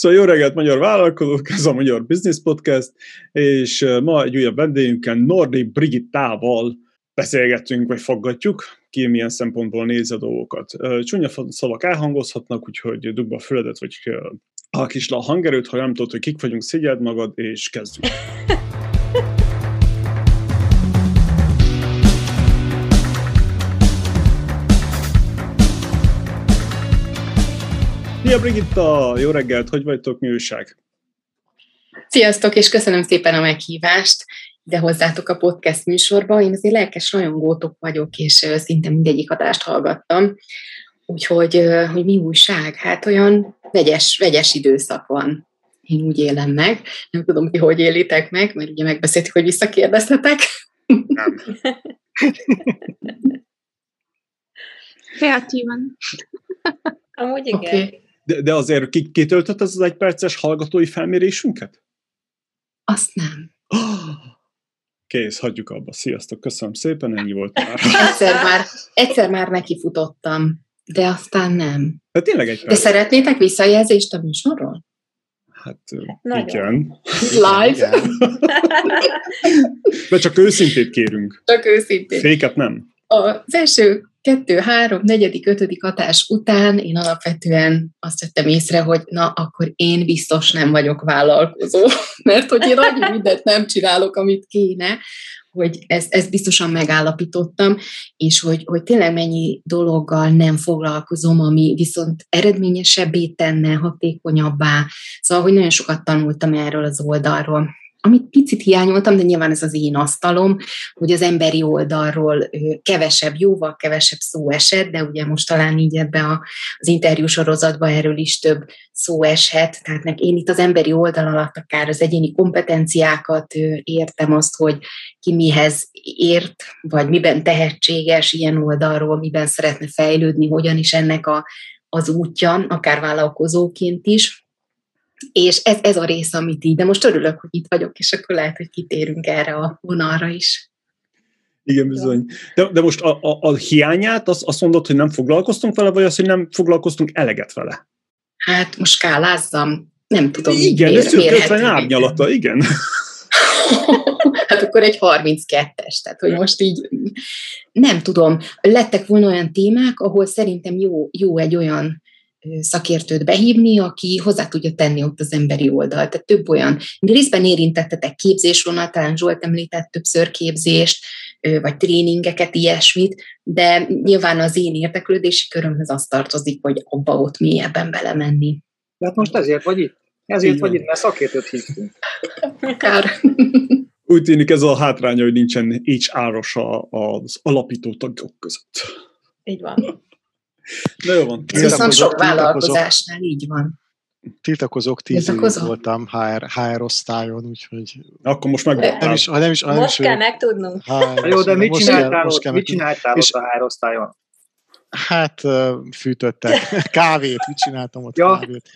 Szóval jó reggelt, magyar vállalkozók, ez a Magyar Business Podcast, és ma egy újabb vendégünkkel, Nordi Brigittával beszélgetünk, vagy foggatjuk, ki milyen szempontból néz a dolgokat. Csúnya szavak elhangozhatnak, úgyhogy dugba a füledet, vagy a kis a hangerőt, ha nem tudod, hogy kik vagyunk, szigyeld magad, és kezdjük. Szia Brigitta, jó reggelt, hogy vagytok, mi újság? Sziasztok, és köszönöm szépen a meghívást ide hozzátok a podcast műsorba. Én azért lelkes rajongótok vagyok, és szinte mindegyik adást hallgattam. Úgyhogy, hogy mi újság? Hát olyan vegyes, vegyes időszak van. Én úgy élem meg. Nem tudom, ti hogy élitek meg, mert ugye megbeszéltük, hogy visszakérdezhetek. Nem. Kreatívan. Amúgy igen. Okay. De, de azért kitöltött ez az egyperces hallgatói felmérésünket? Azt nem. Kész, hagyjuk abba. Sziasztok, köszönöm szépen, ennyi volt már. egyszer már, egyszer már nekifutottam, de aztán nem. De tényleg egy De szeretnétek visszajelzést a műsorról? Hát Nagyon. igen. Live? De csak őszintét kérünk. Csak őszintét. Féket nem. Az első kettő, három, negyedik, ötödik hatás után én alapvetően azt vettem észre, hogy na, akkor én biztos nem vagyok vállalkozó, mert hogy én annyi mindent nem csinálok, amit kéne, hogy ezt, ezt biztosan megállapítottam, és hogy, hogy tényleg mennyi dologgal nem foglalkozom, ami viszont eredményesebbé tenne, hatékonyabbá. Szóval, hogy nagyon sokat tanultam erről az oldalról amit picit hiányoltam, de nyilván ez az én asztalom, hogy az emberi oldalról kevesebb, jóval kevesebb szó esett, de ugye most talán így ebbe a, az interjú sorozatban erről is több szó eshet, tehát meg én itt az emberi oldal alatt akár az egyéni kompetenciákat értem azt, hogy ki mihez ért, vagy miben tehetséges ilyen oldalról, miben szeretne fejlődni, hogyan is ennek a, az útja, akár vállalkozóként is, és ez, ez a rész, amit így, de most örülök, hogy itt vagyok, és akkor lehet, hogy kitérünk erre a vonalra is. Igen, bizony. De, de most a, a, a hiányát azt, azt mondod, hogy nem foglalkoztunk vele, vagy azt, hogy nem foglalkoztunk eleget vele? Hát most skálázzam, nem tudom. Igen, ez szűk árnyalata, igen. hát akkor egy 32-es, tehát hogy most így nem tudom, lettek volna olyan témák, ahol szerintem jó, jó egy olyan szakértőt behívni, aki hozzá tudja tenni ott az emberi oldalt. Tehát több olyan, részben érintettetek képzésvonal, talán Zsolt említett többször képzést, vagy tréningeket, ilyesmit, de nyilván az én érdeklődési körömhöz az tartozik, hogy abba ott mélyebben belemenni. Hát most ezért vagy itt? Ezért Igen. vagy itt, mert szakértőt hívtunk. Kár. Úgy tűnik ez a hátránya, hogy nincsen HR-os az alapító tagok között. Így van. Na jó van. Ez viszont sok vállalkozásnál így van. Tiltakozok, tíz év voltam HR, HR osztályon, úgyhogy... Akkor most meg... Nem is, nem is, nem most is, kell megtudnunk. HR, jó, de mit csináltál, ott, mit csináltál ott a HR osztályon? Hát fűtöttek kávét, mit csináltam ott ja. kávét.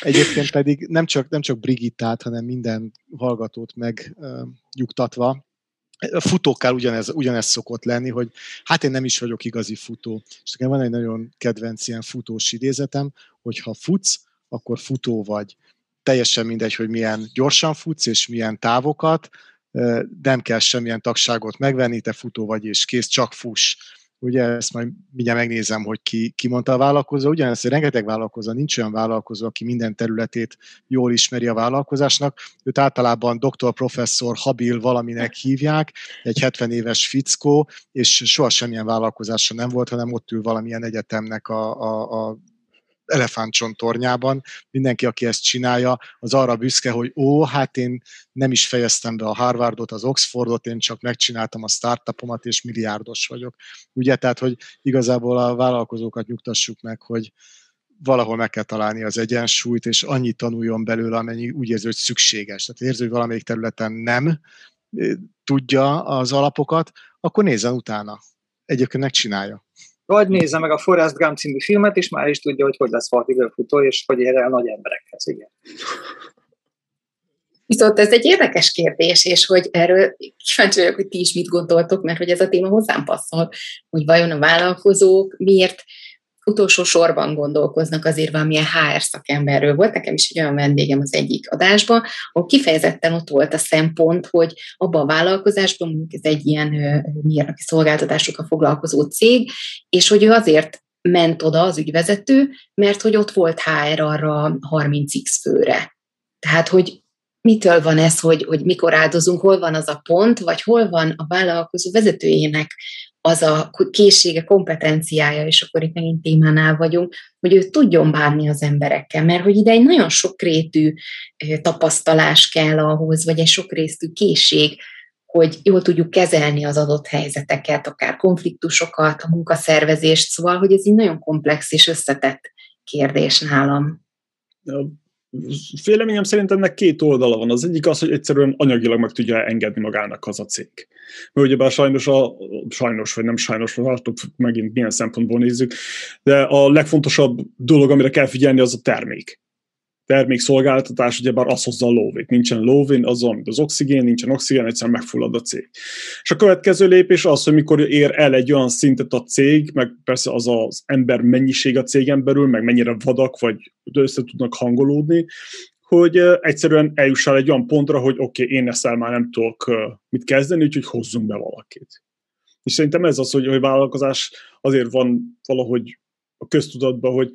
Egyébként pedig nem csak, nem csak Brigittát, hanem minden hallgatót megnyugtatva, futókkal ugyanez, ugyanez szokott lenni, hogy hát én nem is vagyok igazi futó. És nekem van egy nagyon kedvenc ilyen futós idézetem, hogy ha futsz, akkor futó vagy. Teljesen mindegy, hogy milyen gyorsan futsz, és milyen távokat, nem kell semmilyen tagságot megvenni, te futó vagy, és kész, csak fuss ugye ezt majd mindjárt megnézem, hogy ki, ki mondta a vállalkozó, ugyanezt, hogy rengeteg vállalkozó, nincs olyan vállalkozó, aki minden területét jól ismeri a vállalkozásnak, őt általában doktor, professzor, habil valaminek hívják, egy 70 éves fickó, és soha semmilyen vállalkozása nem volt, hanem ott ül valamilyen egyetemnek a, a, a elefántcsontornyában. Mindenki, aki ezt csinálja, az arra büszke, hogy ó, hát én nem is fejeztem be a Harvardot, az Oxfordot, én csak megcsináltam a startupomat, és milliárdos vagyok. Ugye, tehát, hogy igazából a vállalkozókat nyugtassuk meg, hogy valahol meg kell találni az egyensúlyt, és annyit tanuljon belőle, amennyi úgy érzi, hogy szükséges. Tehát érzi, hogy valamelyik területen nem tudja az alapokat, akkor nézzen utána. Egyébként megcsinálja. Vagy nézze meg a Forrest Gump című filmet, és már is tudja, hogy hogy lesz futó, és hogy ér el nagy emberekhez. Igen. Viszont ez egy érdekes kérdés, és hogy erről kíváncsi vagyok, hogy ti is mit gondoltok, mert hogy ez a téma hozzám passzol, hogy vajon a vállalkozók miért utolsó sorban gondolkoznak azért valamilyen HR szakemberről. Volt nekem is egy olyan vendégem az egyik adásban, ahol kifejezetten ott volt a szempont, hogy abban a vállalkozásban, mondjuk ez egy ilyen mérnöki szolgáltatásokkal foglalkozó cég, és hogy ő azért ment oda az ügyvezető, mert hogy ott volt HR arra 30x főre. Tehát, hogy mitől van ez, hogy, hogy mikor áldozunk, hol van az a pont, vagy hol van a vállalkozó vezetőjének az a készsége, kompetenciája, és akkor itt megint témánál vagyunk, hogy ő tudjon bánni az emberekkel, mert hogy ide egy nagyon sokrétű tapasztalás kell ahhoz, vagy egy sokrétű készség, hogy jól tudjuk kezelni az adott helyzeteket, akár konfliktusokat, a munkaszervezést, szóval, hogy ez egy nagyon komplex és összetett kérdés nálam. Véleményem szerint ennek két oldala van. Az egyik az, hogy egyszerűen anyagilag meg tudja engedni magának az a cég. Mert ugyebár sajnos, a, sajnos vagy nem sajnos, vártok megint milyen szempontból nézzük, de a legfontosabb dolog, amire kell figyelni, az a termék termékszolgáltatás, ugye bár az hozza a lóvét. Nincsen lóvén, az van, az oxigén, nincsen oxigén, egyszerűen megfullad a cég. És a következő lépés az, hogy mikor ér el egy olyan szintet a cég, meg persze az az ember mennyiség a cégen belül, meg mennyire vadak, vagy össze tudnak hangolódni, hogy egyszerűen eljussál egy olyan pontra, hogy oké, okay, én ezzel már nem tudok mit kezdeni, úgyhogy hozzunk be valakit. És szerintem ez az, hogy, hogy vállalkozás azért van valahogy a köztudatban, hogy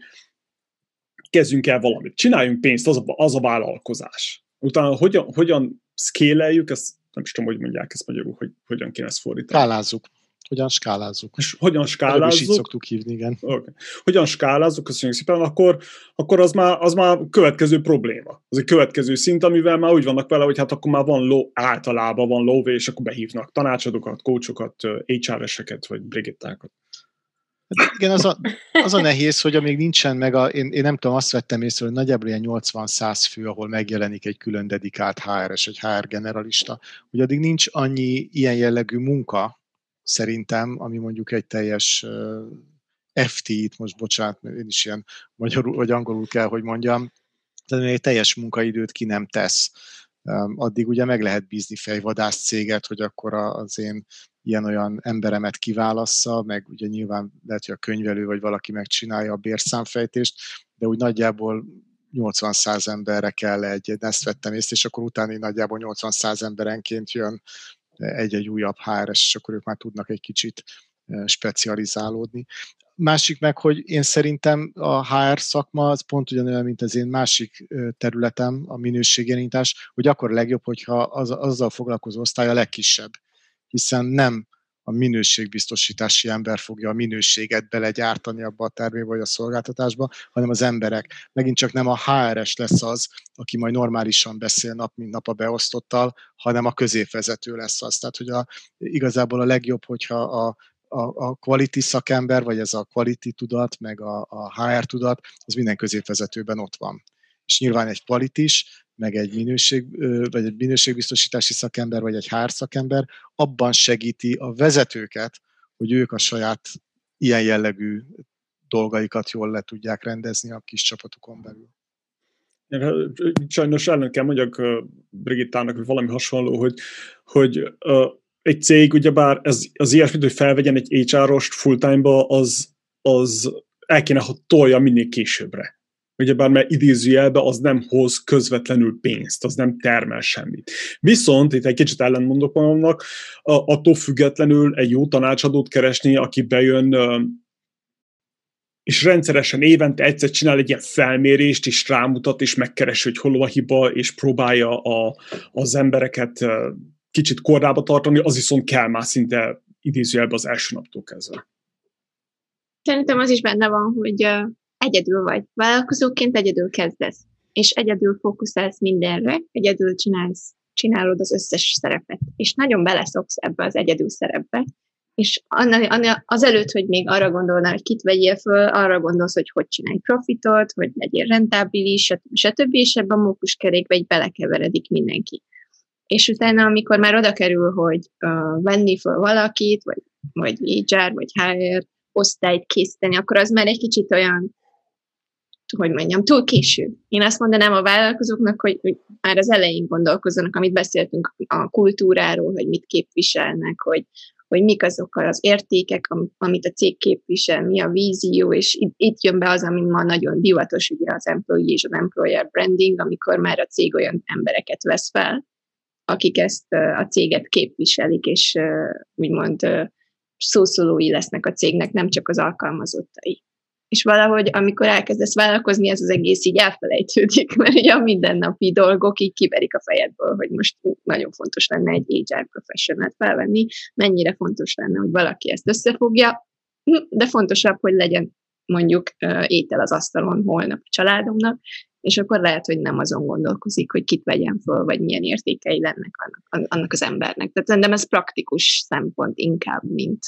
kezdjünk el valamit, csináljunk pénzt, az a, az a vállalkozás. Utána hogyan, hogyan szkéleljük, ezt nem is tudom, hogy mondják ezt magyarul, hogy hogyan kéne ezt fordítani. Skálázzuk. Hogyan skálázzuk. És hogyan skálázzuk. is így szoktuk hívni, igen. Okay. Hogyan skálázzuk, köszönjük szépen, akkor, akkor az, már, az már következő probléma. Az egy következő szint, amivel már úgy vannak vele, hogy hát akkor már van ló, általában van lóvé, és akkor behívnak tanácsadókat, coachokat, HR-eseket, vagy brigittákat. Igen, az a, az a nehéz, hogy amíg nincsen meg, a, én, én nem tudom, azt vettem észre, hogy nagyjából ilyen 80-100 fő, ahol megjelenik egy külön dedikált HR-es, egy HR generalista, hogy addig nincs annyi ilyen jellegű munka, szerintem, ami mondjuk egy teljes FT-t, most bocsánat, én is ilyen magyarul vagy angolul kell, hogy mondjam, tehát egy teljes munkaidőt ki nem tesz. Addig ugye meg lehet bízni fejvadász céget, hogy akkor az én ilyen-olyan emberemet kiválassza, meg ugye nyilván lehet, hogy a könyvelő vagy valaki megcsinálja a bérszámfejtést, de úgy nagyjából 80-100 emberre kell egy, ezt vettem észre, és akkor utána nagyjából 80-100 emberenként jön egy-egy újabb HRS, és akkor ők már tudnak egy kicsit e, specializálódni. Másik meg, hogy én szerintem a HR szakma az pont ugyanolyan, mint az én másik e, területem, a minőségjelenítás, hogy akkor legjobb, hogyha az, azzal foglalkozó osztály a legkisebb hiszen nem a minőségbiztosítási ember fogja a minőséget belegyártani abba a termékbe vagy a szolgáltatásba, hanem az emberek. Megint csak nem a HRS lesz az, aki majd normálisan beszél nap, mint nap a beosztottal, hanem a középvezető lesz az. Tehát, hogy a, igazából a legjobb, hogyha a, a, a quality szakember, vagy ez a quality tudat, meg a, a HR tudat, az minden középvezetőben ott van. És nyilván egy qualitis, meg egy minőség, vagy egy minőségbiztosítási szakember, vagy egy HR szakember, abban segíti a vezetőket, hogy ők a saját ilyen jellegű dolgaikat jól le tudják rendezni a kis csapatukon belül. Sajnos ellen kell mondjak Brigittának, hogy valami hasonló, hogy, hogy egy cég, ugyebár ez, az ilyesmit, hogy felvegyen egy HR-ost full-time-ba, az, az el kéne, hogy tolja minél későbbre ugyebár mert idézőjelbe az nem hoz közvetlenül pénzt, az nem termel semmit. Viszont, itt egy kicsit ellentmondok magamnak, attól függetlenül egy jó tanácsadót keresni, aki bejön és rendszeresen évente egyszer csinál egy ilyen felmérést, és rámutat, és megkeresi, hogy hol a hiba, és próbálja a, az embereket kicsit kordába tartani, az viszont kell már szinte idézőjelben az első naptól kezdve. Szerintem az is benne van, hogy egyedül vagy. Vállalkozóként egyedül kezdesz, és egyedül fókuszálsz mindenre, egyedül csinálsz, csinálod az összes szerepet, és nagyon beleszoksz ebbe az egyedül szerepbe, és az előtt, hogy még arra gondolnál, hogy kit vegyél föl, arra gondolsz, hogy hogy csinálj profitot, hogy legyél rentábilis, stb. stb. És ebben a mókuskerékbe egy belekeveredik mindenki. És utána, amikor már oda kerül, hogy uh, venni föl valakit, vagy, vagy HR, vagy HR osztályt készíteni, akkor az már egy kicsit olyan hogy mondjam, túl késő. Én azt mondanám a vállalkozóknak, hogy, hogy már az elején gondolkozzanak, amit beszéltünk a kultúráról, hogy mit képviselnek, hogy hogy mik azok az értékek, amit a cég képvisel, mi a vízió, és itt, itt jön be az, ami ma nagyon divatos, ugye az employee és az employer branding, amikor már a cég olyan embereket vesz fel, akik ezt a céget képviselik, és úgymond szószólói lesznek a cégnek, nem csak az alkalmazottai és valahogy amikor elkezdesz vállalkozni, ez az egész így elfelejtődik, mert ugye a mindennapi dolgok így kiverik a fejedből, hogy most nagyon fontos lenne egy HR professional felvenni, mennyire fontos lenne, hogy valaki ezt összefogja, hm, de fontosabb, hogy legyen mondjuk étel az asztalon holnap a családomnak, és akkor lehet, hogy nem azon gondolkozik, hogy kit vegyen föl, vagy milyen értékei lennek annak, annak az embernek. Tehát szerintem ez praktikus szempont inkább, mint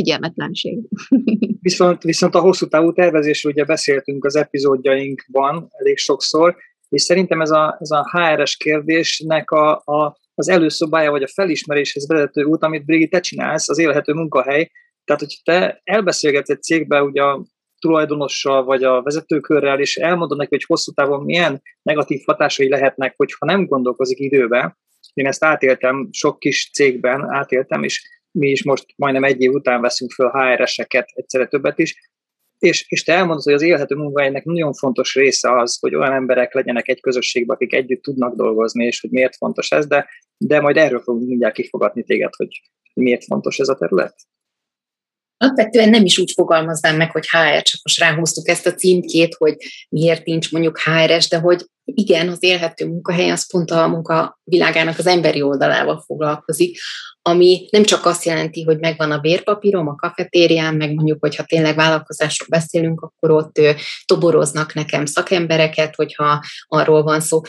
figyelmetlenség. viszont, viszont a hosszú távú tervezésről ugye beszéltünk az epizódjainkban elég sokszor, és szerintem ez a, ez a HR-es kérdésnek a, a, az előszobája, vagy a felismeréshez vezető út, amit Brigitte te csinálsz, az élhető munkahely. Tehát, hogy te elbeszélgetsz egy cégbe, ugye a tulajdonossal, vagy a vezetőkörrel, és elmondod neki, hogy hosszú távon milyen negatív hatásai lehetnek, hogyha nem gondolkozik időbe. Én ezt átéltem sok kis cégben, átéltem, és mi is most majdnem egy év után veszünk föl HR-eseket, egyszerre többet is, és, és te elmondod, hogy az élhető munkahelynek nagyon fontos része az, hogy olyan emberek legyenek egy közösségben, akik együtt tudnak dolgozni, és hogy miért fontos ez, de, de majd erről fogunk mindjárt kifogadni téged, hogy miért fontos ez a terület. Alapvetően nem is úgy fogalmaznám meg, hogy HR, csak most ráhoztuk ezt a címkét, hogy miért nincs mondjuk HRS, de hogy igen, az élhető munkahely az pont a munka világának az emberi oldalával foglalkozik, ami nem csak azt jelenti, hogy megvan a bérpapírom a kafetérián, meg mondjuk, hogyha tényleg vállalkozásról beszélünk, akkor ott toboroznak nekem szakembereket, hogyha arról van szó,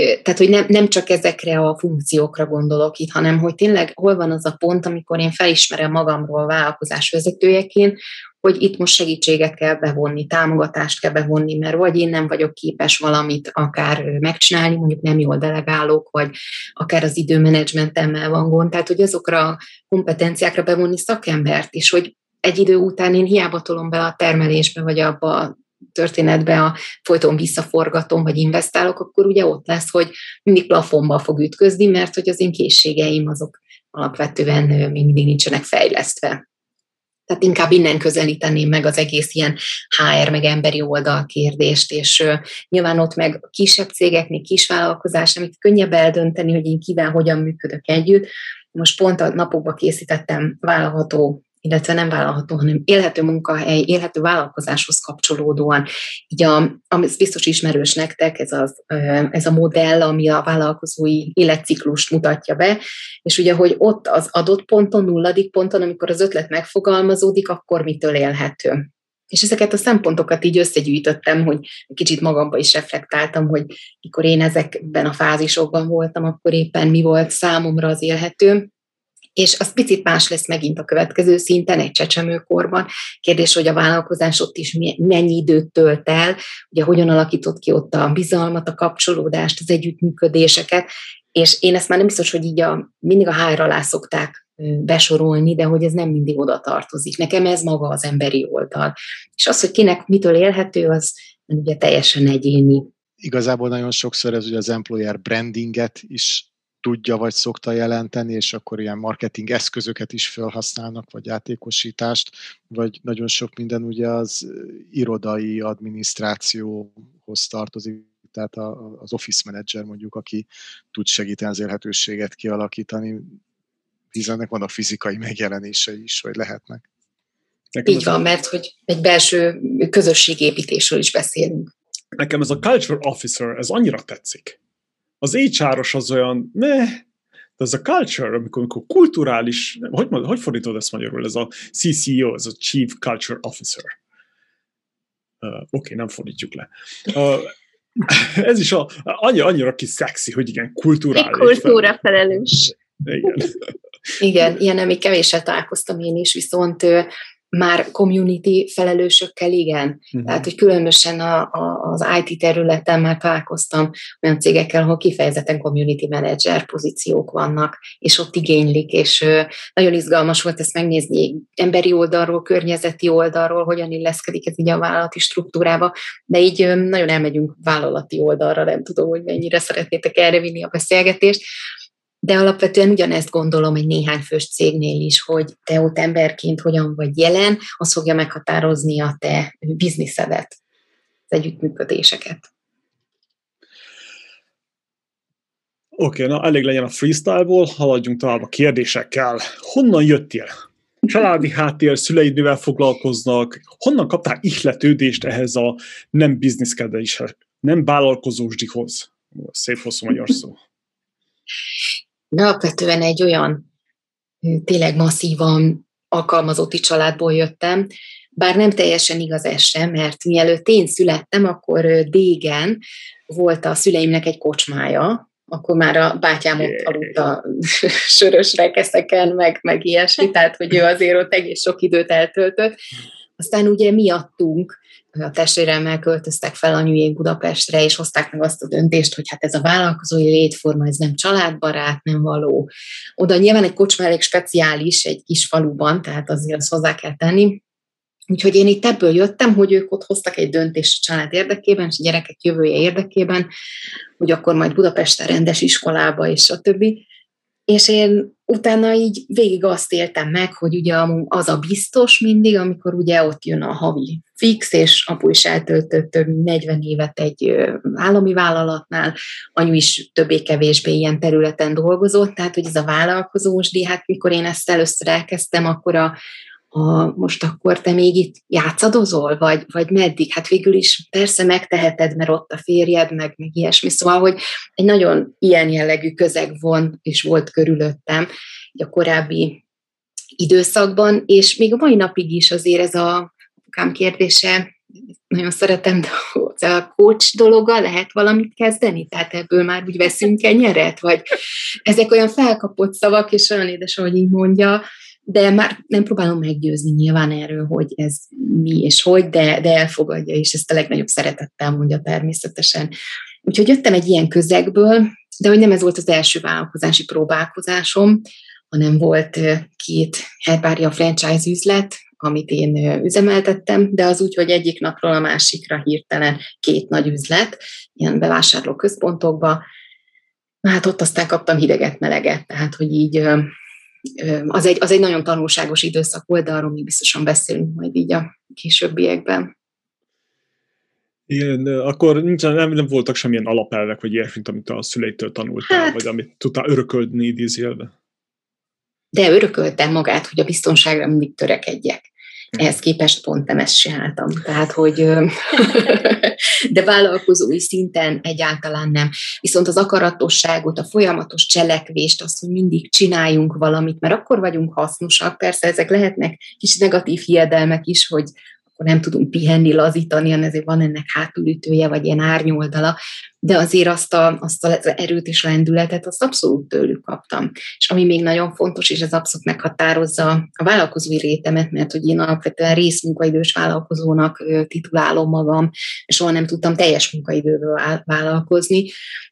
tehát, hogy nem, nem csak ezekre a funkciókra gondolok itt, hanem hogy tényleg hol van az a pont, amikor én felismerem magamról vállalkozás vezetőjeként, hogy itt most segítséget kell bevonni, támogatást kell bevonni, mert vagy én nem vagyok képes valamit akár megcsinálni, mondjuk nem jól delegálok, vagy akár az időmenedzsmentemmel van gond, tehát hogy azokra a kompetenciákra bevonni szakembert is, hogy egy idő után én hiába tolom be a termelésbe, vagy abba a történetbe a folyton visszaforgatom, vagy investálok, akkor ugye ott lesz, hogy mindig plafonba fog ütközni, mert hogy az én készségeim azok alapvetően még mindig nincsenek fejlesztve. Tehát inkább innen közelíteném meg az egész ilyen HR, meg emberi oldal kérdést, és uh, nyilván ott meg kisebb cégeknél, kisvállalkozás, amit könnyebb eldönteni, hogy én kivel hogyan működök együtt. Most pont a napokban készítettem vállalható illetve nem vállalható, hanem élhető munkahely, élhető vállalkozáshoz kapcsolódóan. Így a, ami biztos ismerős nektek, ez, az, ez a modell, ami a vállalkozói életciklust mutatja be, és ugye, hogy ott az adott ponton, nulladik ponton, amikor az ötlet megfogalmazódik, akkor mitől élhető. És ezeket a szempontokat így összegyűjtöttem, hogy kicsit magamba is reflektáltam, hogy mikor én ezekben a fázisokban voltam, akkor éppen mi volt számomra az élhető és az picit más lesz megint a következő szinten, egy csecsemőkorban. Kérdés, hogy a vállalkozás ott is mennyi időt tölt el, ugye hogyan alakított ki ott a bizalmat, a kapcsolódást, az együttműködéseket, és én ezt már nem biztos, hogy így a, mindig a HR alá szokták besorolni, de hogy ez nem mindig oda tartozik. Nekem ez maga az emberi oldal. És az, hogy kinek mitől élhető, az ugye teljesen egyéni. Igazából nagyon sokszor ez ugye az employer brandinget is tudja vagy szokta jelenteni, és akkor ilyen marketing eszközöket is felhasználnak, vagy játékosítást, vagy nagyon sok minden ugye az irodai adminisztrációhoz tartozik, tehát az office manager mondjuk, aki tud segíteni az élhetőséget kialakítani, hiszen ennek van a fizikai megjelenése is, vagy lehetnek. Nekem Így van, a... mert hogy egy belső közösségépítésről is beszélünk. Nekem ez a culture officer, ez annyira tetszik az hr az olyan, ne, de ez a culture, amikor, amikor kulturális, hogy, hogy fordítod ezt magyarul, ez a CCO, ez a Chief Culture Officer. Uh, Oké, okay, nem fordítjuk le. Uh, ez is a, annyira, annyira kis szexi, hogy igen, kulturális. Egy kultúra felelős. Igen. igen, ilyen még kevéssel találkoztam én is, viszont már community felelősökkel igen. Uh-huh. Tehát, hogy különösen a, a, az IT területen már találkoztam olyan cégekkel, ahol kifejezetten community manager pozíciók vannak, és ott igénylik, és nagyon izgalmas volt ezt megnézni emberi oldalról, környezeti oldalról, hogyan illeszkedik ez így a vállalati struktúrába, de így nagyon elmegyünk vállalati oldalra, nem tudom, hogy mennyire szeretnétek erre vinni a beszélgetést. De alapvetően ugyanezt gondolom egy néhány fős cégnél is, hogy te ott emberként hogyan vagy jelen, az fogja meghatározni a te bizniszedet, az együttműködéseket. Oké, okay, na elég legyen a freestyle-ból, haladjunk tovább a kérdésekkel. Honnan jöttél? Családi háttér, szüleid mivel foglalkoznak? Honnan kaptál ihletődést ehhez a nem bizniszkedéshez, nem vállalkozósdihoz? Szép hosszú magyar szó. Alapvetően egy olyan tényleg masszívan alkalmazotti családból jöttem, bár nem teljesen igaz ez sem, mert mielőtt én születtem, akkor Dégen volt a szüleimnek egy kocsmája, akkor már a bátyám ott aludt a sörös rekeszeken, meg, meg ilyesmi, tehát hogy ő azért ott egész sok időt eltöltött. Aztán ugye miattunk a testvéremmel költöztek fel anyujék Budapestre, és hozták meg azt a döntést, hogy hát ez a vállalkozói létforma, ez nem családbarát, nem való. Oda nyilván egy kocsma elég speciális, egy kis faluban, tehát azért azt hozzá kell tenni. Úgyhogy én itt ebből jöttem, hogy ők ott hoztak egy döntést a család érdekében, és a gyerekek jövője érdekében, hogy akkor majd Budapesten rendes iskolába, és a többi. És én utána így végig azt éltem meg, hogy ugye az a biztos mindig, amikor ugye ott jön a havi fix, és apu is eltöltött több mint 40 évet egy állami vállalatnál, anyu is többé-kevésbé ilyen területen dolgozott, tehát hogy ez a vállalkozós, de hát mikor én ezt először elkezdtem, akkor a, a, most akkor te még itt játszadozol, vagy, vagy meddig? Hát végül is persze megteheted, mert ott a férjed, meg, meg ilyesmi. Szóval, hogy egy nagyon ilyen jellegű közeg von és volt körülöttem a korábbi időszakban, és még a mai napig is azért ez a kám kérdése, nagyon szeretem, de a coach dologa lehet valamit kezdeni? Tehát ebből már úgy veszünk nyeret? Vagy ezek olyan felkapott szavak, és olyan édes, ahogy így mondja, de már nem próbálom meggyőzni nyilván erről, hogy ez mi és hogy, de, de elfogadja, és ezt a legnagyobb szeretettel mondja természetesen. Úgyhogy jöttem egy ilyen közegből, de hogy nem ez volt az első vállalkozási próbálkozásom, hanem volt két herbária franchise üzlet, amit én üzemeltettem, de az úgy, hogy egyik napról a másikra hirtelen két nagy üzlet, ilyen bevásárló központokba, hát ott aztán kaptam hideget, meleget, tehát hogy így az egy, az egy nagyon tanulságos időszak volt, de arról még biztosan beszélünk majd így a későbbiekben. Igen, akkor nincsen, nem, nem voltak semmilyen alapelvek, vagy ilyesmi, amit a szüleitől tanultál, hát, vagy amit tudtál örököldni idézélve. De örököltem magát, hogy a biztonságra mindig törekedjek. Ehhez képest pont nem ezt csináltam. Tehát, hogy de vállalkozói szinten egyáltalán nem. Viszont az akaratosságot, a folyamatos cselekvést, azt, hogy mindig csináljunk valamit, mert akkor vagyunk hasznosak. Persze ezek lehetnek kis negatív hiedelmek is, hogy akkor nem tudunk pihenni, lazítani, hanem ezért van ennek hátulütője, vagy ilyen árnyoldala, de azért azt, a, azt az erőt és lendületet azt abszolút tőlük kaptam. És ami még nagyon fontos, és ez abszolút meghatározza a vállalkozói rétemet, mert hogy én alapvetően részmunkaidős vállalkozónak titulálom magam, és soha nem tudtam teljes munkaidőből vállalkozni,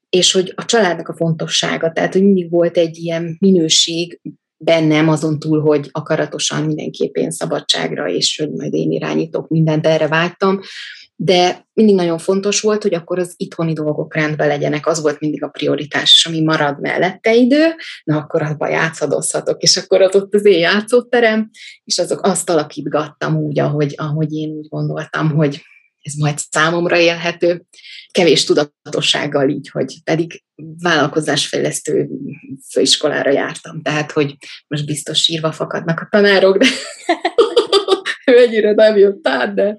és hogy a családnak a fontossága, tehát hogy mindig volt egy ilyen minőség, bennem azon túl, hogy akaratosan mindenképpen szabadságra, és hogy majd én irányítok mindent, erre vágytam, de mindig nagyon fontos volt, hogy akkor az itthoni dolgok rendben legyenek, az volt mindig a prioritás, ami marad mellette idő, na akkor abban játszadozhatok, és akkor az ott az én játszóterem, és azok azt alakítgattam úgy, ahogy, ahogy én úgy gondoltam, hogy ez majd számomra élhető, kevés tudatossággal így, hogy pedig vállalkozásfejlesztő főiskolára jártam, tehát hogy most biztos sírva fakadnak a tanárok, de ő ennyire nem jött át, de...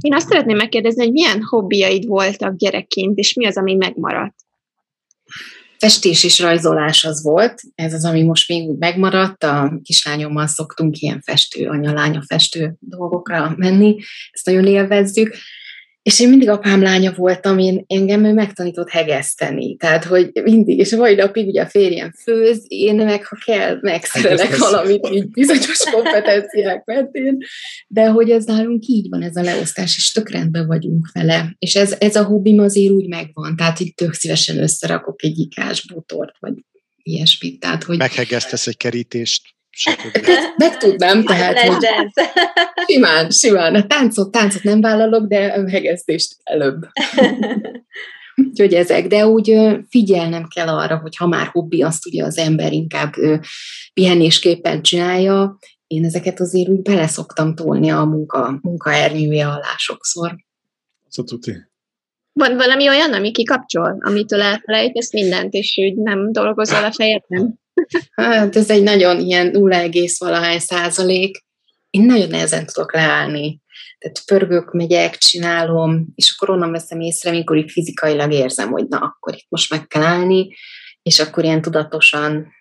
Én azt szeretném megkérdezni, hogy milyen hobbiaid voltak gyerekként, és mi az, ami megmaradt? festés és rajzolás az volt, ez az, ami most még úgy megmaradt, a kislányommal szoktunk ilyen festő, anya-lánya festő dolgokra menni, ezt nagyon élvezzük, és én mindig apám lánya voltam, én, engem ő megtanított hegeszteni. Tehát, hogy mindig, és a mai napig ugye a férjem főz, én meg, ha kell, megszerelek valamit így bizonyos kompetenciák mentén, de hogy ez nálunk így van, ez a leosztás, és tök rendben vagyunk vele. És ez, ez a hobbim azért úgy megvan, tehát így tök szívesen összerakok egy ikás butort, vagy ilyesmit. Tehát, hogy... Meghegesztesz egy kerítést meg tudnám, tehát, hogy simán, simán. A táncot, táncot nem vállalok, de a hegesztést előbb. Úgyhogy ezek, de úgy figyelnem kell arra, hogy ha már hobbi, azt ugye az ember inkább pihenésképpen csinálja, én ezeket azért úgy bele szoktam tolni a munka, munkaernyője alá sokszor. Szóval van valami olyan, ami kikapcsol, amitől elfelejtesz mindent, és úgy nem dolgozol a fejedben? Hát ez egy nagyon ilyen 0, valahány százalék. Én nagyon nehezen tudok leállni. Tehát pörgök, megyek, csinálom, és akkor onnan veszem észre, amikor itt fizikailag érzem, hogy na, akkor itt most meg kell állni, és akkor ilyen tudatosan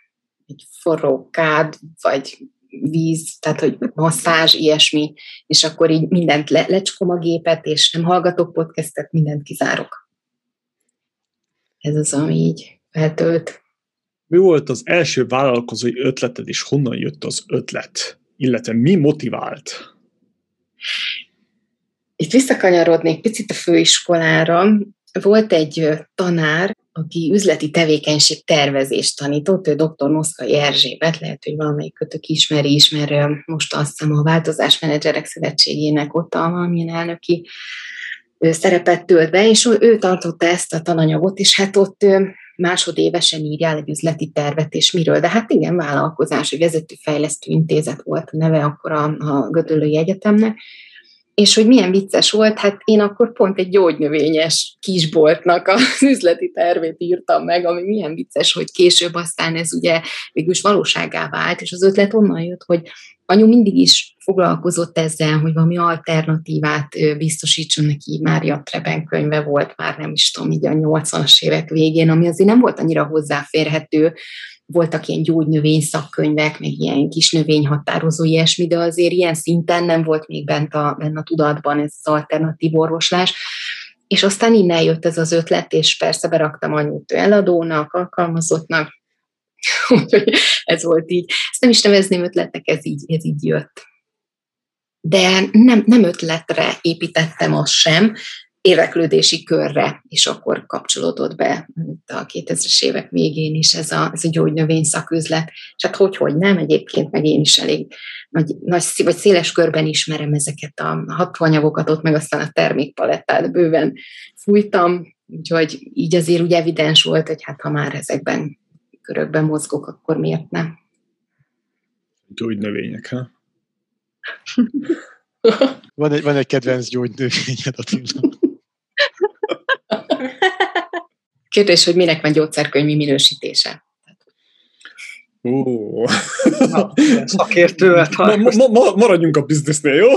egy forró kád, vagy víz, tehát hogy masszázs, ilyesmi, és akkor így mindent le, lecsom a gépet, és nem hallgatok podcastet, mindent kizárok. Ez az, ami így feltölt. Mi volt az első vállalkozói ötleted, és honnan jött az ötlet? Illetve mi motivált? Itt visszakanyarodnék picit a főiskolára. Volt egy tanár, aki üzleti tevékenység tervezést tanított, ő dr. Moszkai Erzsébet, lehet, hogy valamelyik kötök ismeri, ismer, most azt hiszem a Változásmenedzserek Szövetségének ott a valamilyen elnöki szerepet tölt be, és ő tartotta ezt a tananyagot, és hát ott másodévesen írjál egy üzleti tervet, és miről. De hát igen, vállalkozás, egy fejlesztő intézet volt a neve akkor a, a Gödöllői Egyetemnek, és hogy milyen vicces volt, hát én akkor pont egy gyógynövényes kisboltnak az üzleti tervét írtam meg, ami milyen vicces, hogy később aztán ez ugye végülis valóságá vált, és az ötlet onnan jött, hogy anyu mindig is foglalkozott ezzel, hogy valami alternatívát biztosítson neki, Mária Treben könyve volt, már nem is tudom, így a 80-as évek végén, ami azért nem volt annyira hozzáférhető, voltak ilyen gyógynövény szakkönyvek, meg ilyen kis növényhatározó ilyesmi, de azért ilyen szinten nem volt még bent a, bent a tudatban ez az alternatív orvoslás. És aztán innen jött ez az ötlet, és persze beraktam anyút eladónak, alkalmazottnak, úgyhogy ez volt így. Ezt nem is nevezném ötletnek, ez így, ez így jött. De nem, nem ötletre építettem azt sem, érdeklődési körre, és akkor kapcsolódott be a 2000-es évek végén is ez a, ez a gyógynövény szaküzlet. És hát hogy, hogy nem, egyébként meg én is elég nagy, nagy vagy széles körben ismerem ezeket a hatóanyagokat, ott meg aztán a termékpalettát bőven fújtam, úgyhogy így azért úgy evidens volt, hogy hát ha már ezekben körökben mozgok, akkor miért nem? Gyógynövények, ha? van, egy, van egy kedvenc gyógynövényed, Attila. Kérdés, hogy minek van gyógyszerkönyvi minősítése? Ó. Szakértőet. Ma, ma, ma, maradjunk a biznisznél, jó?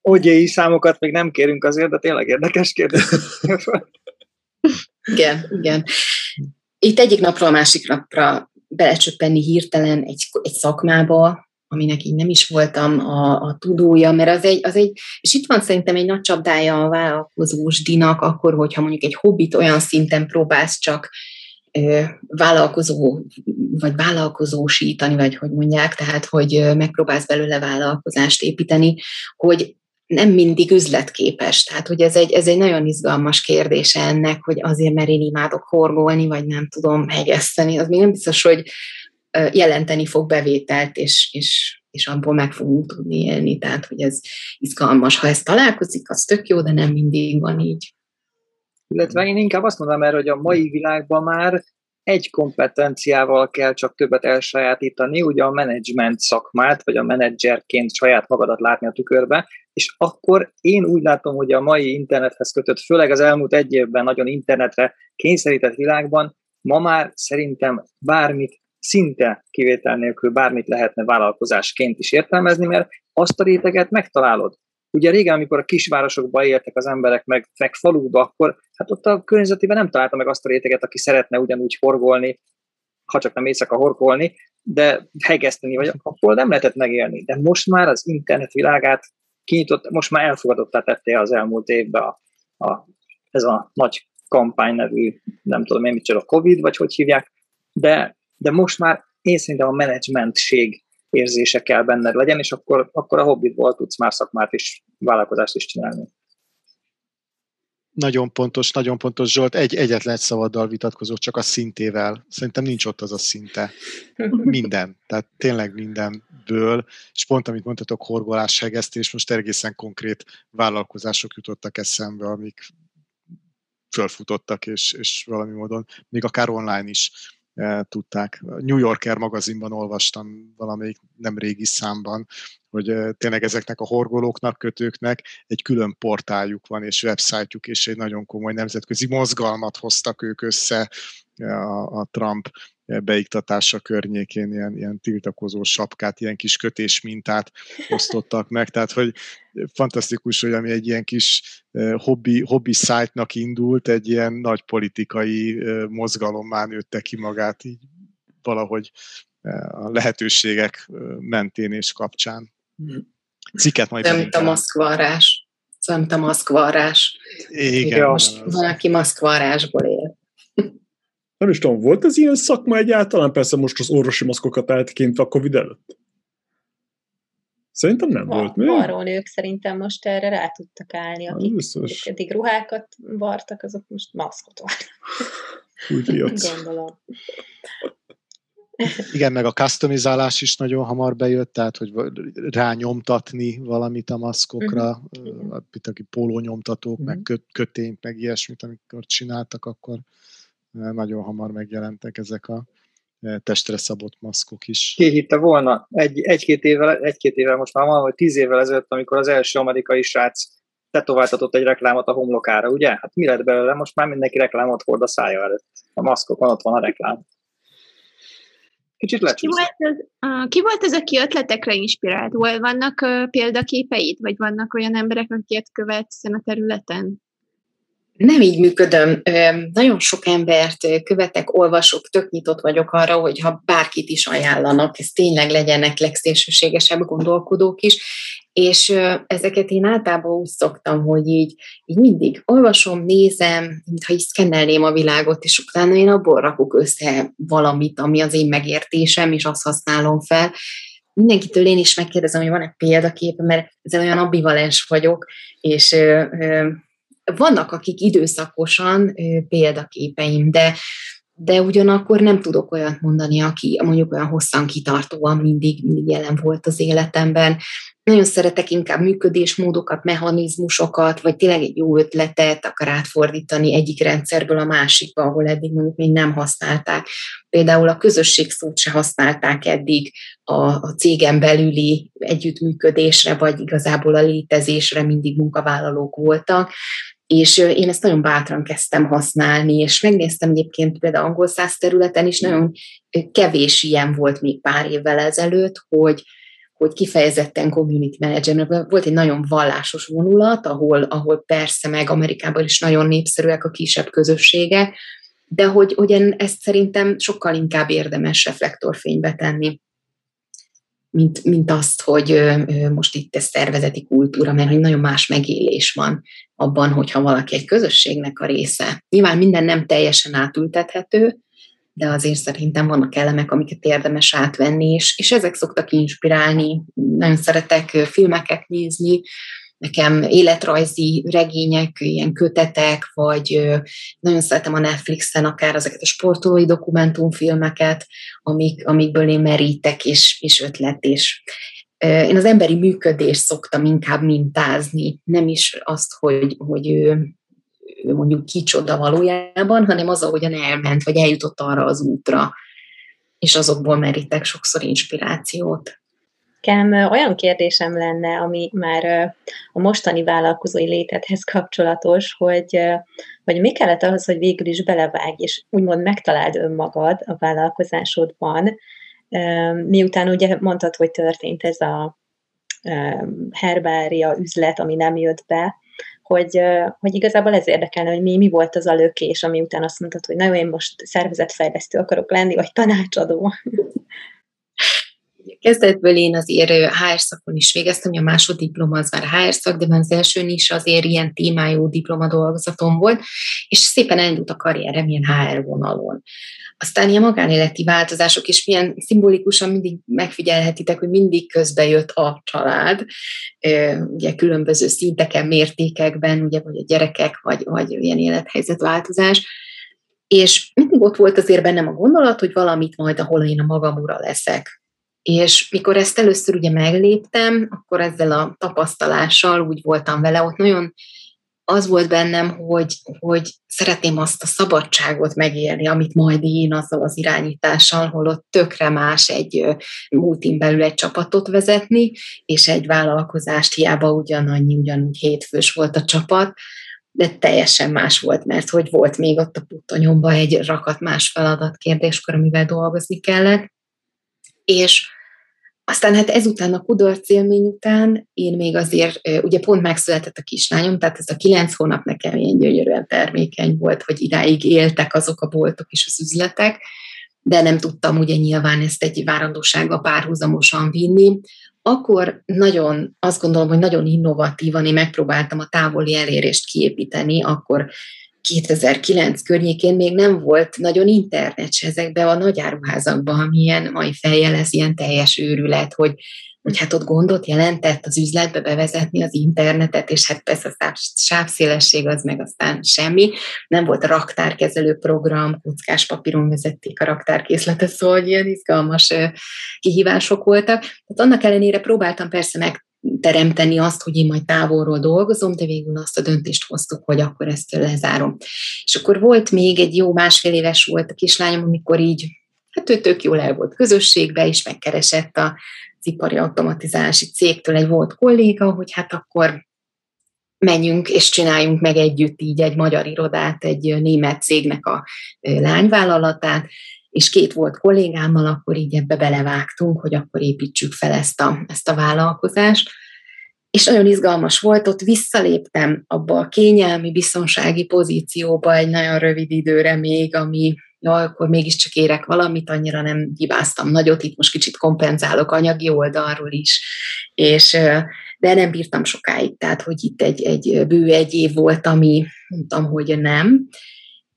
Ogyéi számokat még nem kérünk azért, de tényleg érdekes kérdés. igen, igen. Itt egyik napról a másik napra belecsöppenni hirtelen egy, egy szakmába, aminek így nem is voltam a, a tudója, mert az egy, az egy, és itt van szerintem egy nagy csapdája a vállalkozós dinak, akkor, hogyha mondjuk egy hobbit olyan szinten próbálsz csak ö, vállalkozó, vagy vállalkozósítani, vagy hogy mondják, tehát, hogy megpróbálsz belőle vállalkozást építeni, hogy nem mindig üzletképes. Tehát, hogy ez egy, ez egy nagyon izgalmas kérdése ennek, hogy azért, mert én imádok horgolni, vagy nem tudom hegeszteni, az még nem biztos, hogy jelenteni fog bevételt, és, és, és abból meg fogunk tudni élni. Tehát, hogy ez izgalmas. Ha ez találkozik, az tök jó, de nem mindig van így. Illetve én inkább azt mondom erre, hogy a mai világban már egy kompetenciával kell csak többet elsajátítani, ugye a menedzsment szakmát, vagy a menedzserként saját magadat látni a tükörbe, és akkor én úgy látom, hogy a mai internethez kötött, főleg az elmúlt egy évben nagyon internetre kényszerített világban, ma már szerintem bármit szinte kivétel nélkül bármit lehetne vállalkozásként is értelmezni, mert azt a réteget megtalálod. Ugye régen, amikor a kisvárosokba éltek az emberek, meg, meg faluba, akkor hát ott a környezetében nem találta meg azt a réteget, aki szeretne ugyanúgy horgolni, ha csak nem éjszaka horgolni, de hegeszteni, vagy akkor nem lehetett megélni. De most már az internet világát kinyitott, most már elfogadottá tette az elmúlt évben a, a, ez a nagy kampány nevű, nem tudom én a Covid, vagy hogy hívják, de de most már én szerintem a menedzsmentség érzése kell benned legyen, és akkor, akkor a hobbitból tudsz már szakmát is, vállalkozást is csinálni. Nagyon pontos, nagyon pontos Zsolt. Egy egyetlen szavaddal vitatkozó, csak a szintével. Szerintem nincs ott az a szinte. Minden. Tehát tényleg mindenből. És pont, amit mondtatok, horgolás, hegesztés, most egészen konkrét vállalkozások jutottak eszembe, amik fölfutottak, és, és valami módon még akár online is tudták. New Yorker magazinban olvastam valamelyik nem régi számban, hogy tényleg ezeknek a horgolóknak, kötőknek egy külön portáljuk van, és websájtjuk, és egy nagyon komoly nemzetközi mozgalmat hoztak ők össze a, a Trump beiktatása környékén ilyen, ilyen tiltakozó sapkát, ilyen kis kötés mintát osztottak meg, tehát hogy fantasztikus, hogy ami egy ilyen kis hobbi, hobbi szájtnak indult, egy ilyen nagy politikai mozgalommá nőtte ki magát így valahogy a lehetőségek mentén és kapcsán. Cikket majd... Nem, mint a maszkvarrás. Szóval, mint a maszkvarrás. Igen. Most van, aki maszkvarrásból él nem is tudom, volt ez ilyen szakma egyáltalán? Persze most az orvosi maszkokat eltekintve a Covid előtt. Szerintem nem Va, volt. Arról nők szerintem most erre rá tudtak állni, akik, akik eddig ruhákat vartak, azok most maszkot vartak. Gondolom. Igen, meg a customizálás is nagyon hamar bejött, tehát hogy rányomtatni valamit a maszkokra, uh-huh. aki pólónyomtatók, uh-huh. meg mhm. kötényt, meg ilyesmit, amikor csináltak, akkor nagyon hamar megjelentek ezek a e, testre szabott maszkok is. Ki hitte volna egy, egy-két évvel, egy-két évvel most már van, vagy tíz évvel ezelőtt, amikor az első amerikai srác tetováltatott egy reklámot a homlokára, ugye? Hát mi lett belőle? Most már mindenki reklámot hord a szája előtt. A maszkokon ott van a reklám. Kicsit ki volt, ez, uh, ki volt ez, aki ötletekre inspirált? Vannak uh, példaképeid, vagy vannak olyan emberek, akiket követsz a területen? nem így működöm. Nagyon sok embert követek, olvasok, tök nyitott vagyok arra, hogy ha bárkit is ajánlanak, ez tényleg legyenek legszélsőségesebb gondolkodók is, és ezeket én általában úgy szoktam, hogy így, így mindig olvasom, nézem, mintha így szkennelném a világot, és utána én abból rakok össze valamit, ami az én megértésem, és azt használom fel. Mindenkitől én is megkérdezem, hogy van egy példakép, mert ezzel olyan ambivalens vagyok, és vannak, akik időszakosan példaképeim, de, de ugyanakkor nem tudok olyat mondani, aki mondjuk olyan hosszan kitartóan mindig, mindig jelen volt az életemben. Nagyon szeretek inkább működésmódokat, mechanizmusokat, vagy tényleg egy jó ötletet akar átfordítani egyik rendszerből a másikba, ahol eddig mondjuk még nem használták. Például a közösség szót se használták eddig a, a cégen belüli együttműködésre, vagy igazából a létezésre mindig munkavállalók voltak és én ezt nagyon bátran kezdtem használni, és megnéztem egyébként például angol száz területen is, nagyon kevés ilyen volt még pár évvel ezelőtt, hogy, hogy kifejezetten community manager, volt egy nagyon vallásos vonulat, ahol, ahol persze meg Amerikában is nagyon népszerűek a kisebb közösségek, de hogy, hogy ezt szerintem sokkal inkább érdemes reflektorfénybe tenni mint, mint azt, hogy most itt ez szervezeti kultúra, mert hogy nagyon más megélés van abban, hogyha valaki egy közösségnek a része. Nyilván minden nem teljesen átültethető, de azért szerintem vannak elemek, amiket érdemes átvenni, és, és ezek szoktak inspirálni. Nagyon szeretek filmeket nézni, nekem életrajzi regények, ilyen kötetek, vagy nagyon szeretem a Netflixen akár ezeket a sportolói dokumentumfilmeket, amik, amikből én merítek, és, és ötlet, és én az emberi működést szoktam inkább mintázni, nem is azt, hogy, hogy ő, ő mondjuk kicsoda valójában, hanem az, ahogyan elment, vagy eljutott arra az útra, és azokból merítek sokszor inspirációt. Nekem olyan kérdésem lenne, ami már a mostani vállalkozói létedhez kapcsolatos, hogy, hogy mi kellett ahhoz, hogy végül is belevágj, és úgymond megtaláld önmagad a vállalkozásodban, miután ugye mondtad, hogy történt ez a herbária üzlet, ami nem jött be, hogy, hogy igazából ez érdekelne, hogy mi, mi volt az a lökés, ami után azt mondtad, hogy nagyon én most szervezetfejlesztő akarok lenni, vagy tanácsadó. Kezdetből én azért HR szakon is végeztem, a másoddiploma az már HR szak, de az elsőn is azért ilyen témájú diploma dolgozatom volt, és szépen elindult a karrierem ilyen HR vonalon. Aztán ilyen magánéleti változások is milyen szimbolikusan mindig megfigyelhetitek, hogy mindig közbe jött a család, ugye különböző szinteken, mértékekben, ugye, vagy a gyerekek, vagy, vagy ilyen élethelyzetváltozás, és mindig ott volt azért bennem a gondolat, hogy valamit majd, ahol én a magam ura leszek. És mikor ezt először ugye megléptem, akkor ezzel a tapasztalással úgy voltam vele, ott nagyon az volt bennem, hogy, hogy szeretném azt a szabadságot megélni, amit majd én azzal az irányítással, hol ott tökre más egy múltin belül egy csapatot vezetni, és egy vállalkozást hiába ugyanannyi, ugyanúgy hétfős volt a csapat, de teljesen más volt, mert hogy volt még ott a puttonyomba egy rakat más feladat kérdéskor, amivel dolgozni kellett, és aztán hát ezután a kudarc élmény után én még azért, ugye pont megszületett a kislányom, tehát ez a kilenc hónap nekem ilyen gyönyörűen termékeny volt, hogy idáig éltek azok a boltok és az üzletek, de nem tudtam ugye nyilván ezt egy várandósággal párhuzamosan vinni. Akkor nagyon, azt gondolom, hogy nagyon innovatívan én megpróbáltam a távoli elérést kiépíteni, akkor 2009 környékén még nem volt nagyon internet se ezekben a nagyáruházakban, amilyen mai fejjel ez ilyen teljes őrület, hogy, hogy hát ott gondot jelentett az üzletbe bevezetni az internetet, és hát persze a sávszélesség az meg aztán semmi. Nem volt raktárkezelő program, kockás papíron vezették a raktárkészletet, szóval ilyen izgalmas kihívások voltak. Tehát annak ellenére próbáltam persze meg teremteni azt, hogy én majd távolról dolgozom, de végül azt a döntést hoztuk, hogy akkor ezt lezárom. És akkor volt még egy jó másfél éves volt a kislányom, amikor így, hát ő tök jól el volt közösségbe, és megkeresett a az ipari automatizálási cégtől egy volt kolléga, hogy hát akkor menjünk és csináljunk meg együtt így egy magyar irodát, egy német cégnek a lányvállalatát, és két volt kollégámmal, akkor így ebbe belevágtunk, hogy akkor építsük fel ezt a, ezt a vállalkozást. És nagyon izgalmas volt, ott visszaléptem abba a kényelmi, biztonsági pozícióba egy nagyon rövid időre még, ami ja, akkor mégiscsak érek valamit, annyira nem hibáztam nagyot, itt most kicsit kompenzálok anyagi oldalról is, és de nem bírtam sokáig, tehát hogy itt egy, egy bő egy év volt, ami mondtam, hogy nem,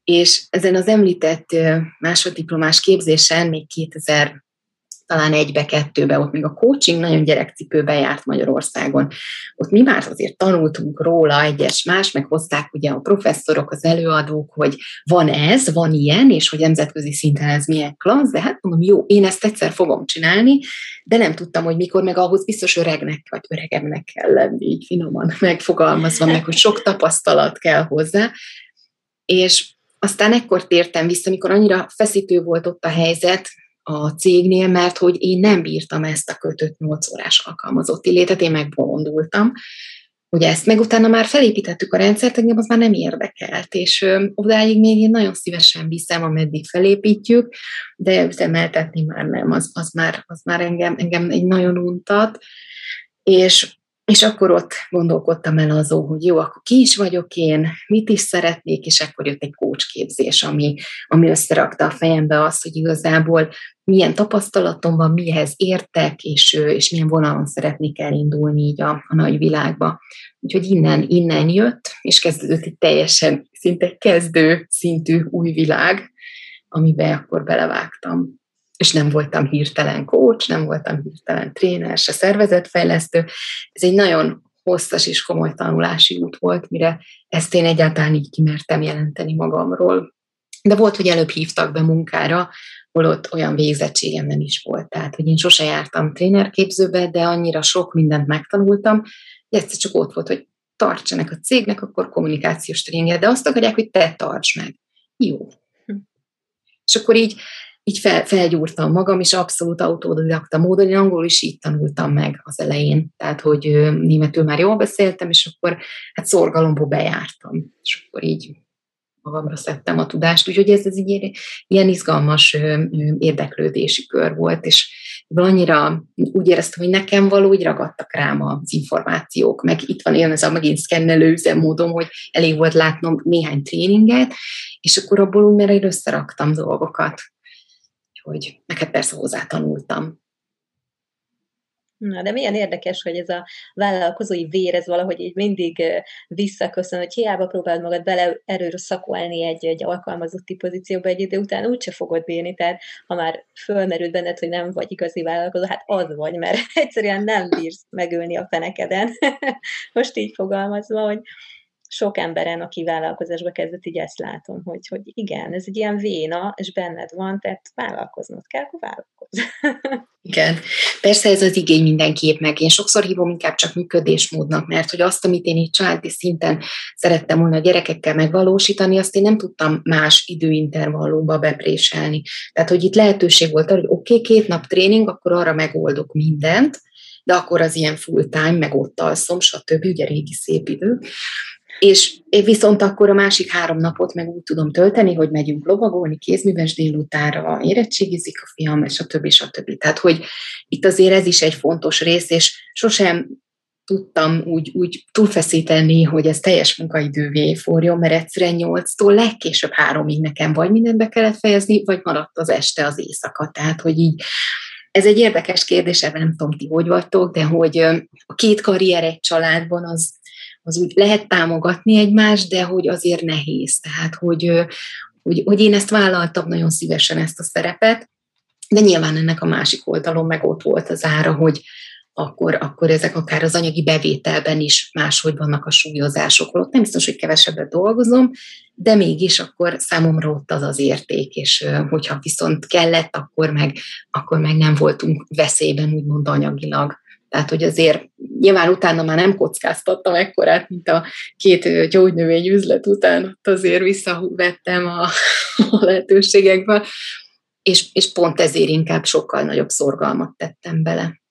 és ezen az említett másoddiplomás képzésen még 2000 talán egybe, kettőbe, ott még a coaching nagyon gyerekcipőbe járt Magyarországon. Ott mi már azért tanultunk róla egyes más, meg hozták ugye a professzorok, az előadók, hogy van ez, van ilyen, és hogy nemzetközi szinten ez milyen klassz, de hát mondom, jó, én ezt egyszer fogom csinálni, de nem tudtam, hogy mikor, meg ahhoz biztos öregnek, vagy öregemnek kell lenni, így finoman megfogalmazva, meg hogy sok tapasztalat kell hozzá, és aztán ekkor tértem vissza, amikor annyira feszítő volt ott a helyzet a cégnél, mert hogy én nem bírtam ezt a kötött 8 órás alkalmazotti létet, én megbolondultam, hogy ezt meg utána már felépítettük a rendszert, engem az már nem érdekelt, és odáig még én nagyon szívesen viszem, ameddig felépítjük, de üzemeltetni már nem, az, az, már, az már engem, engem egy nagyon untat, és és akkor ott gondolkodtam el azon, hogy jó, akkor ki is vagyok én, mit is szeretnék, és akkor jött egy kócsképzés, ami, ami összerakta a fejembe azt, hogy igazából milyen tapasztalatom van, mihez értek, és, és milyen vonalon szeretnék elindulni így a, a nagy világba. Úgyhogy innen, innen jött, és kezdődött egy teljesen szinte kezdő szintű új világ, amiben akkor belevágtam és nem voltam hirtelen coach, nem voltam hirtelen tréner, se szervezetfejlesztő. Ez egy nagyon hosszas és komoly tanulási út volt, mire ezt én egyáltalán így kimertem jelenteni magamról. De volt, hogy előbb hívtak be munkára, ott olyan végzettségem nem is volt. Tehát, hogy én sose jártam trénerképzőbe, de annyira sok mindent megtanultam, hogy egyszer csak ott volt, hogy tartsanak a cégnek, akkor kommunikációs tréninget, de azt akarják, hogy te tarts meg. Jó. Hm. És akkor így így fel, felgyúrtam magam, és abszolút autodidakta módon, én angolul is így tanultam meg az elején, tehát, hogy németül már jól beszéltem, és akkor hát szorgalomból bejártam, és akkor így magamra szedtem a tudást, úgyhogy ez, ez egy ilyen izgalmas érdeklődési kör volt, és annyira úgy éreztem, hogy nekem való, úgy ragadtak rám az információk, meg itt van én ez a megint szkennelő üzemmódom, hogy elég volt látnom néhány tréninget, és akkor abból úgy, mert én összeraktam dolgokat hogy neked persze hozzá tanultam. Na, de milyen érdekes, hogy ez a vállalkozói vér, ez valahogy így mindig visszaköszön, hogy hiába próbáld magad bele erőszakolni egy, egy alkalmazotti pozícióba egy idő után, úgyse fogod bírni, tehát ha már fölmerült benned, hogy nem vagy igazi vállalkozó, hát az vagy, mert egyszerűen nem bírsz megülni a fenekeden. Most így fogalmazva, hogy sok emberen, aki vállalkozásba kezdett, így ezt látom, hogy, hogy igen, ez egy ilyen véna, és benned van, tehát vállalkoznod kell, akkor vállalkozz. Igen. Persze ez az igény mindenképp meg. Én sokszor hívom inkább csak működésmódnak, mert hogy azt, amit én itt családi szinten szerettem volna a gyerekekkel megvalósítani, azt én nem tudtam más időintervallumba bepréselni. Tehát, hogy itt lehetőség volt arra, hogy oké, okay, két nap tréning, akkor arra megoldok mindent, de akkor az ilyen full time, meg ott alszom, stb. ugye régi szép idő. És én viszont akkor a másik három napot meg úgy tudom tölteni, hogy megyünk lovagolni kézműves délutánra, érettségizik a fiam, és a többi, a többi. Tehát, hogy itt azért ez is egy fontos rész, és sosem tudtam úgy, úgy túlfeszíteni, hogy ez teljes munkaidővé forjon, mert egyszerűen nyolctól legkésőbb háromig nekem vagy mindent be kellett fejezni, vagy maradt az este az éjszaka. Tehát, hogy így ez egy érdekes kérdés, ebben nem tudom, ti hogy vagytok, de hogy a két karrier egy családban az, az úgy lehet támogatni egymást, de hogy azért nehéz. Tehát, hogy, hogy, hogy én ezt vállaltam nagyon szívesen ezt a szerepet, de nyilván ennek a másik oldalon meg ott volt az ára, hogy akkor, akkor ezek akár az anyagi bevételben is máshogy vannak a súlyozások. Ott nem biztos, hogy kevesebbet dolgozom, de mégis akkor számomra ott az az érték, és hogyha viszont kellett, akkor meg, akkor meg nem voltunk veszélyben, úgymond anyagilag. Tehát, hogy azért nyilván utána már nem kockáztattam ekkorát, mint a két gyógynövény üzlet után, ott azért visszavettem a, a lehetőségekbe, és, és pont ezért inkább sokkal nagyobb szorgalmat tettem bele.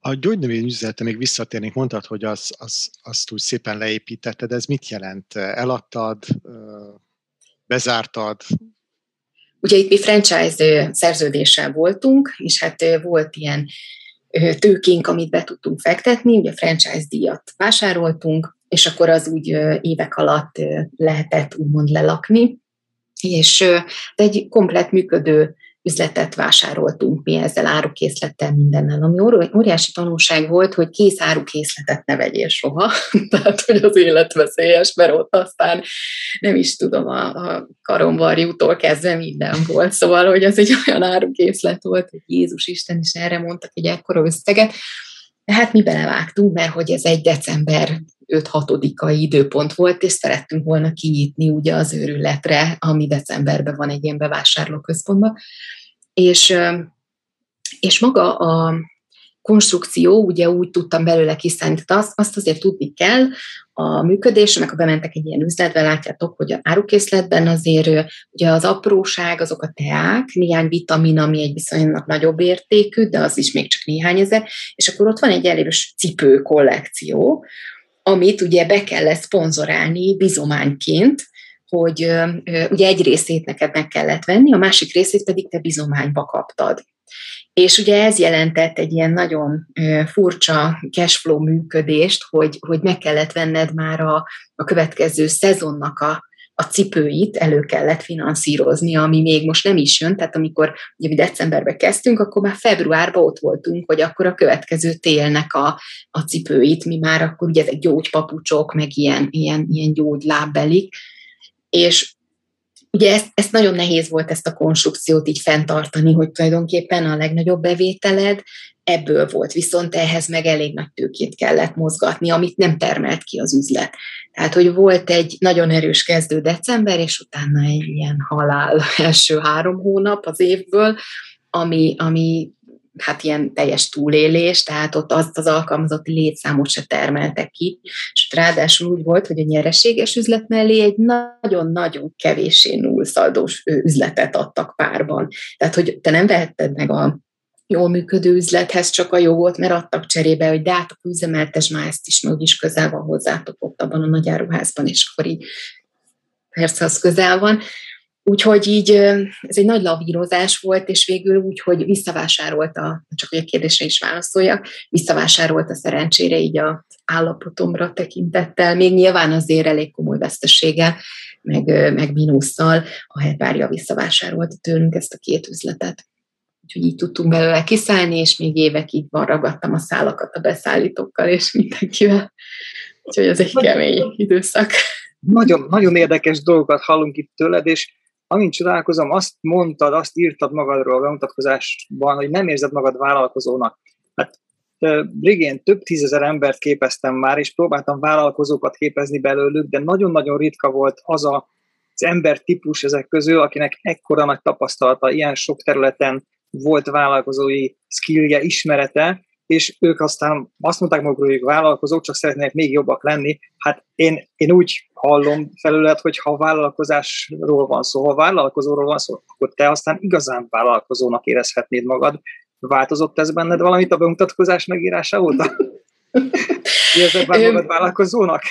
A gyógynövény üzletre még visszatérnék, mondtad, hogy az, az, azt úgy szépen leépítetted, ez mit jelent? Eladtad, bezártad? Ugye itt mi franchise szerződéssel voltunk, és hát volt ilyen tőkénk, amit be tudtunk fektetni, ugye franchise díjat vásároltunk, és akkor az úgy évek alatt lehetett úgymond lelakni, és egy komplet működő üzletet vásároltunk mi ezzel árukészlettel mindennel, ami óriási tanulság volt, hogy kész árukészletet ne vegyél soha, tehát hogy az élet veszélyes, mert ott aztán nem is tudom, a, a karomvarjútól kezdve minden volt, szóval, hogy ez egy olyan árukészlet volt, hogy Jézus Isten is erre mondtak egy ekkora összeget, de hát mi belevágtunk, mert hogy ez egy december 5-6-ai időpont volt, és szerettünk volna kinyitni ugye az őrületre, ami decemberben van egy ilyen bevásárlóközpontban. És, és maga a konstrukció, ugye úgy tudtam belőle kiszállni, tehát azt, azt azért tudni kell, a működés, amikor bementek egy ilyen üzletbe, látjátok, hogy a árukészletben azért ugye az apróság, azok a teák, néhány vitamin, ami egy viszonylag nagyobb értékű, de az is még csak néhány ezer, és akkor ott van egy elérős cipő kollekció, amit ugye be kellett szponzorálni bizományként, hogy ugye egy részét neked meg kellett venni, a másik részét pedig te bizományba kaptad. És ugye ez jelentett egy ilyen nagyon furcsa cashflow működést, hogy, hogy meg kellett venned már a, a következő szezonnak a, a cipőit elő kellett finanszírozni, ami még most nem is jön, tehát amikor ugye mi decemberben kezdtünk, akkor már februárban ott voltunk, hogy akkor a következő télnek a, a cipőit, mi már akkor ugye ezek gyógypapucsok, meg ilyen, ilyen, ilyen gyógylábbelik, és ugye ezt, ezt nagyon nehéz volt ezt a konstrukciót így fenntartani, hogy tulajdonképpen a legnagyobb bevételed ebből volt, viszont ehhez meg elég nagy tőkét kellett mozgatni, amit nem termelt ki az üzlet. Tehát, hogy volt egy nagyon erős kezdő december, és utána egy ilyen halál első három hónap az évből, ami, ami hát ilyen teljes túlélés, tehát ott azt az alkalmazotti létszámot se termeltek ki, és ráadásul úgy volt, hogy a nyereséges üzlet mellé egy nagyon-nagyon kevésé nullszaldós üzletet adtak párban. Tehát, hogy te nem vehetted meg a jól működő üzlethez csak a jogot, mert adtak cserébe, hogy de hát üzemeltes már ezt is, meg is közel van hozzátok ott abban a nagy áruházban, és akkor így persze az közel van. Úgyhogy így ez egy nagy lavírozás volt, és végül úgy, hogy visszavásárolta, csak hogy a kérdésre is válaszoljak, visszavásárolta szerencsére így a állapotomra tekintettel, még nyilván azért elég komoly veszteséggel, meg, meg mínusszal, a Herpária visszavásárolta tőlünk ezt a két üzletet. Úgyhogy így tudtunk belőle kiszállni, és még évekig van ragadtam a szálakat a beszállítókkal, és mindenkivel. Úgyhogy ez egy kemény időszak. Nagyon, nagyon érdekes dolgokat hallunk itt tőled, és amint csodálkozom, azt mondtad, azt írtad magadról a bemutatkozásban, hogy nem érzed magad vállalkozónak. Hát Brigén több tízezer embert képeztem már, és próbáltam vállalkozókat képezni belőlük, de nagyon-nagyon ritka volt az a, az ember típus ezek közül, akinek ekkora nagy tapasztalata, ilyen sok területen volt vállalkozói skillje, ismerete, és ők aztán azt mondták magukról, hogy vállalkozók, csak szeretnének még jobbak lenni. Hát én, én úgy hallom felület, hogy ha vállalkozásról van szó, ha vállalkozóról van szó, akkor te aztán igazán vállalkozónak érezhetnéd magad. Változott ez benned valamit a bemutatkozás megírása óta? Érzed már magad vállalkozónak?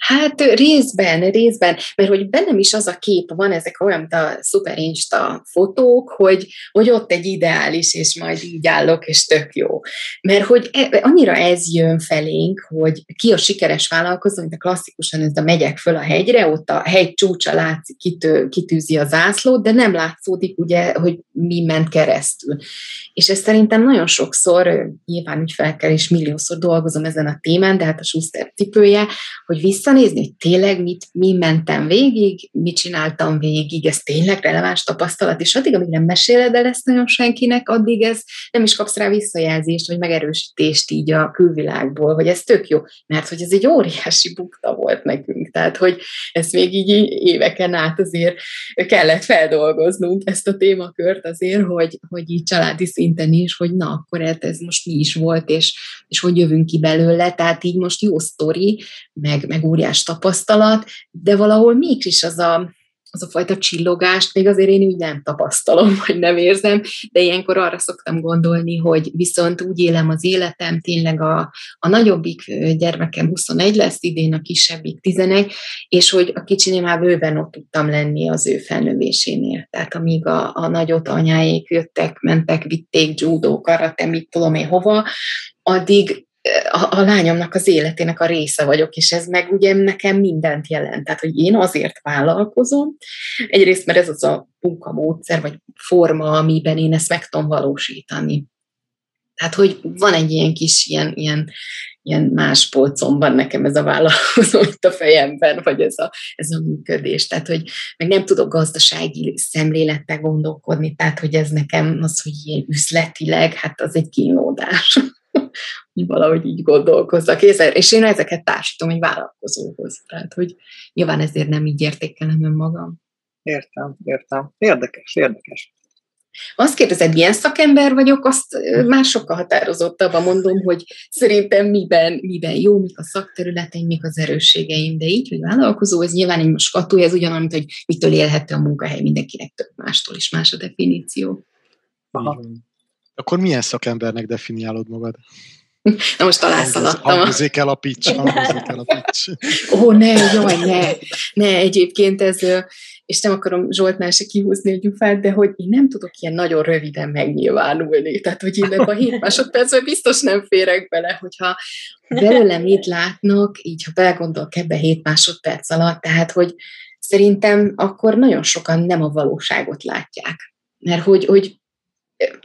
Hát részben, részben, mert hogy bennem is az a kép van, ezek olyan, mint a szuper insta fotók, hogy, hogy ott egy ideális, és majd így állok, és tök jó. Mert hogy e, annyira ez jön felénk, hogy ki a sikeres vállalkozó, mint a klasszikusan ez a megyek föl a hegyre, ott a hegy csúcsa látszik, kitő, kitűzi a zászlót, de nem látszódik ugye, hogy mi ment keresztül. És ez szerintem nagyon sokszor, nyilván ügyfelekkel is milliószor dolgozom ezen a témán, de hát a Schuster cipője, hogy visszanézni, hogy tényleg mit, mi mentem végig, mit csináltam végig, ez tényleg releváns tapasztalat, és addig, amíg nem meséled el ezt nagyon senkinek, addig ez nem is kapsz rá visszajelzést, vagy megerősítést így a külvilágból, hogy ez tök jó, mert hogy ez egy óriási bukta volt nekünk, tehát hogy ezt még így éveken át azért kellett feldolgoznunk ezt a témakört azért, hogy, hogy így családi szinten is, hogy na, akkor hát ez most mi is volt, és, és hogy jövünk ki belőle, tehát így most jó sztori, meg, meg óriás tapasztalat, de valahol mégis az a, az a fajta csillogást még azért én úgy nem tapasztalom, vagy nem érzem, de ilyenkor arra szoktam gondolni, hogy viszont úgy élem az életem, tényleg a, a nagyobbik gyermekem 21 lesz, idén a kisebbik 11, és hogy a kicsinél már bőven ott tudtam lenni az ő felnövésénél. Tehát amíg a, a nagyot anyáék jöttek, mentek, vitték judó, karate, mit tudom én hova, addig a, a lányomnak az életének a része vagyok, és ez meg ugye nekem mindent jelent. Tehát, hogy én azért vállalkozom, egyrészt, mert ez az a munkamódszer, vagy forma, amiben én ezt meg tudom valósítani. Tehát, hogy van egy ilyen kis ilyen, ilyen, ilyen más polcomban nekem ez a vállalkozó itt a fejemben, vagy ez a, ez a működés. Tehát, hogy meg nem tudok gazdasági szemlélettel gondolkodni, tehát, hogy ez nekem az, hogy ilyen üzletileg, hát az egy kínlódás valahogy így gondolkozzak. És én ezeket társítom egy vállalkozóhoz. Tehát, hogy nyilván ezért nem így értékelem önmagam. Értem, értem. Érdekes, érdekes. Azt kérdezed, milyen szakember vagyok, azt már sokkal határozottabban mondom, hogy szerintem miben, miben jó, mik a szakterületeim, mik az erősségeim, de így, hogy vállalkozó, ez nyilván egy skatúja, ez ugyanolyan, mint hogy mitől élhető a munkahely, mindenkinek több mástól is más a definíció. Aha. Akkor milyen szakembernek definiálod magad? Na most talán szaladtam. Hangozik el a pitch, hangozik el a pitch. Ó, ne, jaj, ne, ne, egyébként ez, és nem akarom Zsoltnál se kihúzni a gyufát, de hogy én nem tudok ilyen nagyon röviden megnyilvánulni. Tehát, hogy én a hét másodpercben biztos nem férek bele, hogyha belőlem mit látnak, így ha belegondolok ebbe hét másodperc alatt, tehát, hogy szerintem akkor nagyon sokan nem a valóságot látják. Mert hogy, hogy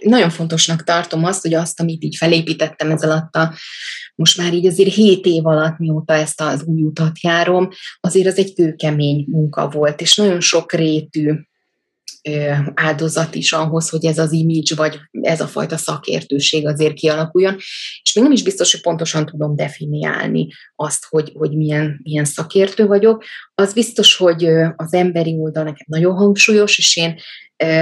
nagyon fontosnak tartom azt, hogy azt, amit így felépítettem ez alatt a, most már így azért 7 év alatt, mióta ezt az új utat járom, azért az egy kőkemény munka volt, és nagyon sok rétű áldozat is ahhoz, hogy ez az image, vagy ez a fajta szakértőség azért kialakuljon. És még nem is biztos, hogy pontosan tudom definiálni azt, hogy, hogy milyen, milyen szakértő vagyok. Az biztos, hogy az emberi oldal nekem nagyon hangsúlyos, és én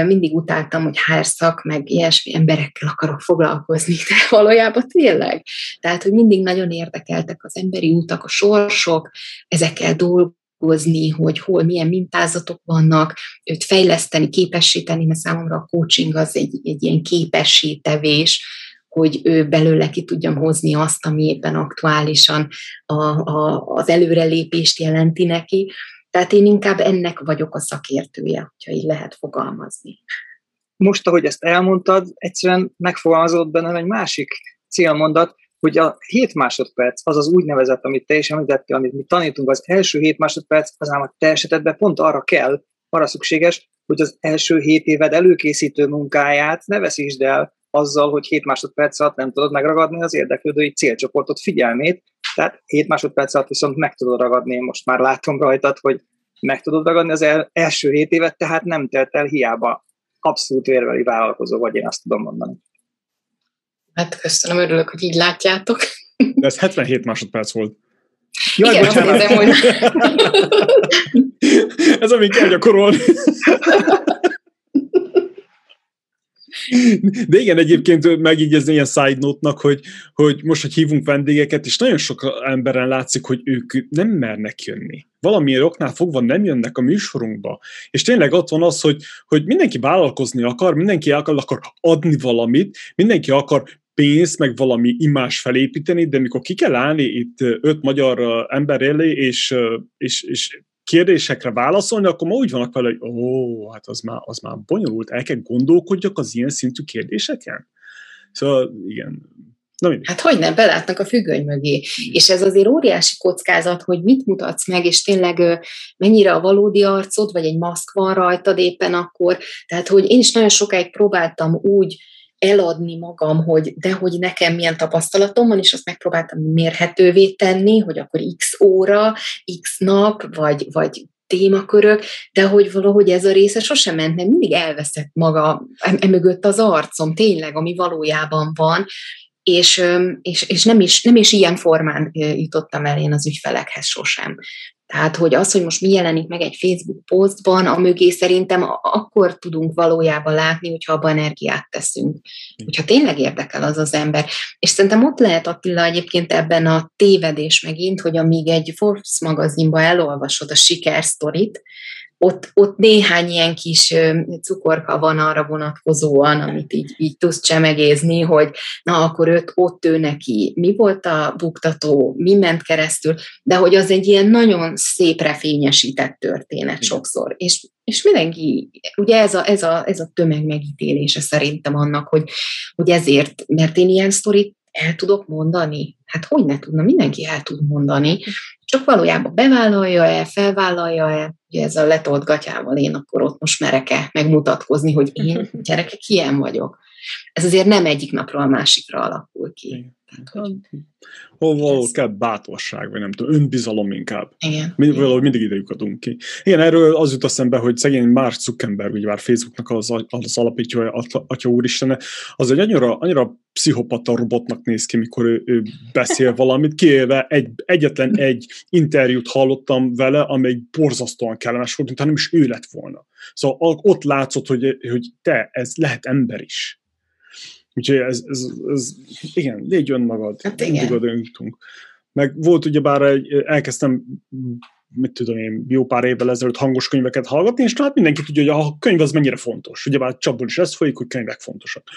mindig utáltam, hogy hárszak, meg ilyesmi emberekkel akarok foglalkozni, de valójában tényleg. Tehát, hogy mindig nagyon érdekeltek az emberi utak, a sorsok, ezekkel dolgozni, hogy hol milyen mintázatok vannak, őt fejleszteni, képesíteni, mert számomra a coaching az egy, egy ilyen képesítevés, hogy ő belőle ki tudjam hozni azt, ami éppen aktuálisan a, a, az előrelépést jelenti neki, tehát én inkább ennek vagyok a szakértője, hogyha így lehet fogalmazni. Most, ahogy ezt elmondtad, egyszerűen megfogalmazott bennem egy másik célmondat, hogy a 7 másodperc, az az úgynevezett, amit te is említettél, amit mi tanítunk, az első 7 másodperc, az ám a te esetedben pont arra kell, arra szükséges, hogy az első 7 éved előkészítő munkáját ne veszítsd el azzal, hogy 7 másodperc alatt nem tudod megragadni az érdeklődői célcsoportot figyelmét, tehát 7 másodperc alatt viszont meg tudod ragadni, én most már látom rajtad, hogy meg tudod ragadni az el, első 7 évet, tehát nem telt el hiába abszolút vérveli vállalkozó vagy, én azt tudom mondani. Hát köszönöm, örülök, hogy így látjátok. De ez 77 másodperc volt. Jaj, Igen, azt nézem, hogy... ez amit kell gyakorolni. De igen, egyébként megígézni ilyen side note hogy, hogy most, hogy hívunk vendégeket, és nagyon sok emberen látszik, hogy ők nem mernek jönni. Valamilyen oknál fogva nem jönnek a műsorunkba. És tényleg ott van az, hogy, hogy mindenki vállalkozni akar, mindenki akar, akar adni valamit, mindenki akar pénzt, meg valami imás felépíteni, de mikor ki kell állni itt öt magyar ember elé, és, és, és kérdésekre válaszolni, akkor ma úgy vannak vele, hogy ó, hát az már, az már bonyolult, el kell gondolkodjak az ilyen szintű kérdéseken. Szóval igen, Na, hát hogy nem, belátnak a függöny mögé. És ez azért óriási kockázat, hogy mit mutatsz meg, és tényleg mennyire a valódi arcod, vagy egy maszk van rajtad éppen akkor. Tehát, hogy én is nagyon sokáig próbáltam úgy eladni magam, hogy de hogy nekem milyen tapasztalatom van, és azt megpróbáltam mérhetővé tenni, hogy akkor x óra, x nap, vagy, vagy témakörök, de hogy valahogy ez a része sosem ment, nem mindig elveszett maga emögött az arcom, tényleg, ami valójában van, és, és, és nem, is, nem is ilyen formán jutottam el én az ügyfelekhez sosem. Tehát, hogy az, hogy most mi jelenik meg egy Facebook posztban, a mögé szerintem akkor tudunk valójában látni, hogyha abban energiát teszünk. Hogyha tényleg érdekel az az ember. És szerintem ott lehet Attila egyébként ebben a tévedés megint, hogy amíg egy Forbes magazinban elolvasod a sikersztorit, ott, ott néhány ilyen kis cukorka van arra vonatkozóan, amit így, így tudsz csemegézni, hogy na akkor őt, ott ő neki. Mi volt a buktató, mi ment keresztül, de hogy az egy ilyen nagyon szépre fényesített történet sokszor. És, és mindenki, ugye ez a, ez, a, ez a tömeg megítélése szerintem annak, hogy, hogy ezért, mert én ilyen sztorit el tudok mondani? Hát hogy ne tudna, mindenki el tud mondani, csak valójában bevállalja-e, felvállalja-e, ugye ez a letolt gatyával én akkor ott most merek-e megmutatkozni, hogy én gyerekek ilyen vagyok. Ez azért nem egyik napról a másikra alakul ki. Tehát, hogy... Hol valahol kell bátorság, vagy nem tudom, önbizalom inkább. Igen. Mind, valahogy mindig ide lyukadunk ki. Igen, erről az jut eszembe, hogy szegény Mark Zuckerberg, ugye már Facebooknak az, az alapítja, atya úristene, az egy annyira, annyira pszichopata robotnak néz ki, mikor ő, ő beszél valamit, kiélve egy, egyetlen egy interjút hallottam vele, amely borzasztóan kellemes volt, mintha nem is ő lett volna. Szóval ott látszott, hogy, hogy te, ez lehet ember is Úgyhogy ez, ez, ez igen, légy önmagad. Hát igen. Mindig oda jutunk. Meg volt ugyebár egy, elkezdtem mit tudom én, jó pár évvel ezelőtt hangos könyveket hallgatni, és hát mindenki tudja, hogy a könyv az mennyire fontos. Ugyebár csapból is ez folyik, hogy könyvek fontosak.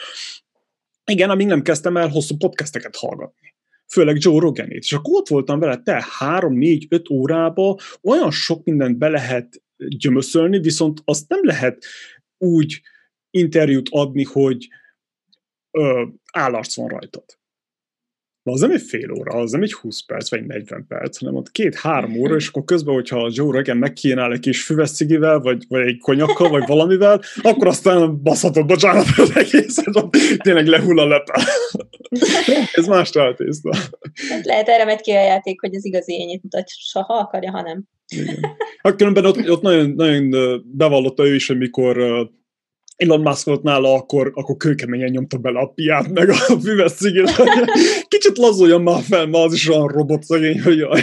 Igen, amíg nem kezdtem el hosszú podcasteket hallgatni. Főleg Joe Roganét. És akkor ott voltam vele, te három, négy, öt órába olyan sok mindent be lehet gyömöszölni, viszont azt nem lehet úgy interjút adni, hogy ö, állarc van rajtad. Na, az nem egy fél óra, az nem egy 20 perc, vagy 40 perc, hanem ott két-három óra, és akkor közben, hogyha a Joe Rogan megkínál egy kis füveszigivel, vagy, vagy egy konyakkal, vagy valamivel, akkor aztán baszhatod, bocsánat, az egészet, tényleg lehull a lepel. Ez más tészta. Hát lehet erre megy ki a játék, hogy az igazi ényét mutatsa, ha akarja, ha nem. Igen. Hát különben ott, ott nagyon, nagyon bevallotta ő is, hogy mikor Elon Musk volt nála, akkor, akkor kőkeményen nyomta bele a piát, meg a füves cigét. Kicsit lazuljon már fel, ma az is olyan robot szegény, hogy jaj.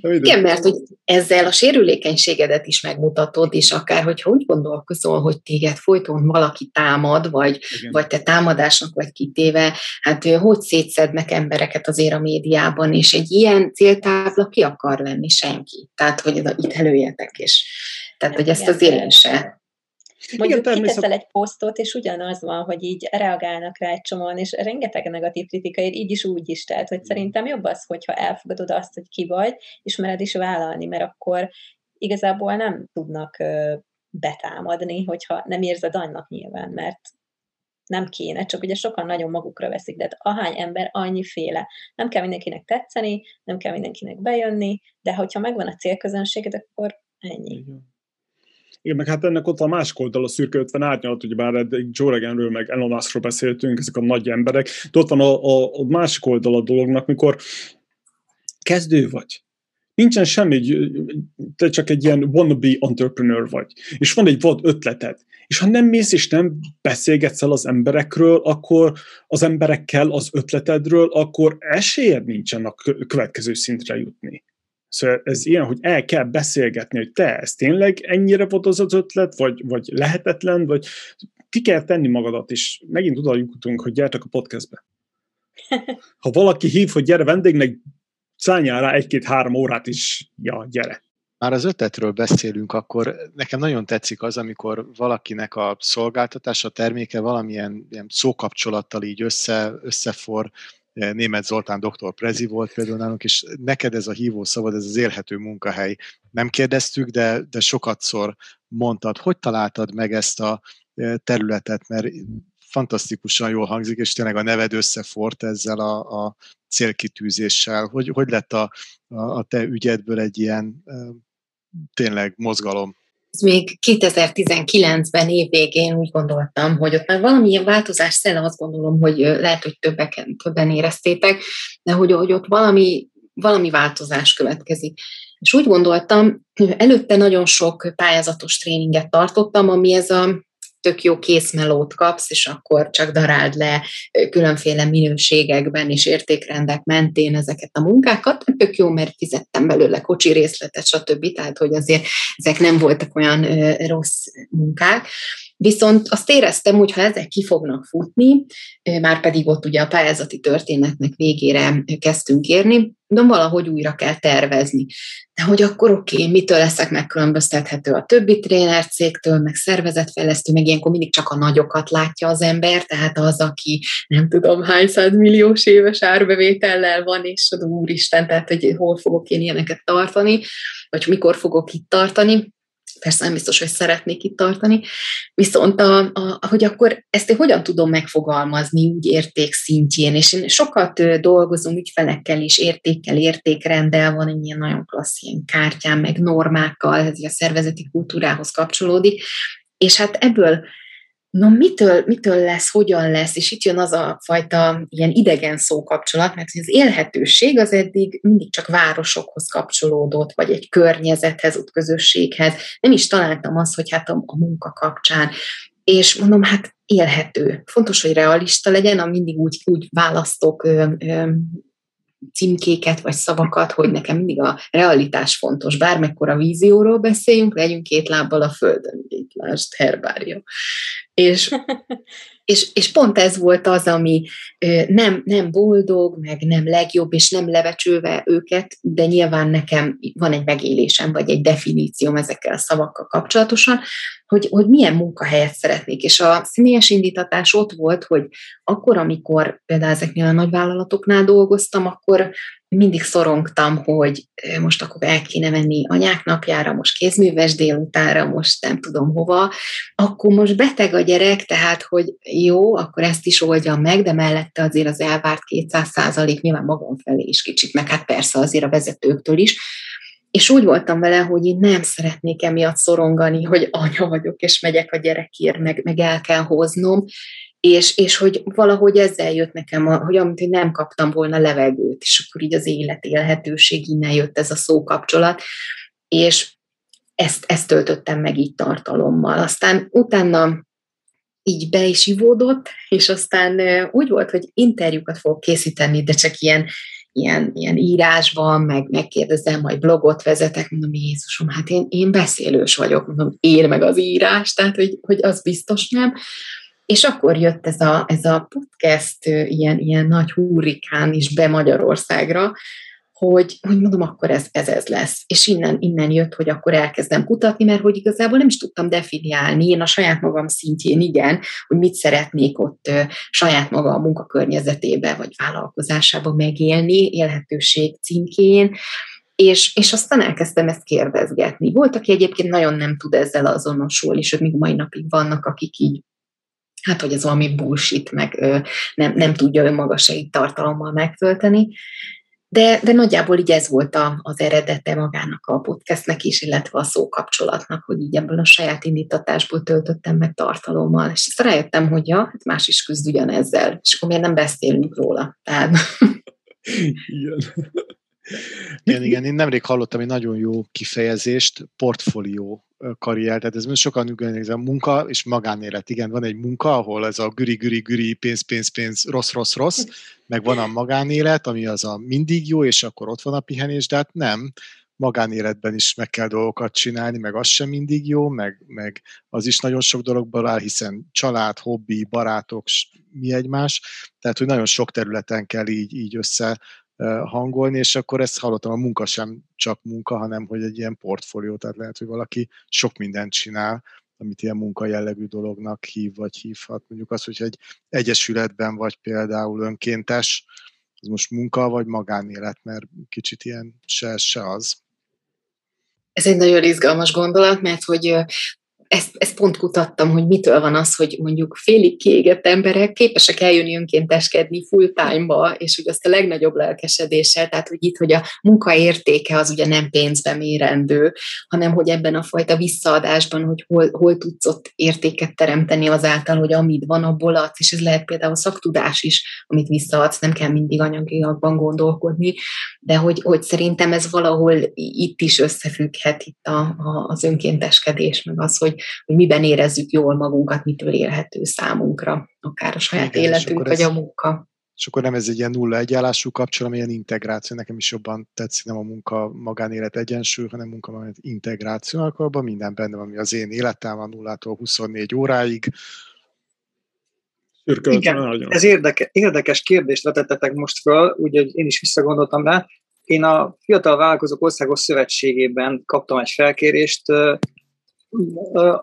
Igen, mert hogy ezzel a sérülékenységedet is megmutatod, és akár, hogyha úgy gondolkozol, hogy téged folyton valaki támad, vagy, vagy te támadásnak vagy kitéve, hát hogy szétszednek embereket azért a médiában, és egy ilyen céltábla ki akar lenni senki. Tehát, hogy itt előjetek, és tehát, hogy ezt azért én se Mondjuk Igen, kiteszel egy posztot, és ugyanaz van, hogy így reagálnak rá egy csomóan, és rengeteg negatív kritika ér, így is úgy is. Tehát, hogy mm. szerintem jobb az, hogyha elfogadod azt, hogy ki vagy, és mered is vállalni, mert akkor igazából nem tudnak betámadni, hogyha nem érzed annak nyilván, mert nem kéne, csak ugye sokan nagyon magukra veszik, de hát ahány ember, annyi féle. Nem kell mindenkinek tetszeni, nem kell mindenkinek bejönni, de hogyha megvan a célközönséged, akkor ennyi. Igen. Igen, meg hát ennek ott a másik oldal, a szürke 50 árnyalat, ugye bár egy Joe Roganről, meg Elon Muskról beszéltünk, ezek a nagy emberek, de ott van a, a, a másik oldal a dolognak, mikor kezdő vagy, Nincsen semmi, te csak egy ilyen wannabe entrepreneur vagy, és van egy vad ötleted, és ha nem mész és nem beszélgetsz el az emberekről, akkor az emberekkel az ötletedről, akkor esélyed nincsen a következő szintre jutni. Szóval ez ilyen, hogy el kell beszélgetni, hogy te, ez tényleg ennyire volt az az ötlet, vagy, vagy lehetetlen, vagy ki kell tenni magadat, és megint oda jutunk, hogy gyertek a podcastbe. Ha valaki hív, hogy gyere vendégnek, szálljál rá egy-két-három órát is, ja, gyere. Már az ötletről beszélünk, akkor nekem nagyon tetszik az, amikor valakinek a szolgáltatása, a terméke valamilyen ilyen szókapcsolattal így össze, összefor, Német Zoltán doktor Prezi volt például nálunk, és neked ez a hívó szavad, ez az élhető munkahely. Nem kérdeztük, de, de sokatszor mondtad, hogy találtad meg ezt a területet, mert fantasztikusan jól hangzik, és tényleg a neved összefort ezzel a, a célkitűzéssel. Hogy, hogy lett a, a, te ügyedből egy ilyen tényleg mozgalom? Még 2019-ben évvégén úgy gondoltam, hogy ott már valamilyen változás szelle, azt gondolom, hogy lehet, hogy többeken, többen éreztétek, de hogy, hogy ott valami, valami változás következik. És úgy gondoltam, előtte nagyon sok pályázatos tréninget tartottam, ami ez a tök jó készmelót kapsz, és akkor csak daráld le különféle minőségekben és értékrendek mentén ezeket a munkákat. Tök jó, mert fizettem belőle kocsi részletet, stb. Tehát, hogy azért ezek nem voltak olyan rossz munkák. Viszont azt éreztem, hogy ha ezek ki fognak futni, már pedig ott ugye a pályázati történetnek végére kezdtünk érni, de valahogy újra kell tervezni. De hogy akkor oké, okay, mitől leszek megkülönböztethető a többi tréner cégtől, meg szervezetfejlesztő, meg ilyenkor mindig csak a nagyokat látja az ember, tehát az, aki nem tudom hány milliós éves árbevétellel van, és az úristen, tehát hogy hol fogok én ilyeneket tartani, vagy mikor fogok itt tartani, persze nem biztos, hogy szeretnék itt tartani, viszont a, a, hogy akkor ezt én hogyan tudom megfogalmazni úgy érték szintjén, és én sokat dolgozom ügyfelekkel is, értékkel, értékrenddel, van egy ilyen nagyon klassz ilyen kártyám, meg normákkal, ez a szervezeti kultúrához kapcsolódik, és hát ebből no mitől, mitől lesz, hogyan lesz, és itt jön az a fajta ilyen idegen szókapcsolat, mert az élhetőség az eddig mindig csak városokhoz kapcsolódott, vagy egy környezethez, ott közösséghez. Nem is találtam azt, hogy hát a, a munka kapcsán. És mondom, hát élhető. Fontos, hogy realista legyen, a mindig úgy, úgy választok ö, ö, címkéket vagy szavakat, hogy nekem mindig a realitás fontos. Bármekkora vízióról beszéljünk, legyünk két lábbal a földön, így lásd, herbária. És, és, és pont ez volt az, ami nem, nem boldog, meg nem legjobb, és nem levecsőve őket, de nyilván nekem van egy megélésem, vagy egy definícióm ezekkel a szavakkal kapcsolatosan, hogy, hogy milyen munkahelyet szeretnék. És a személyes indítatás ott volt, hogy akkor, amikor például ezeknél a nagyvállalatoknál dolgoztam, akkor mindig szorongtam, hogy most akkor el kéne menni anyák napjára, most kézműves délutánra, most nem tudom hova, akkor most beteg a gyerek, tehát hogy jó, akkor ezt is oldjam meg, de mellette azért az elvárt 200 százalék nyilván magam felé is kicsit, meg hát persze azért a vezetőktől is, és úgy voltam vele, hogy én nem szeretnék emiatt szorongani, hogy anya vagyok, és megyek a gyerekért, meg, meg el kell hoznom, és, és hogy valahogy ezzel jött nekem, hogy amit nem kaptam volna levegőt, és akkor így az élet élhetőség, innen jött ez a szókapcsolat, és ezt, ezt töltöttem meg így tartalommal. Aztán utána így be is ivódott, és aztán úgy volt, hogy interjúkat fogok készíteni, de csak ilyen, ilyen, ilyen írásban, meg megkérdezem, majd blogot vezetek, mondom, Jézusom, hát én, én beszélős vagyok, mondom, én meg az írás, tehát hogy, hogy az biztos nem. És akkor jött ez a, ez a podcast ilyen, ilyen nagy hurrikán is be Magyarországra, hogy, hogy mondom, akkor ez, ez ez lesz. És innen, innen jött, hogy akkor elkezdem kutatni, mert hogy igazából nem is tudtam definiálni, én a saját magam szintjén igen, hogy mit szeretnék ott saját maga a munkakörnyezetébe, vagy vállalkozásába megélni, élhetőség címkén, és, és aztán elkezdtem ezt kérdezgetni. Volt, aki egyébként nagyon nem tud ezzel azonosulni, és még mai napig vannak, akik így hát hogy ez valami bullshit, meg ö, nem, nem tudja önmaga se így tartalommal megtölteni. De, de nagyjából így ez volt a, az eredete magának a podcastnek is, illetve a szókapcsolatnak, hogy így ebből a saját indítatásból töltöttem meg tartalommal. És ezt rájöttem, hogy ja, hát más is küzd ugyanezzel, és akkor miért nem beszélünk róla. Tehát... Igen. Igen, igen, én nemrég hallottam egy nagyon jó kifejezést, portfólió karrier, tehát ez sokan ugyanis a munka és magánélet. Igen, van egy munka, ahol ez a güri, güri, güri, pénz, pénz, pénz, rossz, rossz, rossz, meg van a magánélet, ami az a mindig jó, és akkor ott van a pihenés, de hát nem magánéletben is meg kell dolgokat csinálni, meg az sem mindig jó, meg, meg az is nagyon sok dologból áll, hiszen család, hobbi, barátok, mi egymás, tehát hogy nagyon sok területen kell így, így össze hangolni, és akkor ezt hallottam, a munka sem csak munka, hanem hogy egy ilyen portfólió, tehát lehet, hogy valaki sok mindent csinál, amit ilyen munka jellegű dolognak hív, vagy hívhat. Mondjuk az, hogy egy egyesületben vagy például önkéntes, az most munka vagy magánélet, mert kicsit ilyen se, se az. Ez egy nagyon izgalmas gondolat, mert hogy ezt, ezt pont kutattam, hogy mitől van az, hogy mondjuk félig kiégett emberek képesek eljönni önkénteskedni full time-ba, és hogy azt a legnagyobb lelkesedéssel, tehát hogy itt, hogy a munka értéke az ugye nem pénzbe mérendő, hanem hogy ebben a fajta visszaadásban, hogy hol, hol tudsz ott értéket teremteni azáltal, hogy amit van, abból adsz, és ez lehet például szaktudás is, amit visszaadsz, nem kell mindig anyagiakban gondolkodni, de hogy, hogy szerintem ez valahol itt is összefügghet itt a, a, az önkénteskedés, meg az, hogy hogy miben érezzük jól magunkat, mitől élhető számunkra, akár a saját Igen, életünk, vagy ez, a munka. És akkor nem ez egy ilyen nulla egyállású kapcsolat, hanem ilyen integráció. Nekem is jobban tetszik nem a munka magánélet egyensúly, hanem munka magánélet integráció, akkor abban minden benne van, ami az én életem van nullától 24 óráig, igen, ez érdeke, érdekes kérdést vetettetek most föl, úgyhogy én is visszagondoltam rá. Én a Fiatal Vállalkozók Országos Szövetségében kaptam egy felkérést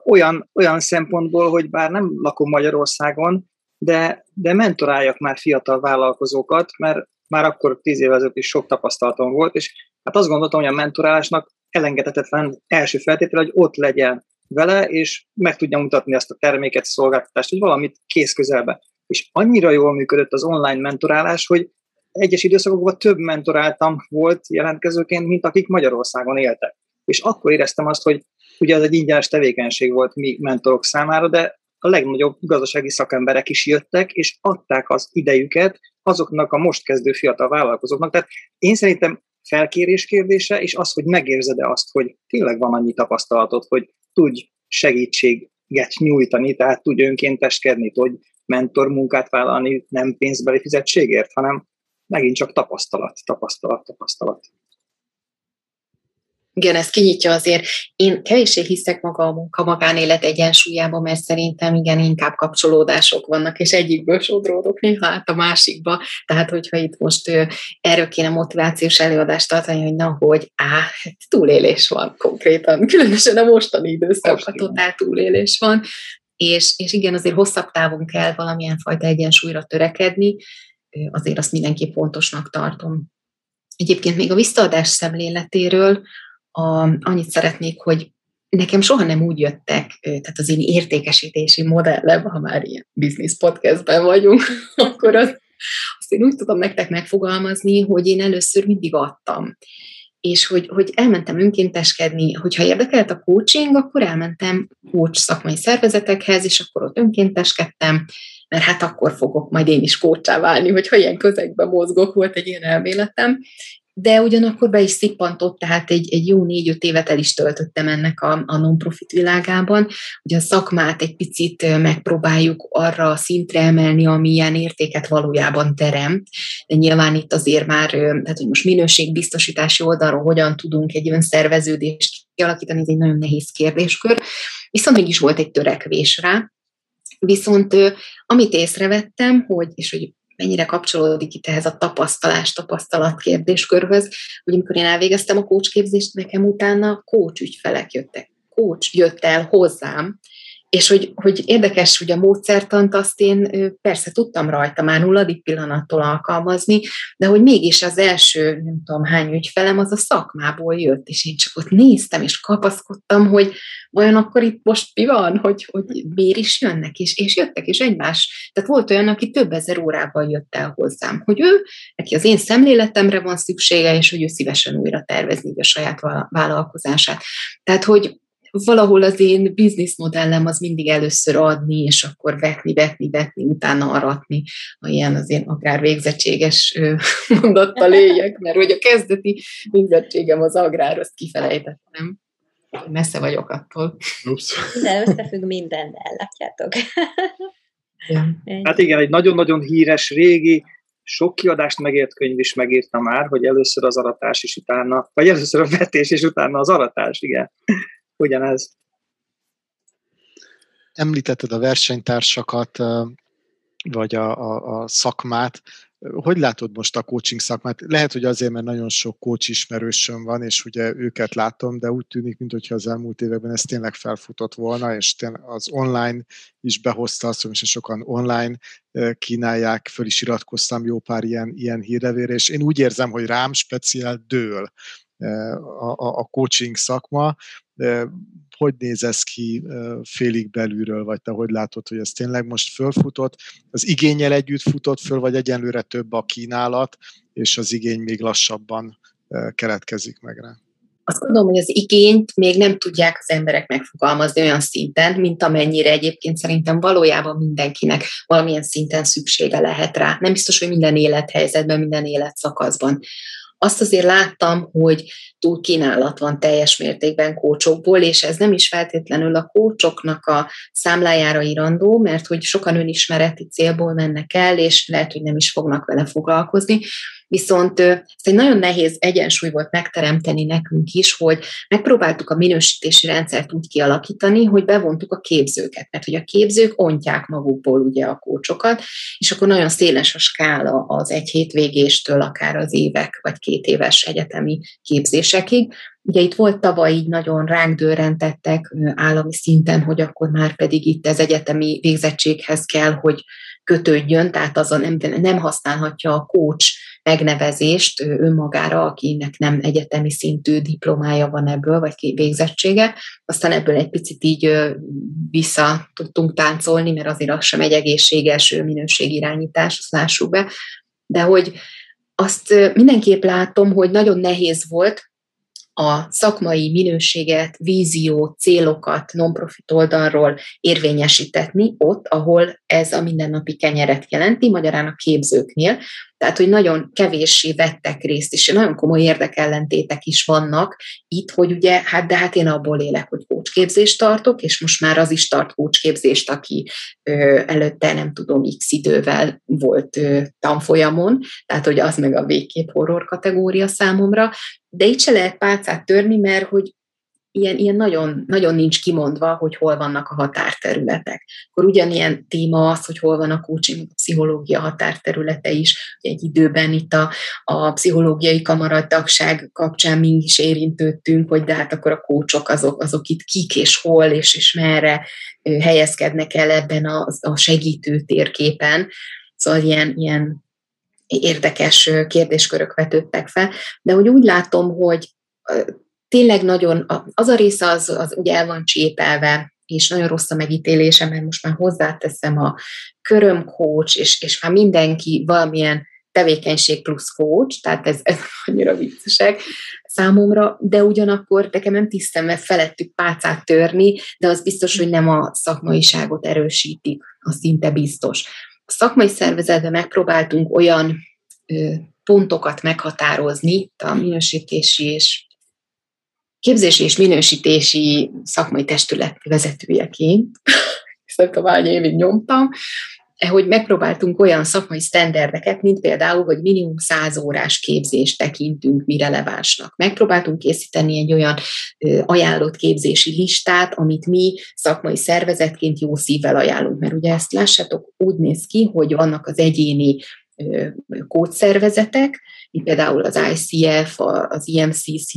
olyan, olyan szempontból, hogy bár nem lakom Magyarországon, de, de mentoráljak már fiatal vállalkozókat, mert már akkor tíz évvel ezelőtt is sok tapasztalatom volt, és hát azt gondoltam, hogy a mentorálásnak elengedhetetlen első feltétel, hogy ott legyen vele, és meg tudja mutatni azt a terméket, szolgáltatást, hogy valamit kész közelbe. És annyira jól működött az online mentorálás, hogy egyes időszakokban több mentoráltam volt jelentkezőként, mint akik Magyarországon éltek. És akkor éreztem azt, hogy Ugye ez egy ingyenes tevékenység volt mi mentorok számára, de a legnagyobb gazdasági szakemberek is jöttek, és adták az idejüket azoknak a most kezdő fiatal vállalkozóknak. Tehát én szerintem felkérés kérdése, és az, hogy megérzed-e azt, hogy tényleg van annyi tapasztalatod, hogy tudj segítséget nyújtani, tehát tudj önkénteskedni, tudj mentor munkát vállalni, nem pénzbeli fizetségért, hanem megint csak tapasztalat, tapasztalat, tapasztalat. Igen, ez kinyitja azért. Én kevéssé hiszek maga a munka magánélet egyensúlyába, mert szerintem igen, inkább kapcsolódások vannak, és egyikből sodródok néha át a másikba. Tehát, hogyha itt most erről kéne motivációs előadást tartani, hogy na, hogy á, hát túlélés van konkrétan, különösen a mostani időszakban totál túlélés van, és, és igen, azért hosszabb távon kell valamilyen fajta egyensúlyra törekedni, azért azt mindenképp fontosnak tartom. Egyébként még a visszaadás szemléletéről, a, annyit szeretnék, hogy nekem soha nem úgy jöttek, tehát az én értékesítési modellem, ha már ilyen business podcastben vagyunk, akkor az, azt én úgy tudom nektek megfogalmazni, hogy én először mindig adtam. És hogy, hogy elmentem önkénteskedni, hogyha érdekelt a coaching, akkor elmentem coach szakmai szervezetekhez, és akkor ott önkénteskedtem, mert hát akkor fogok majd én is kócsá válni, hogyha ilyen közegben mozgok, volt egy ilyen elméletem, de ugyanakkor be is szippantott, tehát egy, egy jó négy-öt évet el is töltöttem ennek a, a non-profit világában, hogy a szakmát egy picit megpróbáljuk arra a szintre emelni, ami ilyen értéket valójában teremt, de nyilván itt azért már, tehát hogy most minőségbiztosítási oldalról hogyan tudunk egy önszerveződést kialakítani, ez egy nagyon nehéz kérdéskör, viszont mégis volt egy törekvés rá, Viszont amit észrevettem, hogy, és hogy mennyire kapcsolódik itt ehhez a tapasztalás, tapasztalat kérdéskörhöz, hogy amikor én elvégeztem a kócsképzést, nekem utána kócs ügyfelek jöttek, kócs jött el hozzám, és hogy, hogy érdekes, hogy a módszertant azt én persze tudtam rajta már nulladik pillanattól alkalmazni, de hogy mégis az első, nem tudom hány ügyfelem, az a szakmából jött, és én csak ott néztem, és kapaszkodtam, hogy vajon akkor itt most mi van, hogy, hogy miért is jönnek, és, és jöttek, és egymás. Tehát volt olyan, aki több ezer órával jött el hozzám, hogy ő, neki az én szemléletemre van szüksége, és hogy ő szívesen újra tervezni a saját vállalkozását. Tehát, hogy valahol az én bizniszmodellem az mindig először adni, és akkor vetni, vetni, vetni, utána aratni, ha ilyen az én agrár végzettséges mondattal éljek, mert hogy a kezdeti végzettségem az agrár, azt kifelejtettem. Messze vagyok attól. Ups. De összefügg mindennel, látjátok. Ja. Hát igen, egy nagyon-nagyon híres régi sok kiadást megért könyv is megírta már, hogy először az aratás is utána, vagy először a vetés és utána az aratás, igen. Ugyanez. Említetted a versenytársakat, vagy a, a, a szakmát. Hogy látod most a coaching szakmát? Lehet, hogy azért, mert nagyon sok coach ismerősöm van, és ugye őket látom, de úgy tűnik, mintha az elmúlt években ez tényleg felfutott volna, és az online is behozta azt, hogy sokan online kínálják, föl is iratkoztam jó pár ilyen, ilyen hírlevére, és én úgy érzem, hogy rám speciál dől a, a, coaching szakma, hogy néz ez ki félig belülről, vagy te hogy látod, hogy ez tényleg most fölfutott, az igényel együtt futott föl, vagy egyenlőre több a kínálat, és az igény még lassabban keletkezik meg rá? Azt gondolom, hogy az igényt még nem tudják az emberek megfogalmazni olyan szinten, mint amennyire egyébként szerintem valójában mindenkinek valamilyen szinten szüksége lehet rá. Nem biztos, hogy minden élethelyzetben, minden életszakaszban. Azt azért láttam, hogy túl kínálat van teljes mértékben kócsokból, és ez nem is feltétlenül a kócsoknak a számlájára irandó, mert hogy sokan önismereti célból mennek el, és lehet, hogy nem is fognak vele foglalkozni, Viszont ezt egy nagyon nehéz egyensúly volt megteremteni nekünk is, hogy megpróbáltuk a minősítési rendszert úgy kialakítani, hogy bevontuk a képzőket, mert hogy a képzők ontják magukból ugye a kócsokat, és akkor nagyon széles a skála az egy hétvégéstől akár az évek vagy két éves egyetemi képzésekig. Ugye itt volt tavaly így nagyon ránk dőrentettek állami szinten, hogy akkor már pedig itt az egyetemi végzettséghez kell, hogy kötődjön, tehát azon nem, nem használhatja a kócs megnevezést önmagára, akinek nem egyetemi szintű diplomája van ebből, vagy végzettsége. Aztán ebből egy picit így vissza tudtunk táncolni, mert azért az sem egy egészséges minőségirányítás, azt lássuk be. De hogy azt mindenképp látom, hogy nagyon nehéz volt a szakmai minőséget, víziót, célokat non-profit oldalról érvényesítetni ott, ahol ez a mindennapi kenyeret jelenti, magyarán a képzőknél. Tehát, hogy nagyon kevéssé vettek részt, és nagyon komoly érdekellentétek is vannak itt, hogy ugye, hát de hát én abból élek, hogy kócsképzést tartok, és most már az is tart kócsképzést, aki ö, előtte nem tudom, x idővel volt ö, tanfolyamon, tehát hogy az meg a végképp horror kategória számomra, de itt se lehet pálcát törni, mert hogy ilyen, ilyen nagyon, nagyon nincs kimondva, hogy hol vannak a határterületek. Akkor ugyanilyen téma az, hogy hol van a coaching, pszichológia határterülete is. Egy időben itt a, a pszichológiai kamaratagság kapcsán mi is érintődtünk, hogy de hát akkor a kócsok azok, azok itt kik és hol és, és merre helyezkednek el ebben a, a segítő térképen. Szóval ilyen, ilyen érdekes kérdéskörök vetődtek fel, de hogy úgy látom, hogy tényleg nagyon, az a része az, az ugye el van csépelve, és nagyon rossz a megítélése, mert most már hozzáteszem a körömkócs, és, és már mindenki valamilyen tevékenység plusz coach, tehát ez, ez annyira viccesek számomra, de ugyanakkor nekem nem tisztem, mert felettük pálcát törni, de az biztos, hogy nem a szakmaiságot erősítik, az szinte biztos. A szakmai szervezetben megpróbáltunk olyan ö, pontokat meghatározni, a minősítési és képzési és minősítési szakmai testület vezetőjeként, ezt a évig nyomtam, hogy megpróbáltunk olyan szakmai sztenderdeket, mint például, hogy minimum 100 órás képzést tekintünk mi relevánsnak. Megpróbáltunk készíteni egy olyan ajánlott képzési listát, amit mi szakmai szervezetként jó szívvel ajánlunk, mert ugye ezt lássátok, úgy néz ki, hogy vannak az egyéni kódszervezetek, mint például az ICF, az IMCC,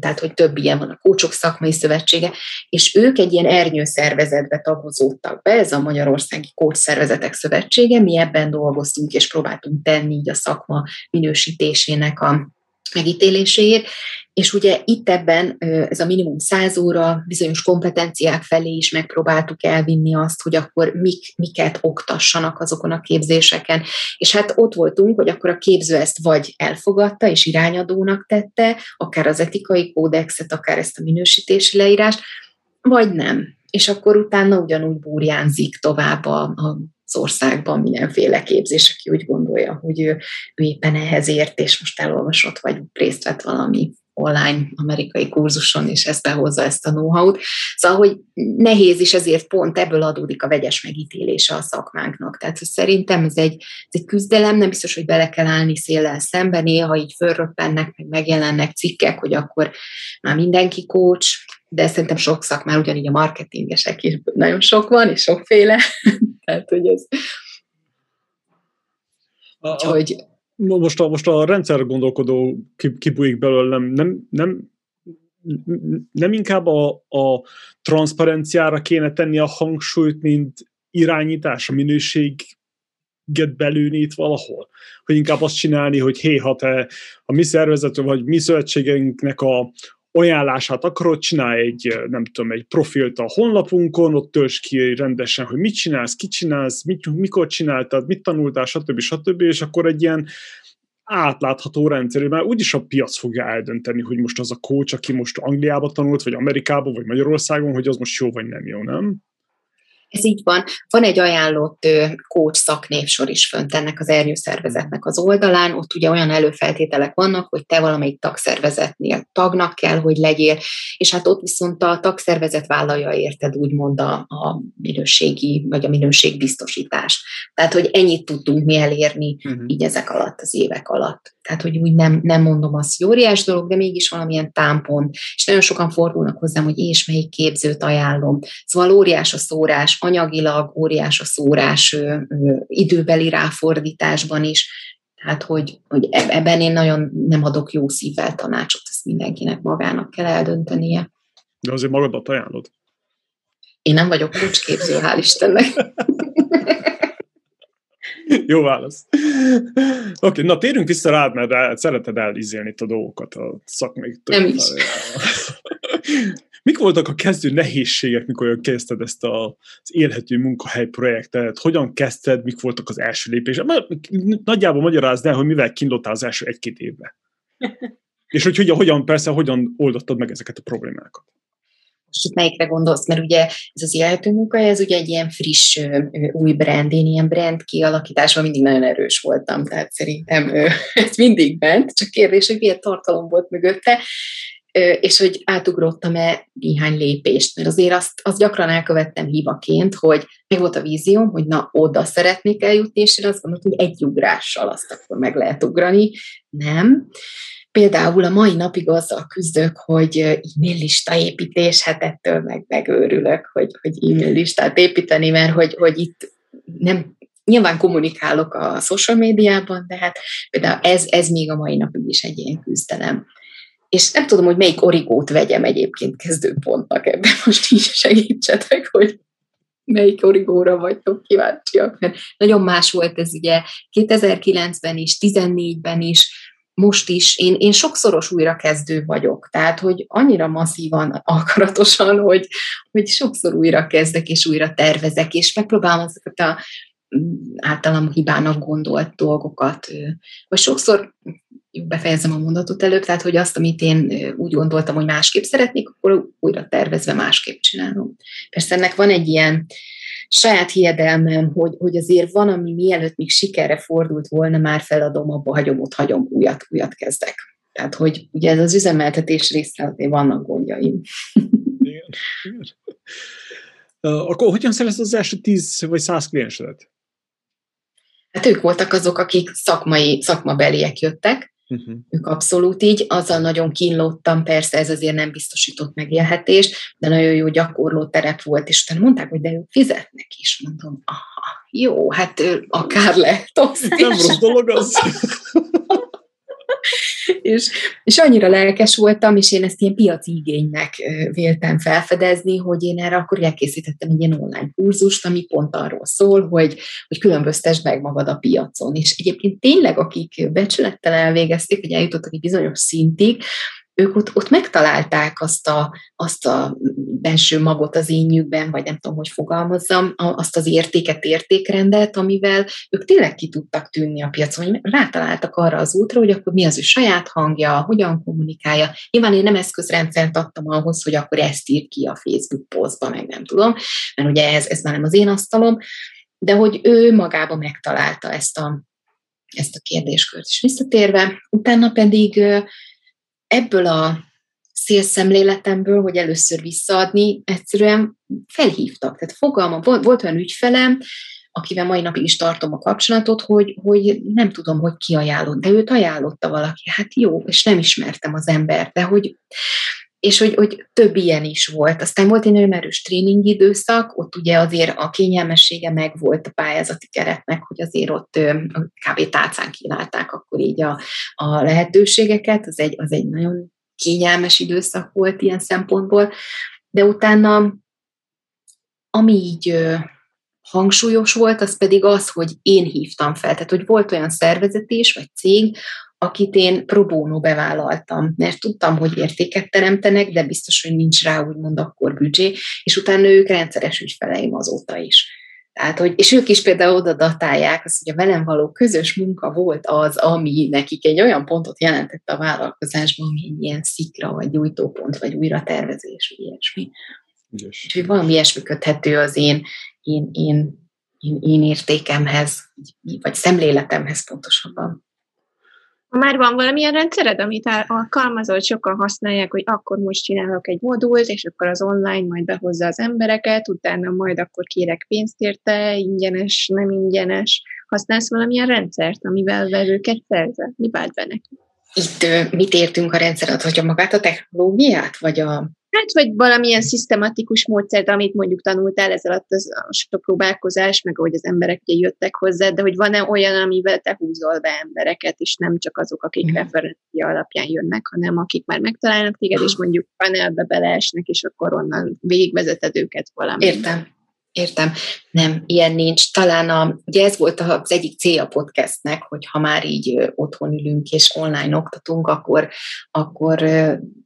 tehát hogy több ilyen van a Kócsok Szakmai Szövetsége, és ők egy ilyen ernyőszervezetbe tagozódtak be, ez a Magyarországi Kócszervezetek Szövetsége, mi ebben dolgoztunk, és próbáltunk tenni így a szakma minősítésének a megítéléséért, és ugye itt ebben ez a minimum 100 óra bizonyos kompetenciák felé is megpróbáltuk elvinni azt, hogy akkor mik, miket oktassanak azokon a képzéseken. És hát ott voltunk, hogy akkor a képző ezt vagy elfogadta és irányadónak tette, akár az etikai kódexet, akár ezt a minősítési leírást, vagy nem. És akkor utána ugyanúgy búrjánzik tovább a, a az országban mindenféle képzés, aki úgy gondolja, hogy ő, ő éppen ehhez ért, és most elolvasott, vagy részt vett valami online amerikai kurzuson, és ezt behozza ezt a know-how-t. Szóval, hogy nehéz is, ezért pont ebből adódik a vegyes megítélése a szakmánknak. Tehát szerintem ez egy, ez egy küzdelem, nem biztos, hogy bele kell állni széllel szemben, néha így fölröppennek, meg megjelennek cikkek, hogy akkor már mindenki coach, de szerintem sok szakmár, ugyanígy a marketingesek is nagyon sok van, és sokféle, tehát hogy ez... A, Úgyhogy... Most a, most a rendszer gondolkodó kibújik belőle, nem, nem, nem, nem inkább a, a transzparenciára kéne tenni a hangsúlyt, mint irányítás, a minőséget belőni itt valahol. Hogy inkább azt csinálni, hogy hé, ha te a mi szervezetünk, vagy mi szövetségeinknek a, ajánlását akarod, csinálj egy, nem tudom, egy profilt a honlapunkon, ott tölts ki rendesen, hogy mit csinálsz, ki csinálsz, mit, mikor csináltad, mit tanultál, stb. stb. És akkor egy ilyen átlátható rendszer, mert úgyis a piac fogja eldönteni, hogy most az a coach, aki most Angliába tanult, vagy Amerikába, vagy Magyarországon, hogy az most jó, vagy nem jó, nem? Ez így van. Van egy ajánlott coach szaknévsor is fönt ennek az ernyőszervezetnek az oldalán. Ott ugye olyan előfeltételek vannak, hogy te valamelyik tagszervezetnél tagnak kell, hogy legyél, és hát ott viszont a tagszervezet vállalja érted úgymond a, a minőségi, vagy a minőségbiztosítás. Tehát, hogy ennyit tudtunk mi elérni uh-huh. így ezek alatt, az évek alatt. Tehát, hogy úgy nem, nem mondom azt, hogy óriás dolog, de mégis valamilyen támpont. És nagyon sokan fordulnak hozzám, hogy és melyik képzőt ajánlom. Szóval óriás a szórás, anyagilag óriás a szórás ö, ö, időbeli ráfordításban is. Tehát, hogy, hogy ebben én nagyon nem adok jó szívvel tanácsot, ezt mindenkinek magának kell eldöntenie. De azért magadat ajánlod. Én nem vagyok kulcsképző, hál' Istennek. Jó válasz. Oké, okay, na térjünk vissza rád, mert szereted elizélni a dolgokat a szakmai Nem is. Mik voltak a kezdő nehézségek, mikor kezdted ezt az élhető munkahely projektet? Hogyan kezdted, mik voltak az első lépések? Nagyjából magyarázd el, hogy mivel kínlottál az első egy-két évben. És hogy hogyan, persze, hogyan oldottad meg ezeket a problémákat? Most itt melyikre gondolsz, mert ugye ez az élhető munka, ez ugye egy ilyen friss új brand, én ilyen brand kialakításban mindig nagyon erős voltam, tehát szerintem ez mindig bent, csak kérdés, hogy milyen tartalom volt mögötte, és hogy átugrottam-e néhány lépést, mert azért azt, azt gyakran elkövettem hibaként, hogy meg volt a vízióm, hogy na, oda szeretnék eljutni, és én azt gondoltam, hogy egy ugrással azt akkor meg lehet ugrani. Nem. Például a mai napig azzal küzdök, hogy e-mail lista építés, hát ettől meg megőrülök, hogy, hogy e-mail listát építeni, mert hogy, hogy itt nem, nyilván kommunikálok a social médiában, de hát például ez, ez még a mai napig is egy ilyen küzdelem. És nem tudom, hogy melyik origót vegyem egyébként kezdőpontnak ebben, most így segítsetek, hogy melyik origóra vagytok kíváncsiak, mert nagyon más volt ez ugye 2009-ben is, 2014-ben is, most is én, én sokszoros újrakezdő vagyok, tehát hogy annyira masszívan, akaratosan, hogy, hogy sokszor újra kezdek és újra tervezek, és megpróbálom azokat a mm, általam hibának gondolt dolgokat, vagy sokszor befejezem a mondatot előbb, tehát hogy azt, amit én úgy gondoltam, hogy másképp szeretnék, akkor újra tervezve másképp csinálom. Persze ennek van egy ilyen saját hiedelmem, hogy, hogy azért van, ami mielőtt még sikerre fordult volna, már feladom, abba hagyom, ott hagyom, újat, újat kezdek. Tehát, hogy ugye ez az üzemeltetés része azért vannak gondjaim. Igen. Igen. Akkor hogyan szerezted az első tíz vagy száz kliensedet? Hát ők voltak azok, akik szakmai, szakmabeliek jöttek, Uh-huh. Ők abszolút így, azzal nagyon kínlottam, persze ez azért nem biztosított megélhetést, de nagyon jó gyakorló terep volt, és utána mondták, hogy de ők fizetnek is. Mondom, aha, jó, hát akár lehet Nem rossz dolog az. és, és annyira lelkes voltam, és én ezt ilyen piaci igénynek véltem felfedezni, hogy én erre akkor elkészítettem egy ilyen online kurzust, ami pont arról szól, hogy, hogy különböztesd meg magad a piacon. És egyébként tényleg, akik becsülettel elvégezték, hogy eljutottak egy bizonyos szintig, ők ott, ott megtalálták azt a, azt a belső magot az énjükben, vagy nem tudom, hogy fogalmazzam, azt az értéket, értékrendet, amivel ők tényleg ki tudtak tűnni a piacon, hogy rátaláltak arra az útra, hogy akkor mi az ő saját hangja, hogyan kommunikálja. Nyilván én nem eszközrendszert adtam ahhoz, hogy akkor ezt ír ki a Facebook posztba, meg nem tudom, mert ugye ez, ez már nem az én asztalom, de hogy ő magába megtalálta ezt a, ezt a kérdéskört. És visszatérve, utána pedig ebből a szélszemléletemből, hogy először visszaadni, egyszerűen felhívtak. Tehát fogalmam, volt, volt olyan ügyfelem, akivel mai napig is tartom a kapcsolatot, hogy, hogy nem tudom, hogy ki ajánlott, de őt ajánlotta valaki. Hát jó, és nem ismertem az embert, de hogy és hogy, hogy több ilyen is volt. Aztán volt egy nagyon erős tréning időszak, ott ugye azért a kényelmessége meg volt a pályázati keretnek, hogy azért ott kb. tálcán kínálták akkor így a, a lehetőségeket, az egy, az egy nagyon kényelmes időszak volt ilyen szempontból, de utána ami így hangsúlyos volt, az pedig az, hogy én hívtam fel. Tehát, hogy volt olyan szervezetés vagy cég, akit én pro bono bevállaltam, mert tudtam, hogy értéket teremtenek, de biztos, hogy nincs rá úgymond akkor büdzsé, és utána ők rendszeres ügyfeleim azóta is. Tehát, hogy, és ők is például oda datálják, azt, hogy a velem való közös munka volt az, ami nekik egy olyan pontot jelentett a vállalkozásban, ami egy ilyen szikra, vagy gyújtópont, vagy újra tervezés, vagy ilyesmi. Yes. Úgyhogy valami ilyesmi köthető az én, én, én, én, én értékemhez, vagy szemléletemhez pontosabban. Már van valamilyen rendszered, amit alkalmazol, sokan használják, hogy akkor most csinálok egy modult, és akkor az online majd behozza az embereket, utána majd akkor kérek pénzt érte, ingyenes, nem ingyenes. Használsz valamilyen rendszert, amivel vevőket szerzel? Mi vált be neki? Itt mit értünk a rendszeret, hogy a magát a technológiát, vagy a Hát, vagy valamilyen szisztematikus módszert, amit mondjuk tanultál ez alatt az, a sok próbálkozás, meg ahogy az emberek ugye jöttek hozzá, de hogy van-e olyan, amivel te húzol be embereket, és nem csak azok, akik mm. referencia alapján jönnek, hanem akik már megtalálnak téged, és mondjuk panelbe beleesnek, és akkor onnan végigvezeted őket valami. Értem. Értem. Nem, ilyen nincs. Talán a, ugye ez volt az egyik célja a podcastnek, hogy ha már így otthon ülünk és online oktatunk, akkor, akkor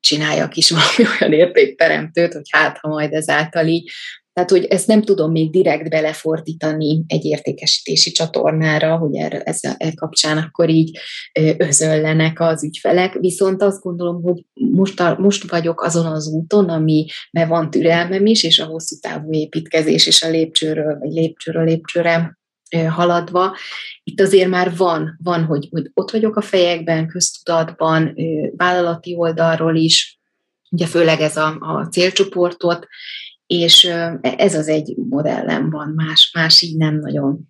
csináljak is valami olyan értékteremtőt, hogy hát, ha majd ezáltal így tehát, hogy ezt nem tudom még direkt belefordítani egy értékesítési csatornára, hogy erre, ezzel e kapcsán akkor így özöllenek az ügyfelek, viszont azt gondolom, hogy most, a, most vagyok azon az úton, ami mert van türelmem is, és a hosszú távú építkezés és a lépcsőről, vagy lépcsőről lépcsőre haladva, itt azért már van, van hogy, hogy ott vagyok a fejekben, köztudatban, vállalati oldalról is, ugye főleg ez a, a célcsoportot, és ez az egy modellem van, más, más így nem nagyon.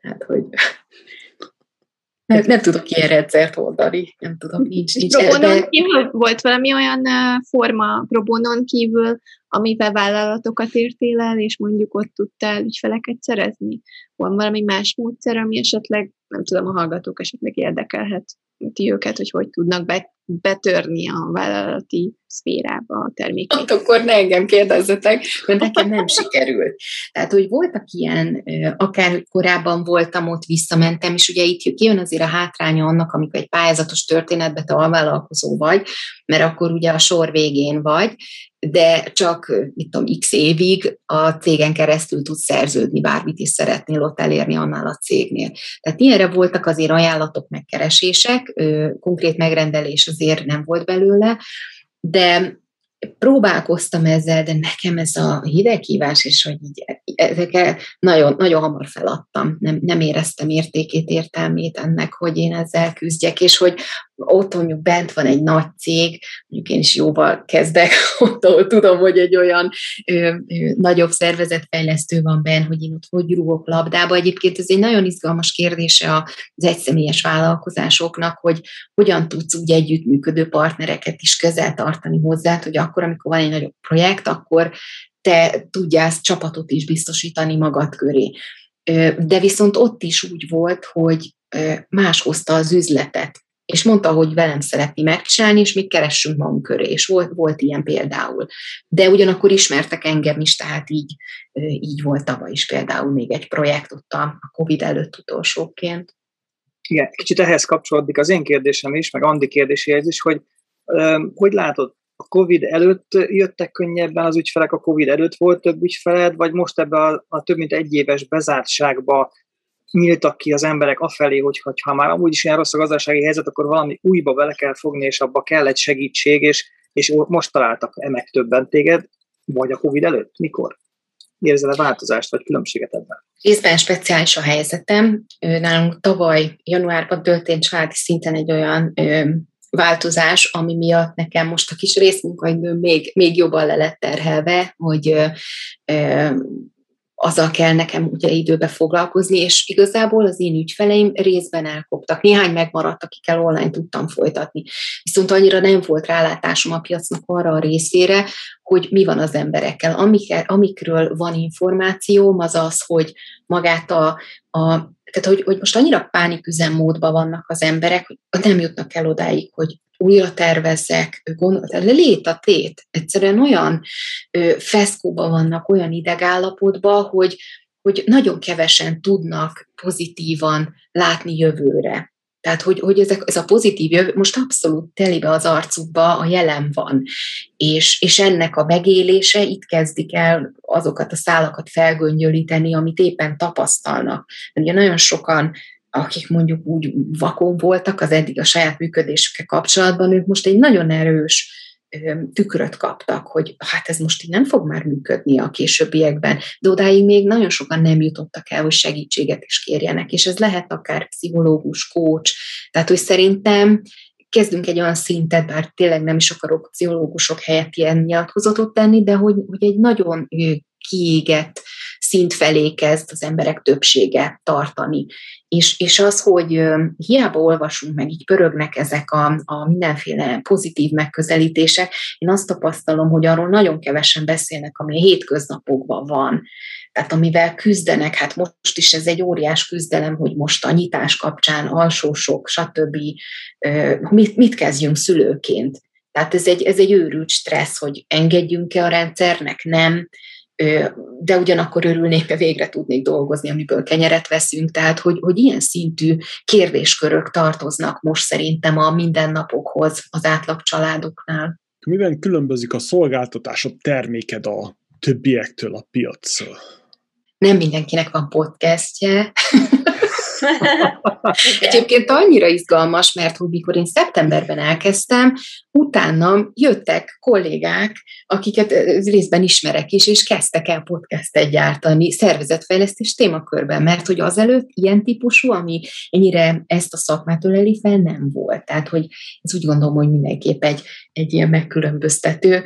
Tehát, hogy nem, nem tudok ilyen rendszert oldani, nem tudom, nincs. nincs Probonon kívül volt valami olyan forma probonon kívül, amivel vállalatokat értél el, és mondjuk ott tudtál ügyfeleket szerezni? Van valami más módszer, ami esetleg, nem tudom, a hallgatók esetleg érdekelhet ti őket, hogy hogy tudnak betörni a vállalati szférába a termékek. Hát akkor ne engem kérdezzetek, mert nekem nem sikerült. Tehát, hogy voltak ilyen, akár korábban voltam ott, visszamentem, és ugye itt kijön azért a hátránya annak, amikor egy pályázatos történetbe te alvállalkozó vagy, mert akkor ugye a sor végén vagy, de csak, mit tudom, x évig a cégen keresztül tudsz szerződni, bármit is szeretnél ott elérni annál a cégnél. Tehát ilyenre voltak azért ajánlatok, megkeresések, konkrét megrendelés azért nem volt belőle, de próbálkoztam ezzel, de nekem ez a hideghívás, és hogy így ezeket nagyon, nagyon hamar feladtam. Nem, nem éreztem értékét, értelmét ennek, hogy én ezzel küzdjek, és hogy ott mondjuk bent van egy nagy cég, mondjuk én is jóval kezdek, ott, ahol tudom, hogy egy olyan ö, ö, nagyobb szervezetfejlesztő van benne, hogy én ott hogy rúgok labdába. Egyébként ez egy nagyon izgalmas kérdése az egyszemélyes vállalkozásoknak, hogy hogyan tudsz úgy együttműködő partnereket is közel tartani hozzá, hogy akkor, amikor van egy nagyobb projekt, akkor te tudjál csapatot is biztosítani magad köré. De viszont ott is úgy volt, hogy más hozta az üzletet és mondta, hogy velem szeretni megcsinálni, és mi keressünk magunk köré, és volt, volt ilyen például. De ugyanakkor ismertek engem is, tehát így, így volt tavaly is például még egy projekt ott a Covid előtt utolsóként. Igen, kicsit ehhez kapcsolódik az én kérdésem is, meg Andi kérdéséhez is, hogy Hogy látod, a Covid előtt jöttek könnyebben az ügyfelek, a Covid előtt volt több ügyfeled, vagy most ebbe a, a több mint egy éves bezártságba nyíltak ki az emberek afelé, hogy ha már amúgy is ilyen rossz a gazdasági helyzet, akkor valami újba vele kell fogni, és abba kell egy segítség, és, és most találtak-e meg többen téged, vagy a Covid előtt? Mikor? Érzel-e változást, vagy különbséget ebben? Részben speciális a helyzetem. Nálunk tavaly januárban történt családi szinten egy olyan változás, ami miatt nekem most a kis részmunkaidőm még, még jobban le lett terhelve, hogy ö, ö, azzal kell nekem ugye időbe foglalkozni, és igazából az én ügyfeleim részben elkoptak. Néhány megmaradt, akikkel online tudtam folytatni. Viszont annyira nem volt rálátásom a piacnak arra a részére, hogy mi van az emberekkel. Amikkel, amikről van információm, az az, hogy magát a, a tehát, hogy, hogy most annyira pániküzemmódban vannak az emberek, hogy nem jutnak el odáig, hogy újra tervezzek, gondol, lét a tét. Egyszerűen olyan feszkóban vannak, olyan idegállapotban, hogy, hogy nagyon kevesen tudnak pozitívan látni jövőre. Tehát, hogy, hogy ezek, ez a pozitív jövő most abszolút telibe az arcukba, a jelen van. És, és ennek a megélése itt kezdik el azokat a szálakat felgöngyölíteni, amit éppen tapasztalnak. Ugye nagyon sokan akik mondjuk úgy vakon voltak az eddig a saját működésükkel kapcsolatban, ők most egy nagyon erős tükröt kaptak, hogy hát ez most így nem fog már működni a későbbiekben, de odáig még nagyon sokan nem jutottak el, hogy segítséget is kérjenek, és ez lehet akár pszichológus, coach, tehát hogy szerintem kezdünk egy olyan szintet, bár tényleg nem is akarok pszichológusok helyett ilyen nyilatkozatot tenni, de hogy, hogy egy nagyon kiégett szint felé kezd az emberek többsége tartani. És, és az, hogy hiába olvasunk, meg így pörögnek ezek a, a mindenféle pozitív megközelítések, én azt tapasztalom, hogy arról nagyon kevesen beszélnek, ami a hétköznapokban van. Tehát amivel küzdenek, hát most is ez egy óriás küzdelem, hogy most a nyitás kapcsán alsósok, stb. Mit, mit kezdjünk szülőként? Tehát ez egy, ez egy őrült stressz, hogy engedjünk-e a rendszernek, nem, de ugyanakkor örülnék, végre tudnék dolgozni, amiből kenyeret veszünk, tehát hogy, hogy ilyen szintű kérdéskörök tartoznak most szerintem a mindennapokhoz az átlag családoknál. Miben különbözik a szolgáltatás, a terméked a többiektől a piacról? Nem mindenkinek van podcastje. Egyébként annyira izgalmas, mert hogy mikor én szeptemberben elkezdtem, utána jöttek kollégák, akiket részben ismerek is, és kezdtek el podcastet gyártani szervezetfejlesztés témakörben, mert hogy azelőtt ilyen típusú, ami ennyire ezt a szakmát öleli fel, nem volt. Tehát, hogy ez úgy gondolom, hogy mindenképp egy, egy ilyen megkülönböztető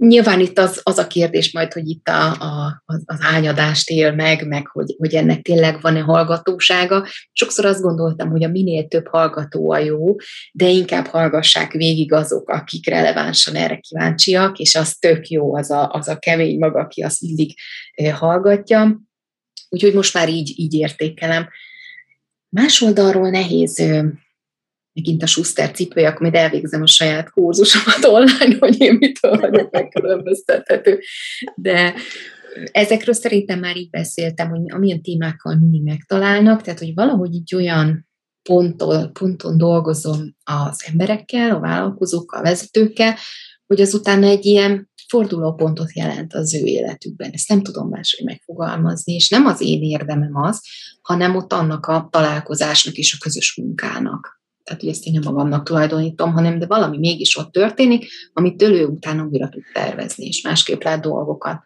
Nyilván itt az, az a kérdés majd, hogy itt a, a, az ányadást él meg, meg hogy, hogy ennek tényleg van-e hallgatósága. Sokszor azt gondoltam, hogy a minél több hallgató a jó, de inkább hallgassák végig azok, akik relevánsan erre kíváncsiak, és az tök jó az a, az a kemény maga, aki azt mindig hallgatja. Úgyhogy most már így, így értékelem. Más oldalról nehéz megint a Schuster cipője, akkor majd elvégzem a saját kurzusomat online, hogy én mitől vagyok megkülönböztethető. De ezekről szerintem már így beszéltem, hogy amilyen témákkal mindig megtalálnak, tehát hogy valahogy így olyan ponton, ponton dolgozom az emberekkel, a vállalkozókkal, a vezetőkkel, hogy azután egy ilyen fordulópontot jelent az ő életükben. Ezt nem tudom máshogy megfogalmazni, és nem az én érdemem az, hanem ott annak a találkozásnak és a közös munkának tehát hogy ezt én nem magamnak tulajdonítom, hanem de valami mégis ott történik, amit tőle utána újra tud tervezni, és másképp lát dolgokat.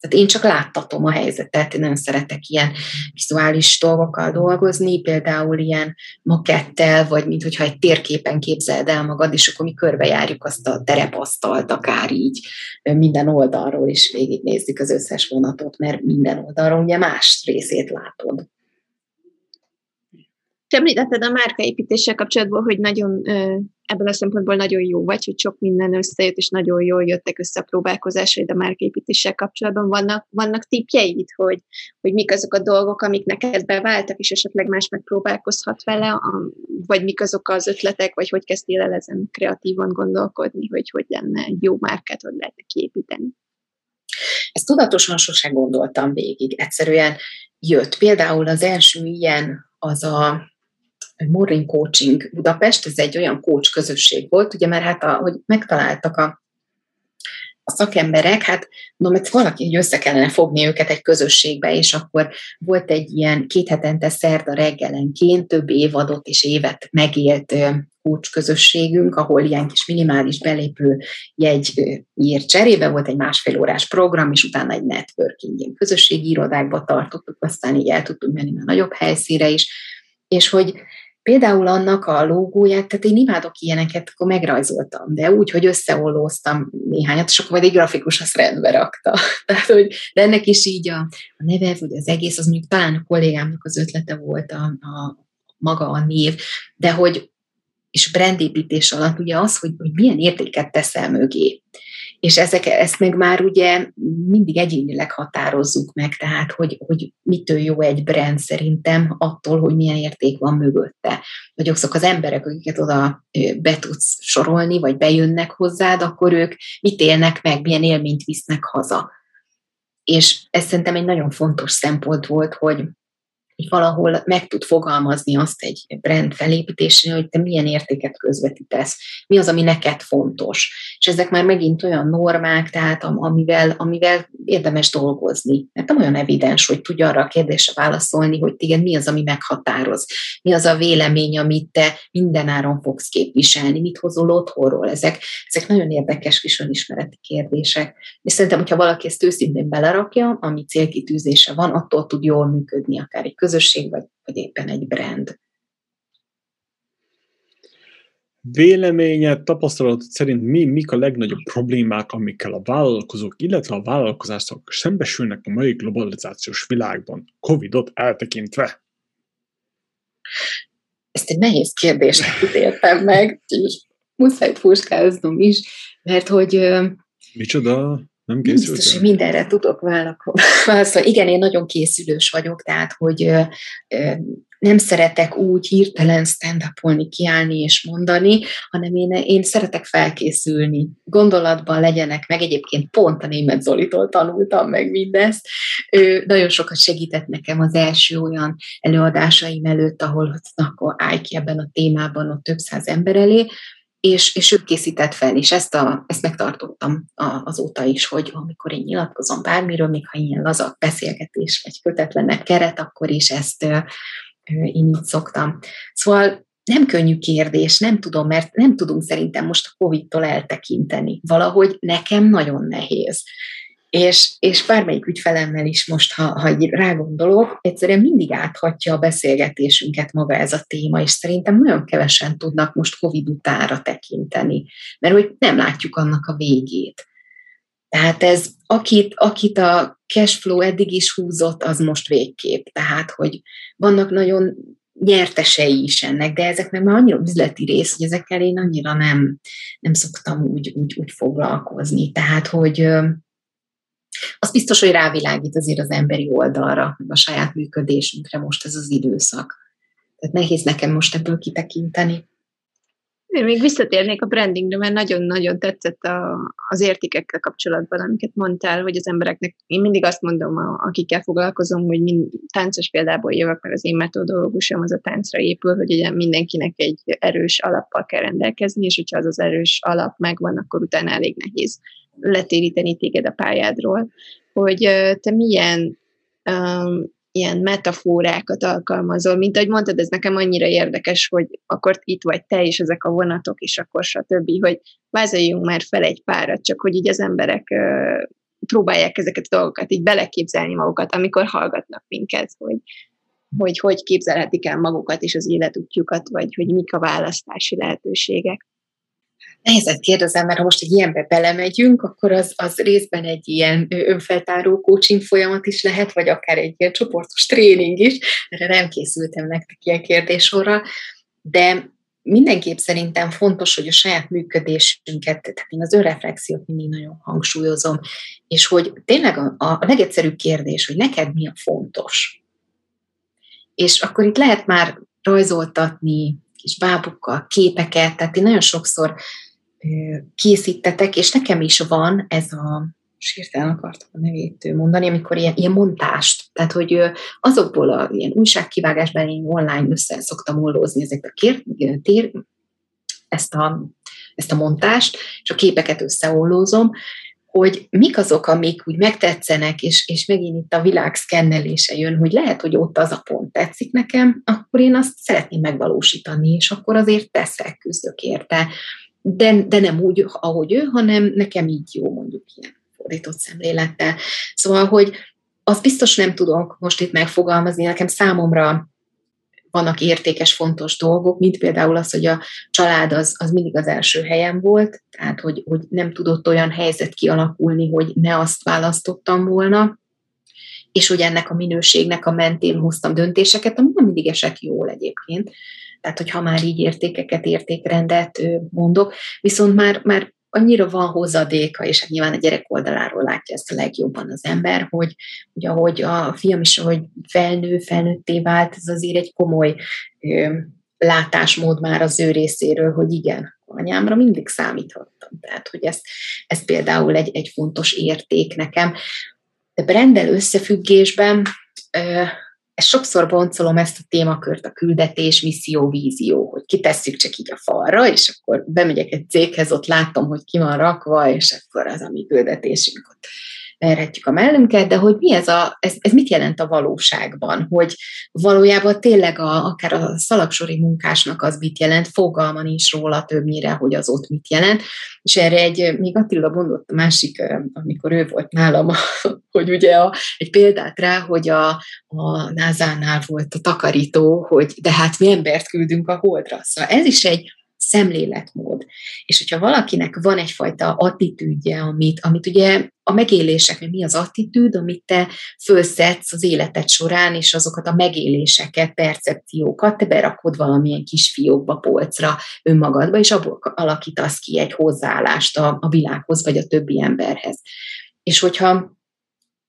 Tehát én csak láttatom a helyzetet, én nem szeretek ilyen vizuális dolgokkal dolgozni, például ilyen makettel, vagy mint hogyha egy térképen képzeld el magad, és akkor mi körbejárjuk azt a terepasztalt, akár így minden oldalról is végignézzük az összes vonatot, mert minden oldalról ugye más részét látod. Te említetted a márkaépítéssel kapcsolatban, hogy nagyon ebből a szempontból nagyon jó vagy, hogy sok minden összejött, és nagyon jól jöttek össze a próbálkozásaid a márkaépítéssel kapcsolatban. Vannak, vannak tippjeid, hogy, hogy mik azok a dolgok, amik neked beváltak, és esetleg más megpróbálkozhat vele, vagy mik azok az ötletek, vagy hogy kezdtél el ezen kreatívan gondolkodni, hogy hogy lenne egy jó márkát, hogy lehetne kiépíteni. Ezt tudatosan sosem gondoltam végig. Egyszerűen jött. Például az első ilyen az a Morning Coaching. Budapest, ez egy olyan coach közösség volt, ugye mert hát, a, hogy megtaláltak a a szakemberek, hát mondom, hogy valaki hogy össze kellene fogni őket egy közösségbe, és akkor volt egy ilyen két hetente szerda reggelenként több évadot és évet megélt coach közösségünk, ahol ilyen kis minimális belépő jegy ír cserébe volt egy másfél órás program, és utána egy networking, ilyen közösségi irodákba tartottuk, aztán így el tudtunk menni már nagyobb helyszíre is, és hogy Például annak a logóját, tehát én imádok ilyeneket, akkor megrajzoltam, de úgy, hogy összeollóztam néhányat, és akkor majd egy grafikus azt rendbe rakta. Tehát, hogy, de ennek is így a, a neve, vagy az egész, az mondjuk talán a kollégámnak az ötlete volt a, a maga a név, de hogy és brandépítés alatt ugye az, hogy, hogy milyen értéket teszel mögé és ezek, ezt meg már ugye mindig egyénileg határozzuk meg, tehát hogy, hogy mitől jó egy brand szerintem attól, hogy milyen érték van mögötte. Vagy azok az emberek, akiket oda be tudsz sorolni, vagy bejönnek hozzád, akkor ők mit élnek meg, milyen élményt visznek haza. És ez szerintem egy nagyon fontos szempont volt, hogy, hogy valahol meg tud fogalmazni azt egy brand felépítésén, hogy te milyen értéket közvetítesz, mi az, ami neked fontos. És ezek már megint olyan normák, tehát amivel, amivel érdemes dolgozni. Mert nem olyan evidens, hogy tudja arra a kérdésre válaszolni, hogy téged mi az, ami meghatároz, mi az a vélemény, amit te mindenáron fogsz képviselni, mit hozol otthonról. Ezek, ezek nagyon érdekes kis önismereti kérdések. És szerintem, hogyha valaki ezt őszintén belerakja, ami célkitűzése van, attól tud jól működni akár egy közösség, vagy, vagy éppen egy brand. Véleményed, tapasztalat szerint mi, mik a legnagyobb problémák, amikkel a vállalkozók, illetve a vállalkozások szembesülnek a mai globalizációs világban, Covid-ot eltekintve? Ezt egy nehéz kérdést értem meg, és muszáj puskáznom is, mert hogy... Micsoda? Nem készültem? Biztos, hogy mindenre tudok válaszolni. Igen, én nagyon készülős vagyok, tehát, hogy nem szeretek úgy hirtelen stand kiállni és mondani, hanem én, én szeretek felkészülni. Gondolatban legyenek meg, egyébként pont a német Zolitól tanultam meg mindezt. Ő nagyon sokat segített nekem az első olyan előadásaim előtt, ahol akkor állj ki ebben a témában ott több száz ember elé, és, és ő készített fel, és ezt, a, ezt megtartottam azóta is, hogy amikor én nyilatkozom bármiről, még ha ilyen laza beszélgetés vagy kötetlenek keret, akkor is ezt én így szoktam. Szóval nem könnyű kérdés, nem tudom, mert nem tudunk szerintem most a Covid-tól eltekinteni. Valahogy nekem nagyon nehéz. És, és bármelyik ügyfelemmel is most, ha, ha így rágondolok, egyszerűen mindig áthatja a beszélgetésünket maga ez a téma, és szerintem nagyon kevesen tudnak most Covid utára tekinteni, mert hogy nem látjuk annak a végét. Tehát ez, akit, akit a cashflow eddig is húzott, az most végképp. Tehát, hogy vannak nagyon nyertesei is ennek, de ezek meg már annyira üzleti rész, hogy ezekkel én annyira nem, nem szoktam úgy, úgy, úgy foglalkozni. Tehát, hogy az biztos, hogy rávilágít azért az emberi oldalra, a saját működésünkre most ez az időszak. Tehát nehéz nekem most ebből kitekinteni. Én még visszatérnék a brandingre, mert nagyon-nagyon tetszett a, az értékekkel kapcsolatban, amiket mondtál, hogy az embereknek, én mindig azt mondom, a, akikkel foglalkozom, hogy mind, táncos példából jövök, mert az én metodológusom az a táncra épül, hogy ugye mindenkinek egy erős alappal kell rendelkezni, és hogyha az az erős alap megvan, akkor utána elég nehéz letéríteni téged a pályádról, hogy te milyen um, ilyen metaforákat alkalmazol, mint ahogy mondtad, ez nekem annyira érdekes, hogy akkor itt vagy te és ezek a vonatok, és akkor stb., hogy vázoljunk már fel egy párat, csak hogy így az emberek uh, próbálják ezeket a dolgokat így beleképzelni magukat, amikor hallgatnak minket, hogy hogy, hogy képzelhetik el magukat és az életútjukat, vagy hogy mik a választási lehetőségek. Nehézet kérdezem, mert ha most egy ilyenbe belemegyünk, akkor az, az részben egy ilyen önfeltáró coaching folyamat is lehet, vagy akár egy ilyen csoportos tréning is. Erre nem készültem nektek ilyen kérdésorra, de mindenképp szerintem fontos, hogy a saját működésünket, tehát én az önreflexiót mindig nagyon hangsúlyozom, és hogy tényleg a, a legegyszerűbb kérdés, hogy neked mi a fontos. És akkor itt lehet már rajzoltatni kis bábukkal képeket, tehát én nagyon sokszor készítetek, és nekem is van ez a sírtelen akartam a nevét mondani, amikor ilyen, ilyen montást, tehát hogy azokból a ilyen újságkivágásban én online össze szoktam oldózni ezeket a kér, tér, ezt a, ezt a montást, és a képeket összeollózom, hogy mik azok, amik úgy megtetszenek, és, és megint itt a világ szkennelése jön, hogy lehet, hogy ott az a pont tetszik nekem, akkor én azt szeretném megvalósítani, és akkor azért teszek, küzdök érte. De, de nem úgy, ahogy ő, hanem nekem így jó, mondjuk ilyen fordított szemlélettel. Szóval, hogy azt biztos nem tudok most itt megfogalmazni, nekem számomra vannak értékes, fontos dolgok, mint például az, hogy a család az, az mindig az első helyen volt, tehát hogy, hogy nem tudott olyan helyzet kialakulni, hogy ne azt választottam volna, és hogy ennek a minőségnek a mentén hoztam döntéseket, ami nem mindig esek jól egyébként. Tehát, hogyha már így értékeket, értékrendet mondok, viszont már, már annyira van hozadéka, és hát nyilván a gyerek oldaláról látja ezt a legjobban az ember, hogy, hogy ahogy a fiam is, ahogy felnő, felnőtté vált, ez azért egy komoly ö, látásmód már az ő részéről, hogy igen, anyámra mindig számíthattam. Tehát, hogy ez, ez például egy, egy fontos érték nekem. De Brendel összefüggésben ö, sokszor boncolom ezt a témakört, a küldetés, misszió, vízió, hogy kitesszük csak így a falra, és akkor bemegyek egy céghez, ott látom, hogy ki van rakva, és akkor az a mi küldetésünk ott verhetjük a mellünket, de hogy mi ez a, ez, ez mit jelent a valóságban, hogy valójában tényleg a, akár a szalagsori munkásnak az mit jelent, fogalma nincs róla többnyire, hogy az ott mit jelent, és erre egy, még Attila mondott a másik, amikor ő volt nálam, hogy ugye a, egy példát rá, hogy a, a NASA-nál volt a takarító, hogy de hát mi embert küldünk a holdra. Szóval ez is egy, szemléletmód. És hogyha valakinek van egyfajta attitűdje, amit, amit ugye a megélések, mi az attitűd, amit te fölszedsz az életed során, és azokat a megéléseket, percepciókat te berakod valamilyen kis fiókba, polcra önmagadba, és abból alakítasz ki egy hozzáállást a, a világhoz, vagy a többi emberhez. És hogyha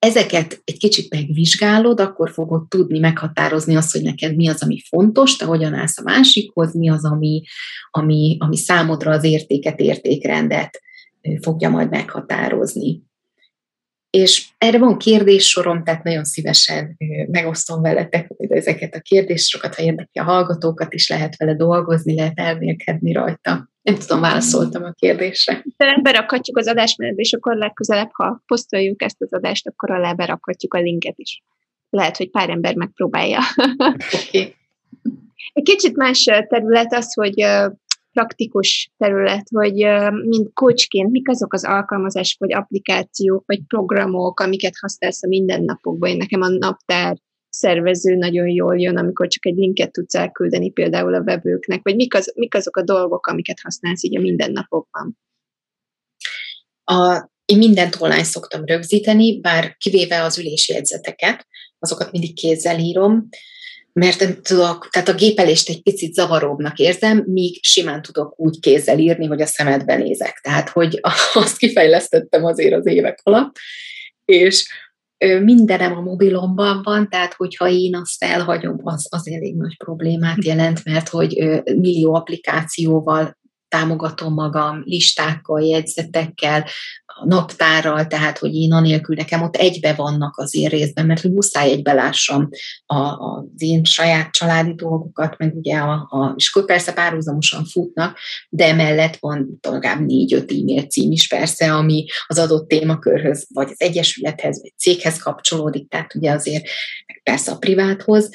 ezeket egy kicsit megvizsgálod, akkor fogod tudni meghatározni azt, hogy neked mi az, ami fontos, te hogyan állsz a másikhoz, mi az, ami, ami, ami számodra az értéket, értékrendet fogja majd meghatározni. És erre van kérdéssorom, tehát nagyon szívesen megosztom veletek ezeket a kérdéssokat, ha érdekli a hallgatókat is, lehet vele dolgozni, lehet elmélkedni rajta. Nem tudom, válaszoltam a kérdésre. Berakhatjuk az adásmenet, és akkor legközelebb, ha posztoljuk ezt az adást, akkor alá berakhatjuk a linket is. Lehet, hogy pár ember megpróbálja. Okay. Egy kicsit más terület az, hogy praktikus terület, hogy mint coachként mik azok az alkalmazások, vagy applikációk, vagy programok, amiket használsz a mindennapokban. Én nekem a naptár szervező nagyon jól jön, amikor csak egy linket tudsz elküldeni például a webőknek, vagy mik, az, mik azok a dolgok, amiket használsz így a mindennapokban? A, én mindent online szoktam rögzíteni, bár kivéve az ülésjegyzeteket, azokat mindig kézzel írom, mert nem tudok, tehát a gépelést egy picit zavaróbbnak érzem, míg simán tudok úgy kézzel írni, hogy a szemedbe nézek. Tehát, hogy azt kifejlesztettem azért az évek alatt, és mindenem a mobilomban van, tehát hogyha én azt elhagyom, az, az elég nagy problémát jelent, mert hogy millió applikációval támogatom magam listákkal, jegyzetekkel, a naptárral, tehát hogy én anélkül nekem ott egybe vannak az én részben, mert hogy muszáj egybe lássam a, az én saját családi dolgokat, meg ugye a, a és akkor persze párhuzamosan futnak, de emellett van legalább négy-öt e-mail cím is persze, ami az adott témakörhöz, vagy az egyesülethez, vagy céghez kapcsolódik, tehát ugye azért persze a priváthoz,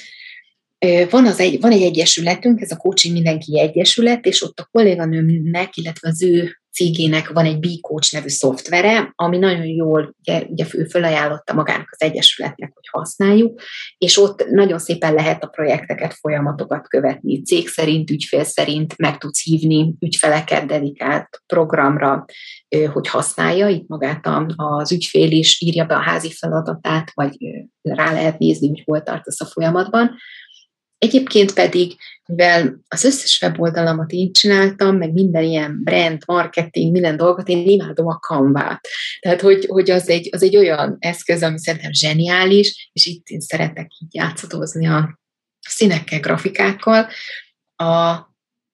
van, az egy, van egy egyesületünk, ez a Coaching Mindenki Egyesület, és ott a kolléganőmnek, illetve az ő cégének van egy B-Coach nevű szoftvere, ami nagyon jól, ugye, ugye ő fölajánlotta magának az egyesületnek, hogy használjuk, és ott nagyon szépen lehet a projekteket, folyamatokat követni. Cég szerint, ügyfél szerint meg tudsz hívni ügyfeleket dedikált programra, hogy használja, itt magát az ügyfél is írja be a házi feladatát, vagy rá lehet nézni, hogy hol tartasz a folyamatban Egyébként pedig, mivel az összes weboldalamat én csináltam, meg minden ilyen brand, marketing, minden dolgot, én imádom a kanvát. Tehát, hogy, hogy az, egy, az egy olyan eszköz, ami szerintem zseniális, és itt én szeretek így játszadozni a színekkel, grafikákkal. A,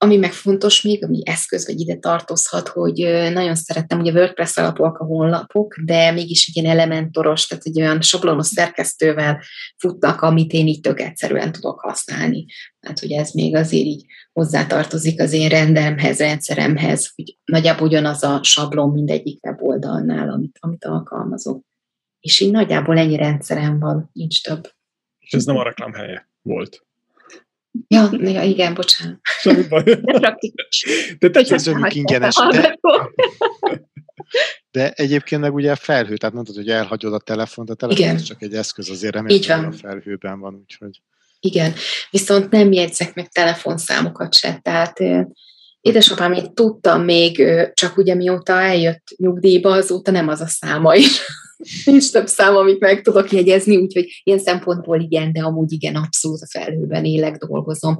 ami meg fontos még, ami eszköz vagy ide tartozhat, hogy nagyon szerettem, ugye WordPress alapúak a honlapok, de mégis egy ilyen elementoros, tehát egy olyan sablonos szerkesztővel futnak, amit én így tök egyszerűen tudok használni. Hát ugye ez még azért így hozzátartozik az én rendemhez, rendszeremhez, hogy nagyjából ugyanaz a sablon mindegyik weboldalnál, amit, amit alkalmazok. És így nagyjából ennyi rendszerem van, nincs több. És ez nem a reklám helye volt. Ja, ja igen, bocsánat. Semmi baj. De praktikus. De te Köszönjük ingyenes. De, de egyébként meg ugye felhő, tehát mondtad, hogy elhagyod a telefont, a telefon Igen. csak egy eszköz, azért Így remélem, van. a felhőben van, úgyhogy Igen, viszont nem jegyzek meg telefonszámokat se, tehát édesapám még tudtam még, csak ugye mióta eljött nyugdíjba, azóta nem az a száma is. Nincs több szám, amit meg tudok jegyezni, úgyhogy ilyen szempontból igen, de amúgy igen, abszolút a felhőben élek, dolgozom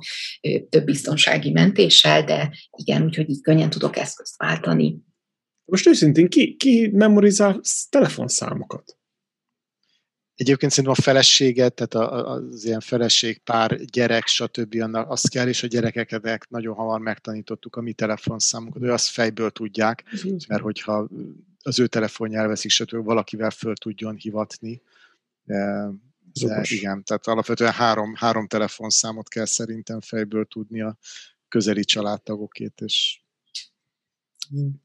több biztonsági mentéssel, de igen, úgyhogy így könnyen tudok eszközt váltani. Most őszintén, ki, ki memorizál telefonszámokat? Egyébként szerintem a feleséget, tehát az ilyen feleség, pár, gyerek, stb. annak az kell, és a gyerekeket nagyon hamar megtanítottuk a mi telefonszámunkat, hogy azt fejből tudják, mert hogyha az ő telefonja elveszik, stb. valakivel föl tudjon hivatni. De, igen, tehát alapvetően három, három telefonszámot kell szerintem fejből tudni a közeli családtagokét, és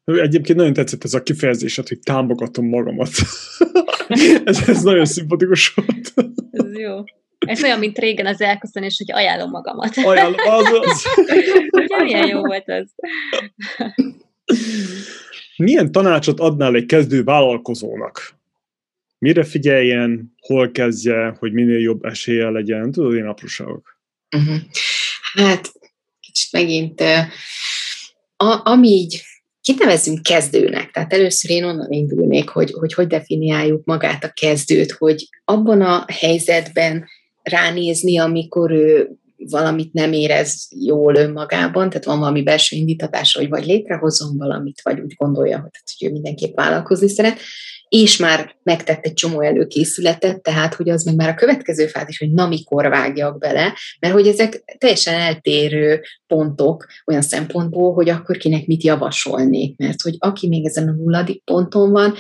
Egyébként nagyon tetszett ez a kifejezésed, hogy támogatom magamat. ez, ez nagyon szimpatikus volt. Ez jó. Ez olyan, mint régen az elköszönés, hogy ajánlom magamat. Ajánlom, az, az. Ugye milyen jó volt az? Milyen tanácsot adnál egy kezdő vállalkozónak? Mire figyeljen, hol kezdje, hogy minél jobb esélye legyen? Tudod, én apróságok. Uh-huh. Hát, kicsit megint, a, ami így kinevezünk kezdőnek, tehát először én onnan indulnék, hogy, hogy hogy definiáljuk magát a kezdőt, hogy abban a helyzetben ránézni, amikor ő valamit nem érez jól önmagában, tehát van valami belső indítatása, hogy vagy létrehozom valamit, vagy úgy gondolja, hogy, hogy ő mindenképp vállalkozni szeret, és már megtett egy csomó előkészületet, tehát hogy az meg már a következő fázis, hogy na mikor vágjak bele, mert hogy ezek teljesen eltérő pontok olyan szempontból, hogy akkor kinek mit javasolnék, mert hogy aki még ezen a nulladik ponton van,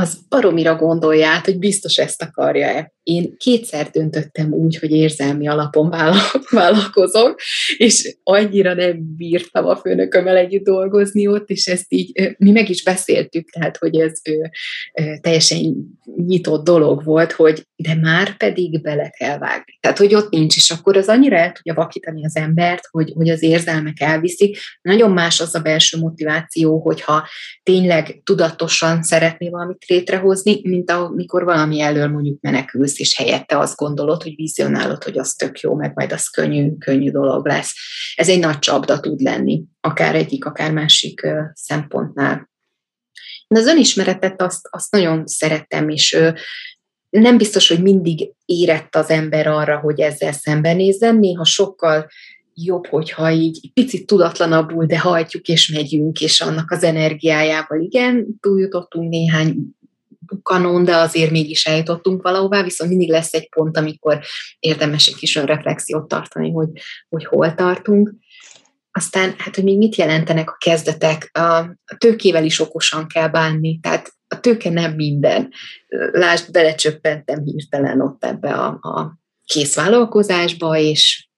az baromira gondolja át, hogy biztos ezt akarja-e. Én kétszer döntöttem úgy, hogy érzelmi alapon vállal- vállalkozok, és annyira nem bírtam a főnökömmel együtt dolgozni ott, és ezt így mi meg is beszéltük, tehát hogy ez ö, teljesen nyitott dolog volt, hogy de már pedig bele kell vágni. Tehát, hogy ott nincs, és akkor az annyira el tudja vakítani az embert, hogy, hogy az érzelmek elviszik. Nagyon más az a belső motiváció, hogyha tényleg tudatosan szeretné valamit létrehozni, mint amikor valami elől mondjuk menekülsz, és helyette azt gondolod, hogy vizionálod, hogy az tök jó, meg majd az könnyű, könnyű dolog lesz. Ez egy nagy csapda tud lenni, akár egyik, akár másik szempontnál. Én az önismeretet azt, azt nagyon szerettem, és nem biztos, hogy mindig érett az ember arra, hogy ezzel szembenézzen, néha sokkal jobb, hogyha így picit tudatlanabbul, de hajtjuk és megyünk, és annak az energiájával, igen, túljutottunk néhány kanon, de azért mégis eljutottunk valahová, viszont mindig lesz egy pont, amikor érdemes egy kis önreflexiót tartani, hogy, hogy hol tartunk. Aztán, hát, hogy még mit jelentenek a kezdetek? A tőkével is okosan kell bánni, tehát a tőke nem minden. Lásd, belecsöppentem hirtelen ott ebbe a, a kész vállalkozásba, és,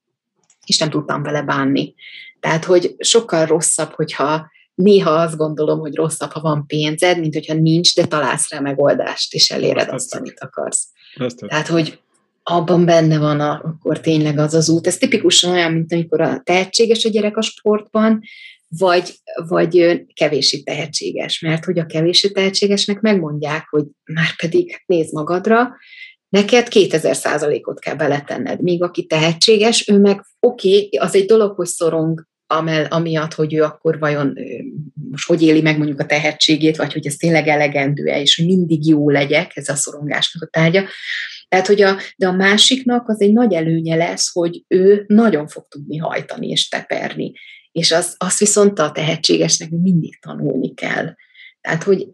és nem tudtam vele bánni. Tehát, hogy sokkal rosszabb, hogyha néha azt gondolom, hogy rosszabb, ha van pénzed, mint hogyha nincs, de találsz rá megoldást, és eléred Azt azt, amit akarsz. Tett. Tehát, hogy abban benne van a, akkor tényleg az az út. Ez tipikusan olyan, mint amikor a tehetséges a gyerek a sportban, vagy, vagy kevési tehetséges. Mert hogy a kevési tehetségesnek megmondják, hogy már pedig nézd magadra, neked 2000 százalékot kell beletenned. Míg aki tehetséges, ő meg oké, okay, az egy dolog, hogy szorong amel, amiatt, hogy ő akkor vajon most hogy éli meg mondjuk a tehetségét, vagy hogy ez tényleg elegendő-e, és hogy mindig jó legyek, ez a szorongásnak a tárgya. Tehát, hogy a, de a másiknak az egy nagy előnye lesz, hogy ő nagyon fog tudni hajtani és teperni. És az, azt viszont a tehetségesnek mindig tanulni kell. Tehát, hogy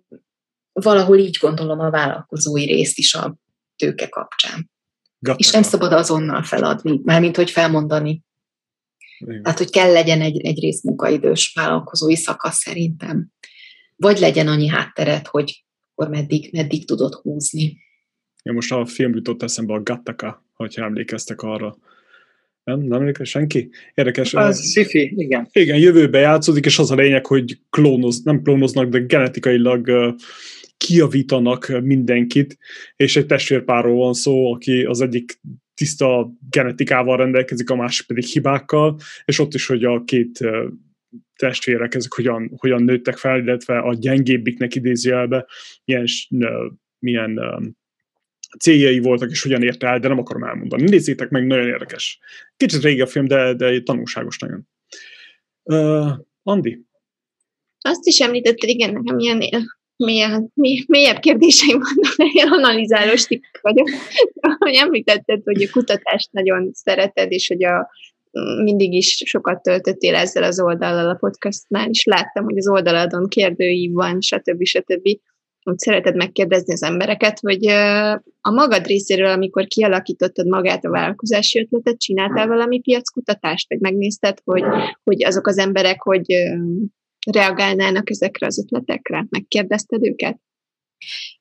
valahol így gondolom a vállalkozói részt is a tőke kapcsán. Gatta. És nem szabad azonnal feladni, mármint hogy felmondani. Igen. Tehát, hogy kell legyen egy, egy rész munkaidős vállalkozói szakasz szerintem. Vagy legyen annyi hátteret, hogy akkor meddig, meddig tudod húzni. Ja, most a film jutott eszembe a Gattaka, hogyha emlékeztek arra. Nem? Nem emlékszik senki? Érdekes. Az sci igen. Igen, jövőbe játszódik, és az a lényeg, hogy klónoz, nem klónoznak, de genetikailag uh, kiavítanak mindenkit, és egy testvérpárról van szó, aki az egyik tiszta genetikával rendelkezik, a másik pedig hibákkal, és ott is, hogy a két testvérek ezek hogyan, hogyan nőttek fel, illetve a gyengébbiknek idézőjelbe milyen, milyen céljai voltak, és hogyan érte el, de nem akarom elmondani. Nézzétek meg, nagyon érdekes. Kicsit régi a film, de, de tanulságos nagyon. Uh, Andi? Azt is említetted, igen, nekem ilyen mélyebb, mélyebb kérdéseim vannak, ilyen analizálós tippek vagyok. Hogy említetted, hogy a kutatást nagyon szereted, és hogy a, mindig is sokat töltöttél ezzel az oldallal a podcastnál, és láttam, hogy az oldaladon kérdői van, stb. stb. Úgy szereted megkérdezni az embereket, hogy a magad részéről, amikor kialakítottad magát a vállalkozási ötletet, csináltál valami piackutatást, vagy megnézted, hogy, hogy azok az emberek, hogy reagálnának ezekre az ötletekre? Megkérdezted őket?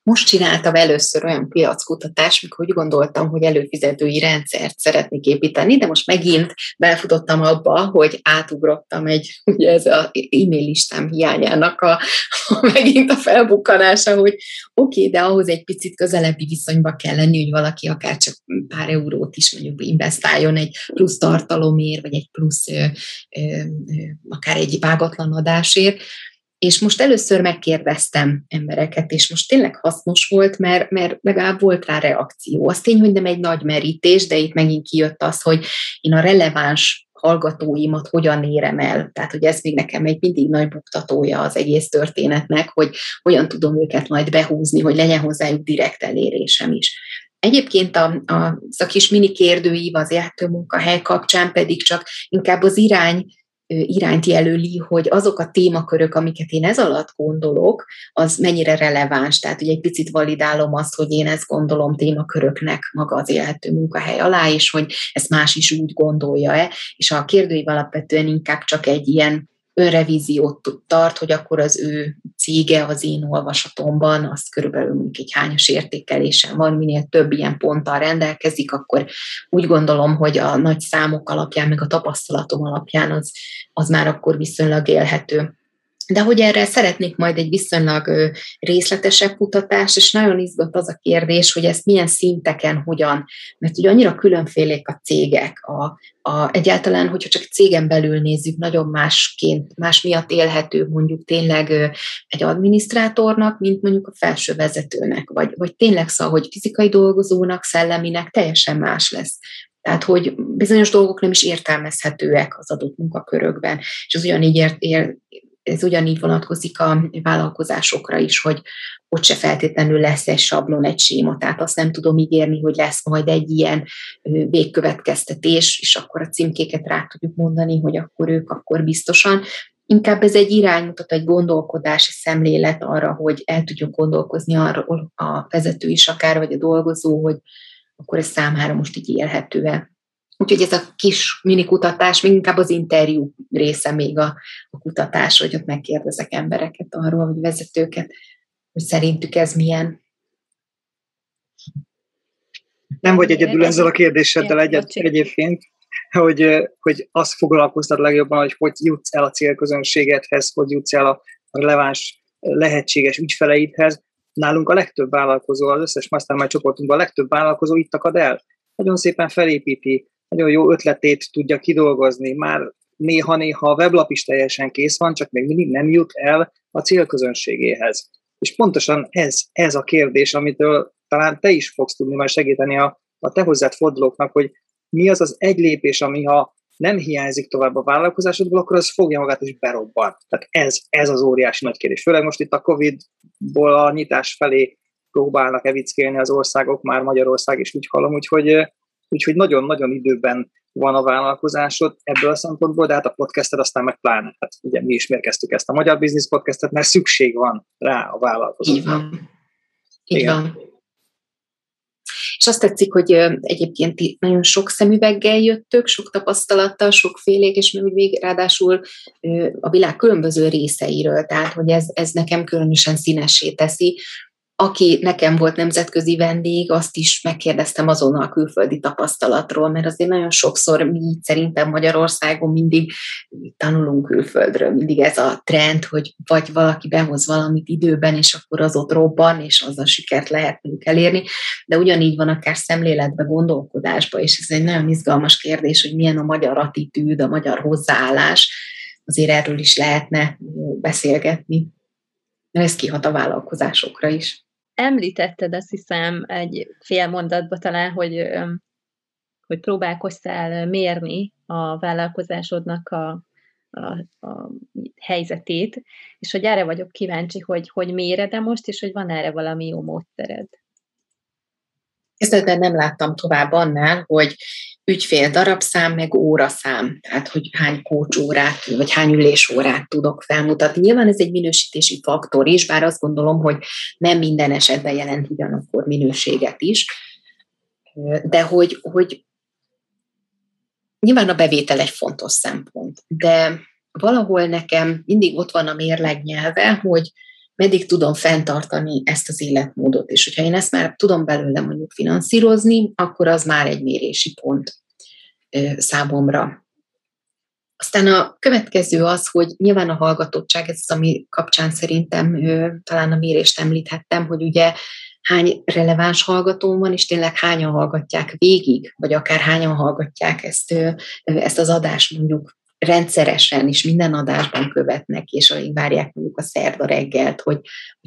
Most csináltam először olyan piackutatást, mikor úgy gondoltam, hogy előfizetői rendszert szeretnék építeni, de most megint belefutottam abba, hogy átugrottam egy, ugye ez az e-mail listám hiányának a, a megint a felbukkanása, hogy oké, okay, de ahhoz egy picit közelebbi viszonyba kell lenni, hogy valaki akár csak pár eurót is mondjuk investáljon egy plusz tartalomért, vagy egy plusz ö, ö, akár egy vágatlan adásért, és most először megkérdeztem embereket, és most tényleg hasznos volt, mert, mert legalább volt rá reakció. Az tény, hogy nem egy nagy merítés, de itt megint kijött az, hogy én a releváns hallgatóimat hogyan érem el. Tehát, hogy ez még nekem egy mindig nagy buktatója az egész történetnek, hogy hogyan tudom őket majd behúzni, hogy legyen hozzájuk direkt elérésem is. Egyébként a, a, a kis mini kérdőív az munkahely kapcsán pedig csak inkább az irány irányt jelöli, hogy azok a témakörök, amiket én ez alatt gondolok, az mennyire releváns. Tehát ugye egy picit validálom azt, hogy én ezt gondolom témaköröknek maga az élhető munkahely alá, és hogy ezt más is úgy gondolja-e. És a kérdőív alapvetően inkább csak egy ilyen önrevíziót tart, hogy akkor az ő cége az én olvasatomban, az körülbelül mondjuk egy hányos értékelésen van, minél több ilyen ponttal rendelkezik, akkor úgy gondolom, hogy a nagy számok alapján, meg a tapasztalatom alapján az, az már akkor viszonylag élhető. De hogy erre szeretnék majd egy viszonylag részletesebb kutatás, és nagyon izgat az a kérdés, hogy ezt milyen szinteken, hogyan, mert ugye annyira különfélék a cégek, a, a, egyáltalán, hogyha csak cégen belül nézzük, nagyon másként, más miatt élhető mondjuk tényleg egy adminisztrátornak, mint mondjuk a felső vezetőnek, vagy, vagy tényleg szóval, hogy fizikai dolgozónak, szelleminek teljesen más lesz. Tehát, hogy bizonyos dolgok nem is értelmezhetőek az adott munkakörökben, és az ugyanígy ér, ér, ez ugyanígy vonatkozik a vállalkozásokra is, hogy ott se feltétlenül lesz egy sablon, egy séma, tehát azt nem tudom ígérni, hogy lesz majd egy ilyen végkövetkeztetés, és akkor a címkéket rá tudjuk mondani, hogy akkor ők akkor biztosan. Inkább ez egy iránymutat, egy gondolkodási szemlélet arra, hogy el tudjuk gondolkozni arról a vezető is akár, vagy a dolgozó, hogy akkor ez számára most így élhető-e. Úgyhogy ez a kis mini kutatás, még inkább az interjú része még a, a kutatás, hogy ott megkérdezek embereket arról, hogy vezetőket, hogy szerintük ez milyen. Nem vagy egyedül ezzel a kérdéseddel egyet, egyébként, hogy, hogy azt foglalkoztat legjobban, hogy hogy jutsz el a célközönségedhez, hogy jutsz el a releváns lehetséges ügyfeleidhez. Nálunk a legtöbb vállalkozó, az összes mastermind csoportunkban a legtöbb vállalkozó itt akad el. Nagyon szépen felépíti nagyon jó ötletét tudja kidolgozni. Már néha-néha a weblap is teljesen kész van, csak még mindig nem jut el a célközönségéhez. És pontosan ez, ez a kérdés, amitől talán te is fogsz tudni majd segíteni a, a te hozzád fordulóknak, hogy mi az az egy lépés, ami ha nem hiányzik tovább a vállalkozásodból, akkor az fogja magát is berobban. Tehát ez, ez az óriási nagy kérdés. Főleg most itt a Covid-ból a nyitás felé próbálnak evickélni az országok, már Magyarország is úgy hallom, úgyhogy úgyhogy nagyon-nagyon időben van a vállalkozásod ebből a szempontból, de hát a podcastet aztán meg pláne. Hát ugye mi is mérkeztük ezt a Magyar Business Podcastet, mert szükség van rá a vállalkozóknak. Így van. Így Igen. van. És azt tetszik, hogy egyébként nagyon sok szemüveggel jöttök, sok tapasztalattal, sokfélék, és még még ráadásul a világ különböző részeiről, tehát hogy ez, ez nekem különösen színessé teszi, aki nekem volt nemzetközi vendég, azt is megkérdeztem azonnal külföldi tapasztalatról, mert azért nagyon sokszor mi szerintem Magyarországon mindig tanulunk külföldről, mindig ez a trend, hogy vagy valaki behoz valamit időben, és akkor az ott robban, és az a sikert lehet mondjuk elérni, de ugyanígy van akár szemléletbe, gondolkodásba, és ez egy nagyon izgalmas kérdés, hogy milyen a magyar attitűd, a magyar hozzáállás, azért erről is lehetne beszélgetni mert ez kihat a vállalkozásokra is. Említetted azt hiszem egy fél mondatba talán, hogy, hogy próbálkoztál mérni a vállalkozásodnak a, a, a helyzetét, és hogy erre vagyok kíváncsi, hogy hogy méred-e most, és hogy van erre valami jó módszered. Kezdetben nem láttam tovább annál, hogy ügyfél darabszám, meg óraszám, tehát hogy hány kócsórát, vagy hány ülésórát tudok felmutatni. Nyilván ez egy minősítési faktor is, bár azt gondolom, hogy nem minden esetben jelent ugyanakkor minőséget is, de hogy, hogy nyilván a bevétel egy fontos szempont, de valahol nekem mindig ott van a mérleg nyelve, hogy meddig tudom fenntartani ezt az életmódot. És hogyha én ezt már tudom belőle mondjuk finanszírozni, akkor az már egy mérési pont számomra. Aztán a következő az, hogy nyilván a hallgatottság, ez az, ami kapcsán szerintem talán a mérést említhettem, hogy ugye hány releváns hallgatóm van, és tényleg hányan hallgatják végig, vagy akár hányan hallgatják ezt, ezt az adást mondjuk rendszeresen és minden adásban követnek, és alig várják mondjuk a szerda reggelt, hogy,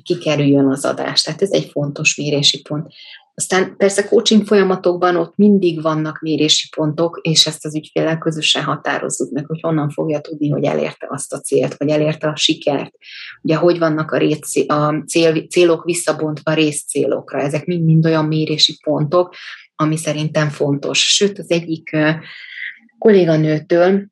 kikerüljön az adás. Tehát ez egy fontos mérési pont. Aztán persze coaching folyamatokban ott mindig vannak mérési pontok, és ezt az ügyféllel közösen határozzuk meg, hogy honnan fogja tudni, hogy elérte azt a célt, vagy elérte a sikert. Ugye, hogy vannak a, rész, a cél, célok visszabontva részcélokra. Ezek mind-mind olyan mérési pontok, ami szerintem fontos. Sőt, az egyik kolléganőtől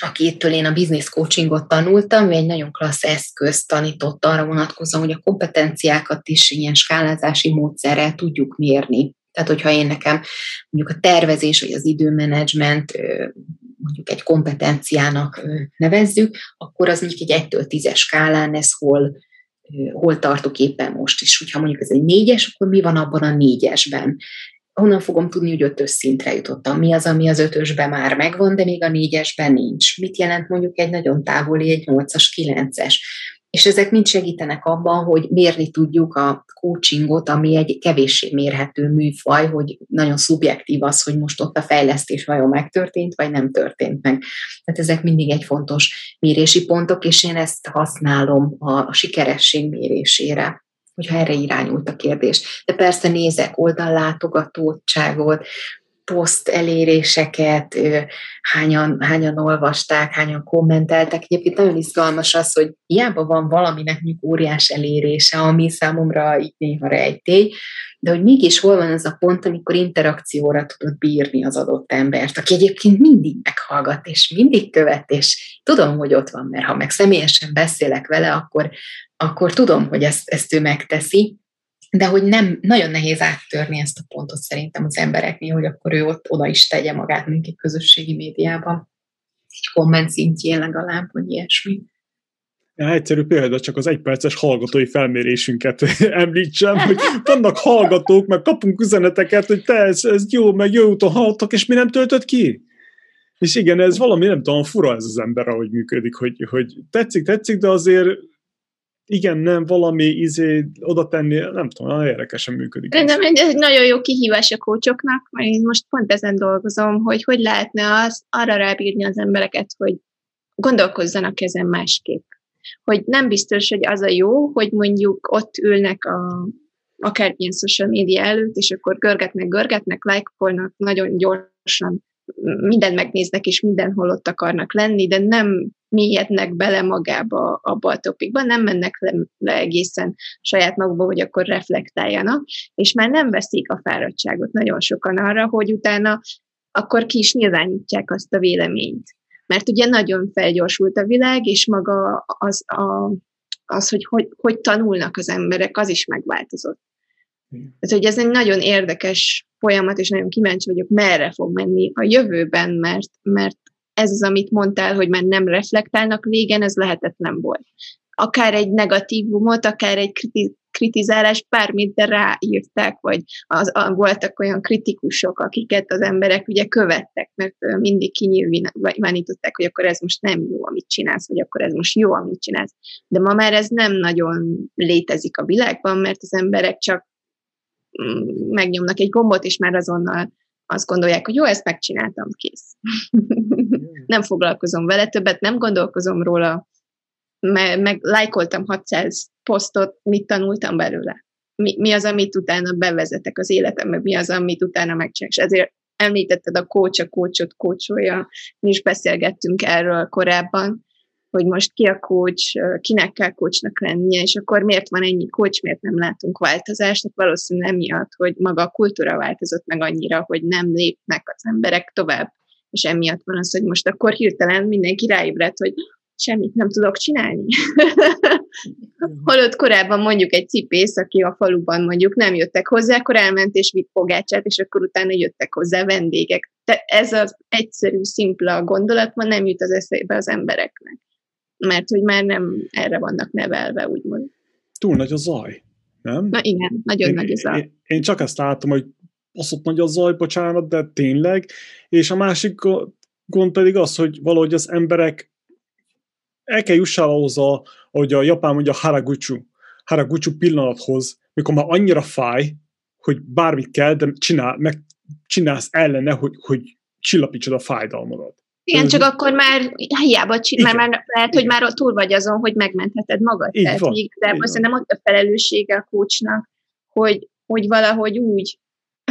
akitől én a business coachingot tanultam, egy nagyon klassz eszköz tanított arra vonatkozóan, hogy a kompetenciákat is ilyen skálázási módszerrel tudjuk mérni. Tehát, hogyha én nekem mondjuk a tervezés vagy az időmenedzsment mondjuk egy kompetenciának nevezzük, akkor az mondjuk egy 1-től 10-es skálán ez hol, hol tartok éppen most is. Hogyha mondjuk ez egy négyes, akkor mi van abban a négyesben? Honnan fogom tudni, hogy ötös szintre jutottam? Mi az, ami az ötösben már megvan, de még a négyesben nincs? Mit jelent mondjuk egy nagyon távoli, egy nyolcas, kilences? És ezek mind segítenek abban, hogy mérni tudjuk a coachingot, ami egy kevéssé mérhető műfaj, hogy nagyon szubjektív az, hogy most ott a fejlesztés vajon megtörtént, vagy nem történt meg. Tehát ezek mindig egy fontos mérési pontok, és én ezt használom a sikeresség mérésére hogyha erre irányult a kérdés. De persze nézek oldallátogatottságot, poszt eléréseket, hányan, hányan olvasták, hányan kommenteltek. Egyébként nagyon izgalmas az, hogy hiába van valaminek mondjuk óriás elérése, ami számomra így néha rejtély, de hogy mégis hol van ez a pont, amikor interakcióra tudod bírni az adott embert, aki egyébként mindig meghallgat, és mindig követ, és tudom, hogy ott van, mert ha meg személyesen beszélek vele, akkor, akkor tudom, hogy ezt, ezt ő megteszi, de hogy nem, nagyon nehéz áttörni ezt a pontot szerintem az embereknél, hogy akkor ő ott oda is tegye magát egy közösségi médiában, egy komment szintjén legalább, vagy ilyesmi. Ja, egyszerű példa, csak az egyperces hallgatói felmérésünket említsem, hogy vannak hallgatók, meg kapunk üzeneteket, hogy te, ez, ez jó, meg jó úton hallottak, és mi nem töltött ki? És igen, ez valami, nem tudom, fura ez az ember, ahogy működik, hogy, hogy tetszik, tetszik, de azért igen, nem, valami izé oda tenni, nem tudom, nagyon érdekesen működik. Szerintem ez egy nagyon jó kihívás a kócsoknak, mert én most pont ezen dolgozom, hogy hogy lehetne az, arra rábírni az embereket, hogy gondolkozzanak ezen másképp. Hogy nem biztos, hogy az a jó, hogy mondjuk ott ülnek a akármilyen social média előtt, és akkor görgetnek, görgetnek, lájkolnak, nagyon gyorsan mindent megnéznek, és mindenhol ott akarnak lenni, de nem mélyednek bele magába abba a topikba, nem mennek le, le egészen saját magukba, hogy akkor reflektáljanak, és már nem veszik a fáradtságot nagyon sokan arra, hogy utána akkor ki is nyilvánítják azt a véleményt. Mert ugye nagyon felgyorsult a világ, és maga az, a, az hogy, hogy hogy tanulnak az emberek, az is megváltozott. Tehát, hogy ez egy nagyon érdekes folyamat, és nagyon kíváncsi vagyok, merre fog menni a jövőben, mert, mert ez az, amit mondtál, hogy már nem reflektálnak végen, ez lehetetlen volt. Akár egy negatívumot, akár egy kritizálás, bármit, de ráírták, vagy az, a, voltak olyan kritikusok, akiket az emberek ugye követtek, mert mindig kinyilvánították, hogy akkor ez most nem jó, amit csinálsz, vagy akkor ez most jó, amit csinálsz. De ma már ez nem nagyon létezik a világban, mert az emberek csak mm, megnyomnak egy gombot, és már azonnal azt gondolják, hogy jó, ezt megcsináltam, kész. nem foglalkozom vele, többet nem gondolkozom róla, meg, meg lájkoltam 600 posztot, mit tanultam belőle. Mi, mi az, amit utána bevezetek az életembe, mi az, amit utána megcsinálok. És ezért említetted a coach, a coachot coacholja, mi is beszélgettünk erről korábban, hogy most ki a coach, kinek kell coachnak lennie, és akkor miért van ennyi coach, miért nem látunk változást, tehát valószínűleg emiatt, hogy maga a kultúra változott meg annyira, hogy nem lépnek az emberek tovább, és emiatt van az, hogy most akkor hirtelen mindenki ráébredt, hogy semmit nem tudok csinálni. Holott korábban mondjuk egy cipész, aki a faluban mondjuk nem jöttek hozzá, akkor elment és vitt pogácsát, és akkor utána jöttek hozzá vendégek. De ez az egyszerű, szimpla gondolat ma nem jut az eszébe az embereknek. Mert hogy már nem erre vannak nevelve, úgymond. Túl nagy a zaj, nem? Na igen, nagyon én, nagy a zaj. Én, én csak ezt látom, hogy ott nagy a zaj, bocsánat, de tényleg. És a másik gond pedig az, hogy valahogy az emberek el kell jussál ahhoz, a, ahogy a japán mondja, haraguchu, haraguchu pillanathoz, mikor már annyira fáj, hogy bármit kell, de csinál, meg csinálsz ellene, hogy, hogy csillapítsad a fájdalmadat. Igen, csak akkor már hiába csinál, már, már lehet, hogy már túl vagy azon, hogy megmentheted magad. Így Tehát van, igazából szerintem ott a felelőssége a kócsnak, hogy, hogy valahogy úgy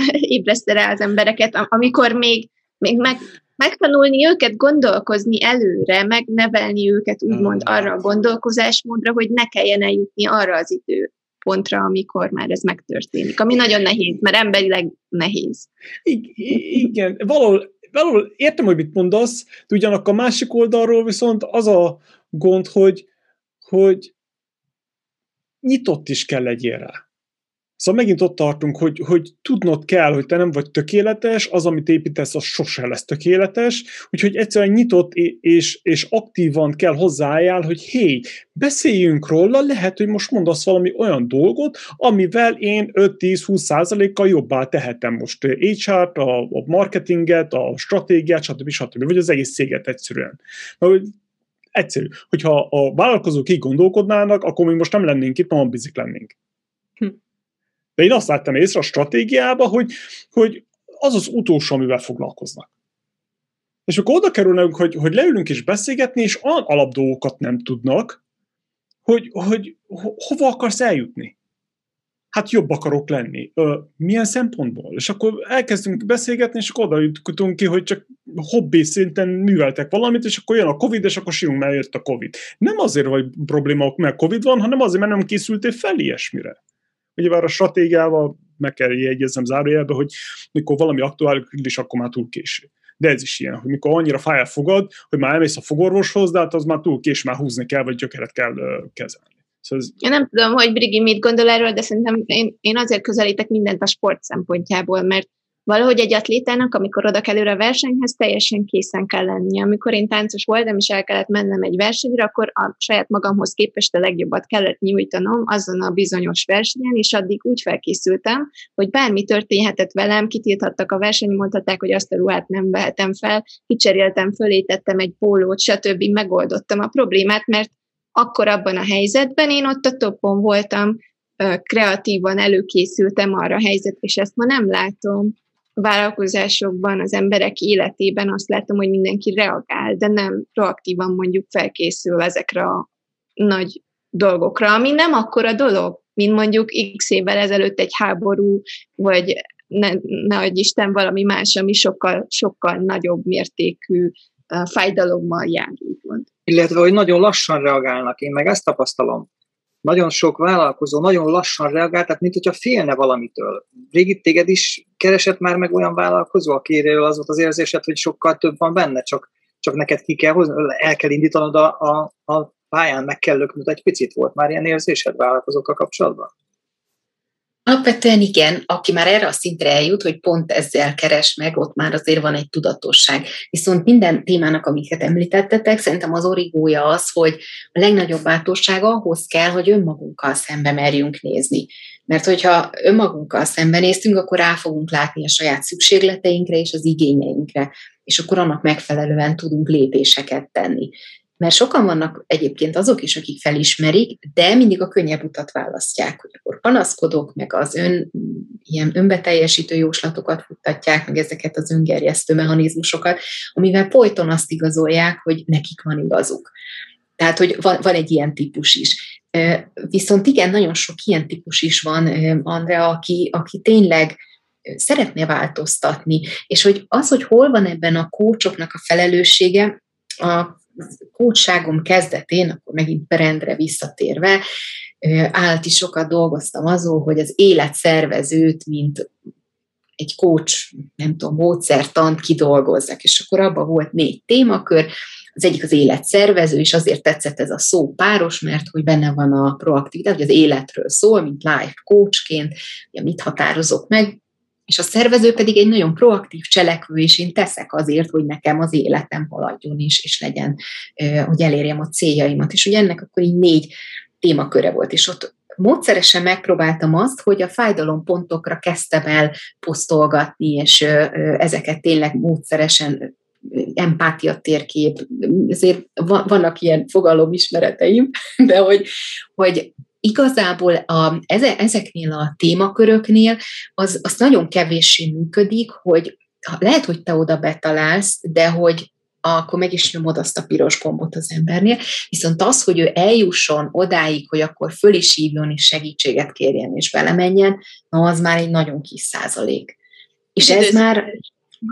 ébreszte rá az embereket, amikor még, még meg, megtanulni őket gondolkozni előre, megnevelni őket úgymond ah. arra a gondolkozásmódra, hogy ne kelljen eljutni arra az idő pontra, amikor már ez megtörténik, ami nagyon nehéz, mert emberileg nehéz. I- igen, valahol, valahol értem, hogy mit mondasz, de ugyanakkor a másik oldalról viszont az a gond, hogy, hogy nyitott is kell legyél rá. Szóval megint ott tartunk, hogy, hogy tudnod kell, hogy te nem vagy tökéletes, az, amit építesz, az sose lesz tökéletes, úgyhogy egyszerűen nyitott és, és aktívan kell hozzájál, hogy hé, beszéljünk róla, lehet, hogy most mondasz valami olyan dolgot, amivel én 5-10-20 százalékkal jobbá tehetem most HR-t, a, a marketinget, a stratégiát, stb. stb. vagy az egész céget egyszerűen. Mert egyszerű. Hogyha a vállalkozók így gondolkodnának, akkor mi most nem lennénk itt, ma bizik lennénk. Hm. De én azt láttam észre a stratégiában, hogy, hogy az az utolsó, amivel foglalkoznak. És akkor oda kerülnek, hogy, hogy leülünk és beszélgetni, és olyan alapdolgokat nem tudnak, hogy, hogy ho, hova akarsz eljutni. Hát jobb akarok lenni. Ö, milyen szempontból? És akkor elkezdünk beszélgetni, és akkor oda jutunk ki, hogy csak hobbi szinten műveltek valamit, és akkor jön a Covid, és akkor sírunk, mert jött a Covid. Nem azért, hogy probléma, mert Covid van, hanem azért, mert nem készültél fel ilyesmire ugyebár a stratégiával meg kell jegyezzem zárójelbe, hogy mikor valami aktuális, akkor már túl késő. De ez is ilyen, hogy mikor annyira fáj fogad, hogy már elmész a fogorvoshoz, de hát az már túl késő, már húzni kell, vagy gyökeret kell kezelni. Szóval. Én nem tudom, hogy Brigi mit gondol erről, de szerintem én, én azért közelítek mindent a sport szempontjából, mert valahogy egy atlétának, amikor oda kell a versenyhez, teljesen készen kell lennie. Amikor én táncos voltam, és el kellett mennem egy versenyre, akkor a saját magamhoz képest a legjobbat kellett nyújtanom azon a bizonyos versenyen, és addig úgy felkészültem, hogy bármi történhetett velem, kitilthattak a verseny, mondhatták, hogy azt a ruhát nem vehetem fel, kicseréltem, fölé tettem egy pólót, stb. megoldottam a problémát, mert akkor abban a helyzetben én ott a topon voltam, kreatívan előkészültem arra a helyzetre, és ezt ma nem látom vállalkozásokban, az emberek életében azt látom, hogy mindenki reagál, de nem proaktívan mondjuk felkészül ezekre a nagy dolgokra, ami nem akkora dolog, mint mondjuk x évvel ezelőtt egy háború, vagy ne, ne adj Isten valami más, ami sokkal, sokkal nagyobb mértékű fájdalommal jár. Illetve, hogy nagyon lassan reagálnak, én meg ezt tapasztalom nagyon sok vállalkozó nagyon lassan reagált, tehát mint hogyha félne valamitől. Régit téged is keresett már meg olyan vállalkozó, akiről az volt az érzésed, hogy sokkal több van benne, csak, csak neked ki kell hozni, el kell indítanod a, a, a pályán, meg kell löknöd egy picit. Volt már ilyen érzésed vállalkozókkal kapcsolatban? Alapvetően igen, aki már erre a szintre eljut, hogy pont ezzel keres meg, ott már azért van egy tudatosság. Viszont minden témának, amiket említettetek, szerintem az origója az, hogy a legnagyobb bátorsága ahhoz kell, hogy önmagunkkal szembe merjünk nézni. Mert hogyha önmagunkkal szembenéztünk, akkor rá fogunk látni a saját szükségleteinkre és az igényeinkre, és akkor annak megfelelően tudunk lépéseket tenni. Mert sokan vannak egyébként azok is, akik felismerik, de mindig a könnyebb utat választják, hogy akkor panaszkodok, meg az ön, ilyen önbeteljesítő jóslatokat futtatják, meg ezeket az öngerjesztő mechanizmusokat, amivel folyton azt igazolják, hogy nekik van igazuk. Tehát, hogy van, van egy ilyen típus is. Viszont igen, nagyon sok ilyen típus is van, Andrea, aki, aki tényleg szeretne változtatni, és hogy az, hogy hol van ebben a kócsoknak a felelőssége, a kócságom kezdetén, akkor megint Berendre visszatérve, állt is sokat dolgoztam azon, hogy az életszervezőt, mint egy coach, nem tudom, módszertant kidolgozzak, és akkor abban volt négy témakör, az egyik az életszervező, és azért tetszett ez a szó páros, mert hogy benne van a proaktivitás, hogy az életről szól, mint life coachként, ugye mit határozok meg, és a szervező pedig egy nagyon proaktív cselekvő, és én teszek azért, hogy nekem az életem haladjon is, és legyen, hogy elérjem a céljaimat. És ugye ennek akkor így négy témaköre volt, és ott módszeresen megpróbáltam azt, hogy a fájdalompontokra kezdtem el posztolgatni, és ezeket tényleg módszeresen empátia térkép, ezért vannak ilyen fogalomismereteim, de hogy, hogy igazából a, ezeknél a témaköröknél az, az nagyon kevéssé működik, hogy lehet, hogy te oda betalálsz, de hogy akkor meg is nyomod azt a piros gombot az embernél, viszont az, hogy ő eljusson odáig, hogy akkor föl is hívjon és segítséget kérjen és belemenjen, na az már egy nagyon kis százalék. És ez már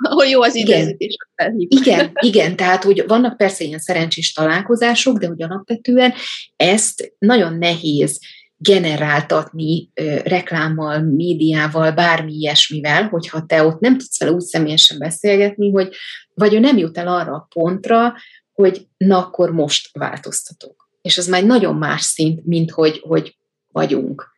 hogy jó az időzítés. Igen, igen, igen, tehát hogy vannak persze ilyen szerencsés találkozások, de hogy alapvetően ezt nagyon nehéz generáltatni ö, reklámmal, médiával, bármi ilyesmivel, hogyha te ott nem tudsz vele úgy személyesen beszélgetni, hogy vagy ő nem jut el arra a pontra, hogy na akkor most változtatok. És az már nagyon más szint, mint hogy, hogy vagyunk.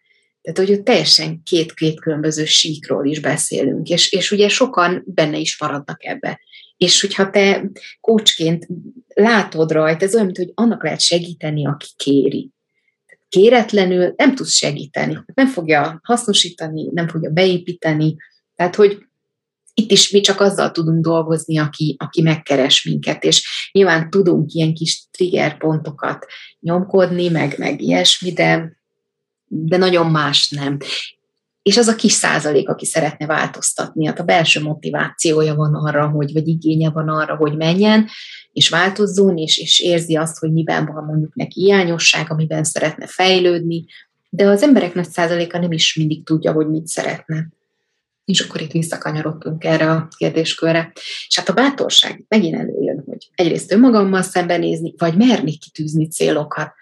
Tehát, hogy teljesen két-két különböző síkról is beszélünk, és, és ugye sokan benne is maradnak ebbe. És hogyha te kócsként látod rajta, ez olyan, mint hogy annak lehet segíteni, aki kéri. Kéretlenül nem tudsz segíteni, nem fogja hasznosítani, nem fogja beépíteni, tehát, hogy itt is mi csak azzal tudunk dolgozni, aki, aki megkeres minket, és nyilván tudunk ilyen kis trigger pontokat nyomkodni, meg, meg ilyesmi, de de nagyon más nem. És az a kis százalék, aki szeretne változtatni, hát a belső motivációja van arra, hogy, vagy igénye van arra, hogy menjen, és változzon, és, és érzi azt, hogy miben van mondjuk neki hiányosság, amiben szeretne fejlődni, de az emberek nagy százaléka nem is mindig tudja, hogy mit szeretne. És akkor itt visszakanyarodtunk erre a kérdéskörre. És hát a bátorság megint előjön, hogy egyrészt önmagammal szembenézni, vagy merni kitűzni célokat.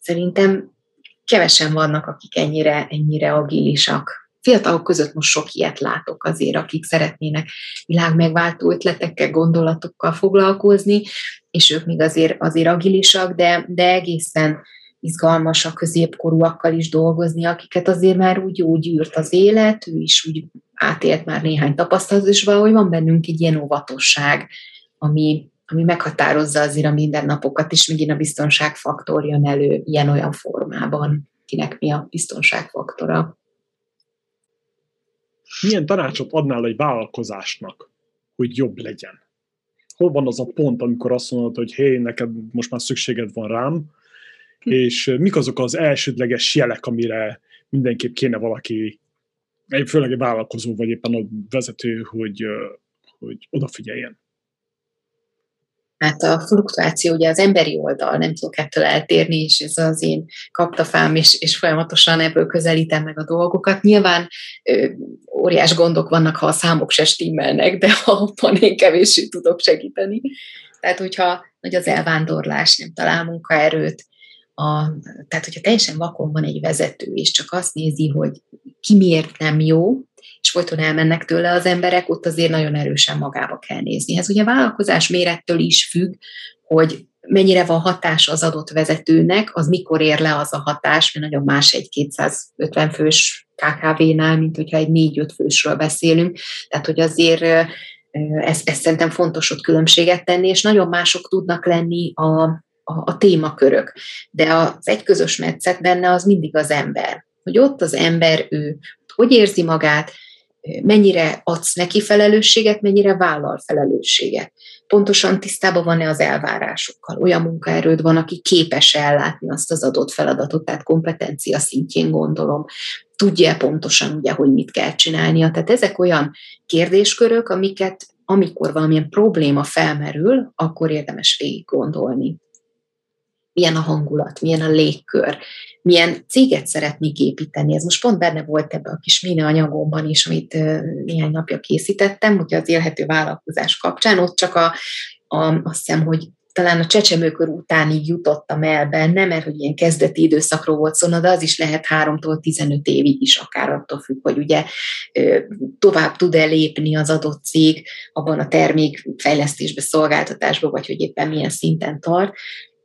Szerintem kevesen vannak, akik ennyire, ennyire agilisak. Fiatalok között most sok ilyet látok azért, akik szeretnének világmegváltó ötletekkel, gondolatokkal foglalkozni, és ők még azért, azért agilisak, de, de egészen izgalmas a középkorúakkal is dolgozni, akiket azért már úgy jó gyűrt az élet, ő is úgy átélt már néhány tapasztalat, és valahogy van bennünk egy ilyen óvatosság, ami, ami meghatározza azért a mindennapokat, és megint a biztonságfaktor jön elő ilyen-olyan formában, kinek mi a biztonságfaktora. Milyen tanácsot adnál egy vállalkozásnak, hogy jobb legyen? Hol van az a pont, amikor azt mondod, hogy hé, neked most már szükséged van rám, és mik azok az elsődleges jelek, amire mindenképp kéne valaki, főleg egy vállalkozó, vagy éppen a vezető, hogy, hogy odafigyeljen? Hát a fluktuáció ugye az emberi oldal, nem tudok ettől eltérni, és ez az én kaptafám, és, és folyamatosan ebből közelítem meg a dolgokat. Nyilván ö, óriás gondok vannak, ha a számok se stimmelnek, de abban én kevéssé tudok segíteni. Tehát, hogyha nagy az elvándorlás, nem talál munkaerőt, a, tehát, hogyha teljesen vakon van egy vezető, és csak azt nézi, hogy ki miért nem jó, és folyton elmennek tőle az emberek, ott azért nagyon erősen magába kell nézni. Ez ugye vállalkozás mérettől is függ, hogy mennyire van hatás az adott vezetőnek, az mikor ér le az a hatás, mert nagyon más egy 250 fős KKV-nál, mint hogyha egy négy-öt fősről beszélünk. Tehát, hogy azért ezt, ezt szerintem fontos ott különbséget tenni, és nagyon mások tudnak lenni a, a, a témakörök. De az egy közös metszet benne az mindig az ember. Hogy ott az ember, ő hogy érzi magát, mennyire adsz neki felelősséget, mennyire vállal felelősséget. Pontosan tisztában van-e az elvárásokkal? Olyan munkaerőd van, aki képes ellátni azt az adott feladatot, tehát kompetencia szintjén gondolom. Tudja pontosan, ugye, hogy mit kell csinálnia. Tehát ezek olyan kérdéskörök, amiket amikor valamilyen probléma felmerül, akkor érdemes végig gondolni milyen a hangulat, milyen a légkör, milyen céget szeretnék építeni. Ez most pont benne volt ebbe a kis mini anyagomban is, amit néhány napja készítettem, ugye az élhető vállalkozás kapcsán, ott csak a, a, azt hiszem, hogy talán a csecsemőkör utánig jutottam el benne, mert hogy ilyen kezdeti időszakról volt szó, de az is lehet 3-tól 15 évig is, akár attól függ, hogy ugye tovább tud-e lépni az adott cég abban a termékfejlesztésbe, szolgáltatásba, vagy hogy éppen milyen szinten tart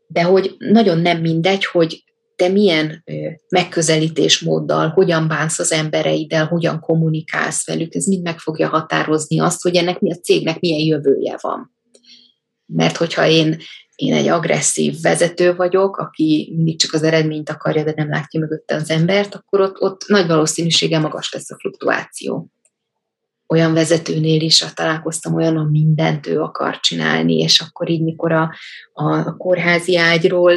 de hogy nagyon nem mindegy, hogy te milyen megközelítésmóddal, hogyan bánsz az embereiddel, hogyan kommunikálsz velük, ez mind meg fogja határozni azt, hogy ennek mi a cégnek milyen jövője van. Mert hogyha én, én egy agresszív vezető vagyok, aki mindig csak az eredményt akarja, de nem látja mögötte az embert, akkor ott, ott nagy valószínűséggel magas lesz a fluktuáció olyan vezetőnél is találkoztam olyan, hogy mindent ő akar csinálni, és akkor így, mikor a, a kórházi ágyról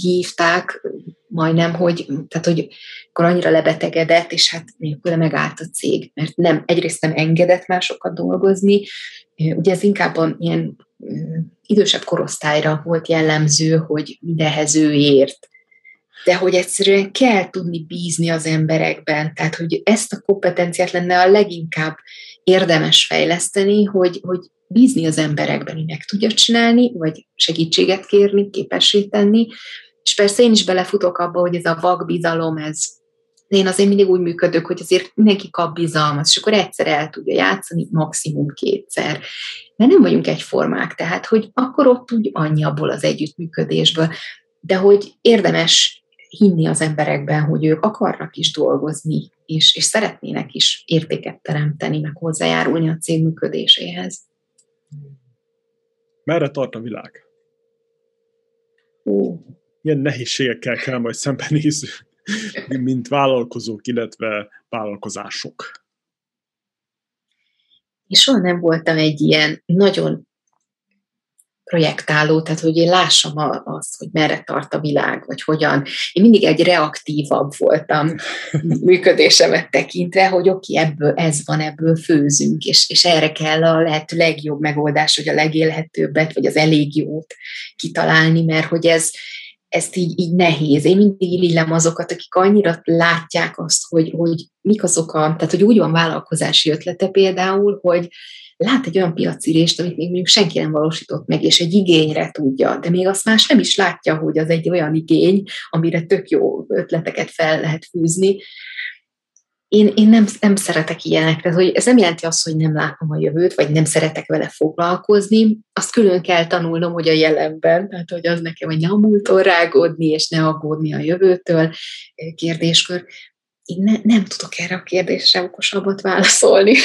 hívták, majdnem, hogy, tehát, hogy akkor annyira lebetegedett, és hát nélküle megállt a cég, mert nem, egyrészt nem engedett másokat dolgozni, ugye ez inkább a, ilyen idősebb korosztályra volt jellemző, hogy mindenhez ő ért, de hogy egyszerűen kell tudni bízni az emberekben, tehát hogy ezt a kompetenciát lenne a leginkább érdemes fejleszteni, hogy, hogy bízni az emberekben, hogy meg tudja csinálni, vagy segítséget kérni, képessé tenni, és persze én is belefutok abba, hogy ez a vakbizalom, ez én azért mindig úgy működök, hogy azért mindenki kap bizalmat, és akkor egyszer el tudja játszani, maximum kétszer. Mert nem vagyunk egyformák, tehát hogy akkor ott úgy annyi abból az együttműködésből. De hogy érdemes hinni az emberekben, hogy ők akarnak is dolgozni, és, és szeretnének is értéket teremteni, meg hozzájárulni a cég működéséhez. Merre tart a világ? Ó. Milyen nehézségekkel kell majd szembenézni, mint vállalkozók, illetve vállalkozások? És soha nem voltam egy ilyen nagyon projektáló, tehát hogy én lássam azt, hogy merre tart a világ, vagy hogyan. Én mindig egy reaktívabb voltam működésemet tekintve, hogy oké, ebből ez van, ebből főzünk, és, és erre kell a lehető legjobb megoldás, hogy a legélhetőbbet, vagy az elég jót kitalálni, mert hogy ez, ezt így, így nehéz. Én mindig illem azokat, akik annyira látják azt, hogy, hogy mik azok a, tehát hogy úgy van vállalkozási ötlete például, hogy lát egy olyan piacirést, amit még mondjuk senki nem valósított meg, és egy igényre tudja, de még azt más nem is látja, hogy az egy olyan igény, amire tök jó ötleteket fel lehet fűzni. Én, én nem, nem szeretek ilyenekre, hogy ez nem jelenti azt, hogy nem látom a jövőt, vagy nem szeretek vele foglalkozni, azt külön kell tanulnom, hogy a jelenben, tehát hogy az nekem, hogy ne a múltól rágódni, és ne aggódni a jövőtől kérdéskör, én ne, nem tudok erre a kérdésre okosabbat válaszolni.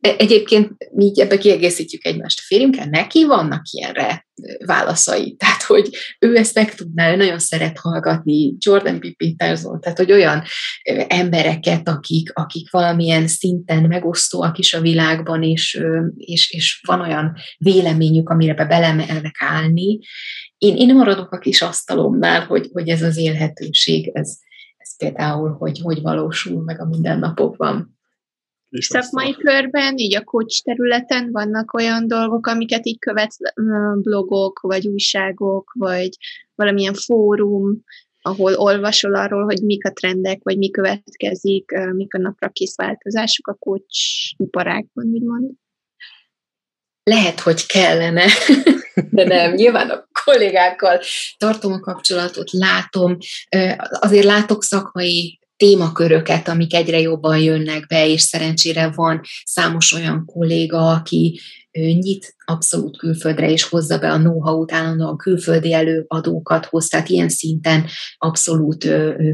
E, egyébként mi így ebbe kiegészítjük egymást a férjünkkel, neki vannak ilyenre válaszai. Tehát, hogy ő ezt meg tudná, ő nagyon szeret hallgatni Jordan B. Peterson, tehát, hogy olyan embereket, akik, akik valamilyen szinten megosztóak is a világban, és, és, és van olyan véleményük, amire be belemelnek állni. Én, én maradok a kis asztalomnál, hogy, hogy ez az élhetőség, ez, például, hogy hogy valósul meg a mindennapokban. Szakmai körben, így a coach területen vannak olyan dolgok, amiket így követsz, blogok, vagy újságok, vagy valamilyen fórum, ahol olvasol arról, hogy mik a trendek, vagy mi következik, mik a napra kész változások a coach iparágban, úgymond. Lehet, hogy kellene, de nem. Nyilván a kollégákkal tartom a kapcsolatot, látom, azért látok szakmai témaköröket, amik egyre jobban jönnek be, és szerencsére van számos olyan kolléga, aki nyit abszolút külföldre, és hozza be a know-how-t, állandóan külföldi előadókat hoz, tehát ilyen szinten abszolút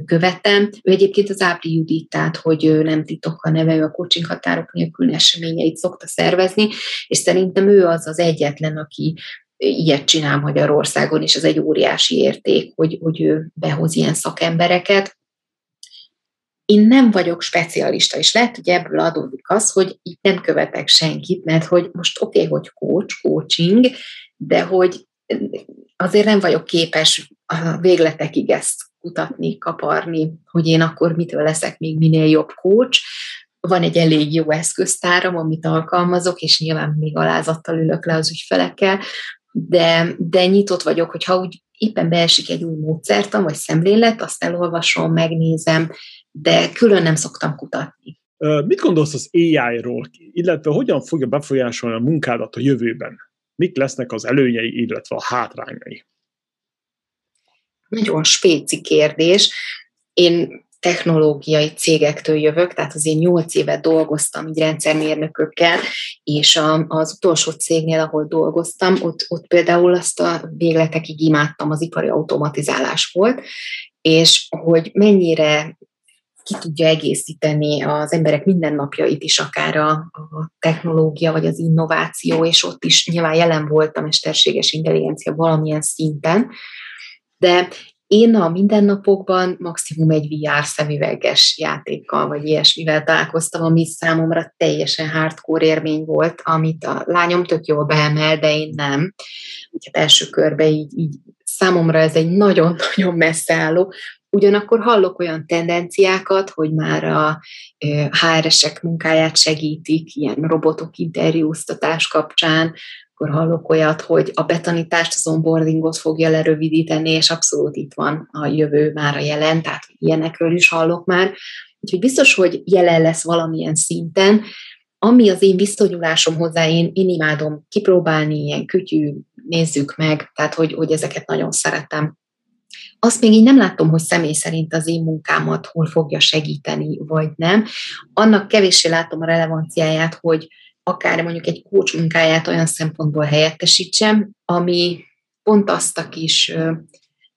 követem. Ő egyébként az Ápri Judit, tehát hogy nem titok a neve, ő a coaching határok nélkül eseményeit szokta szervezni, és szerintem ő az az egyetlen, aki ilyet csinál Magyarországon, és ez egy óriási érték, hogy, hogy ő behoz ilyen szakembereket én nem vagyok specialista, és lehet, hogy ebből adódik az, hogy itt nem követek senkit, mert hogy most oké, okay, hogy coach, coaching, de hogy azért nem vagyok képes a végletekig ezt kutatni, kaparni, hogy én akkor mitől leszek még minél jobb coach. Van egy elég jó eszköztáram, amit alkalmazok, és nyilván még alázattal ülök le az ügyfelekkel, de, de nyitott vagyok, hogyha úgy éppen beesik egy új módszertan, vagy szemlélet, azt elolvasom, megnézem, de külön nem szoktam kutatni. Mit gondolsz az AI-ról, illetve hogyan fogja befolyásolni a munkádat a jövőben? Mik lesznek az előnyei, illetve a hátrányai? Nagyon spéci kérdés. Én technológiai cégektől jövök, tehát az én nyolc évet dolgoztam így rendszermérnökökkel, és az utolsó cégnél, ahol dolgoztam, ott, ott például azt a végletekig imádtam, az ipari automatizálás volt, és hogy mennyire ki tudja egészíteni az emberek mindennapjait is, akár a, a technológia vagy az innováció, és ott is nyilván jelen volt a mesterséges intelligencia valamilyen szinten, de én a mindennapokban maximum egy VR szemüveges játékkal, vagy ilyesmivel találkoztam, ami számomra teljesen hardcore érmény volt, amit a lányom tök jól beemel, de én nem. Úgyhogy első körbe így, így számomra ez egy nagyon-nagyon messze álló, Ugyanakkor hallok olyan tendenciákat, hogy már a HR-esek munkáját segítik, ilyen robotok interjúztatás kapcsán, akkor hallok olyat, hogy a betanítást, az onboardingot fogja lerövidíteni, és abszolút itt van a jövő már a jelen, tehát ilyenekről is hallok már. Úgyhogy biztos, hogy jelen lesz valamilyen szinten, ami az én viszonyulásom hozzá, én, én imádom kipróbálni, ilyen kütyű, nézzük meg, tehát hogy, hogy ezeket nagyon szeretem azt még így nem látom, hogy személy szerint az én munkámat hol fogja segíteni, vagy nem. Annak kevéssé látom a relevanciáját, hogy akár mondjuk egy coach munkáját olyan szempontból helyettesítsem, ami pont azt a kis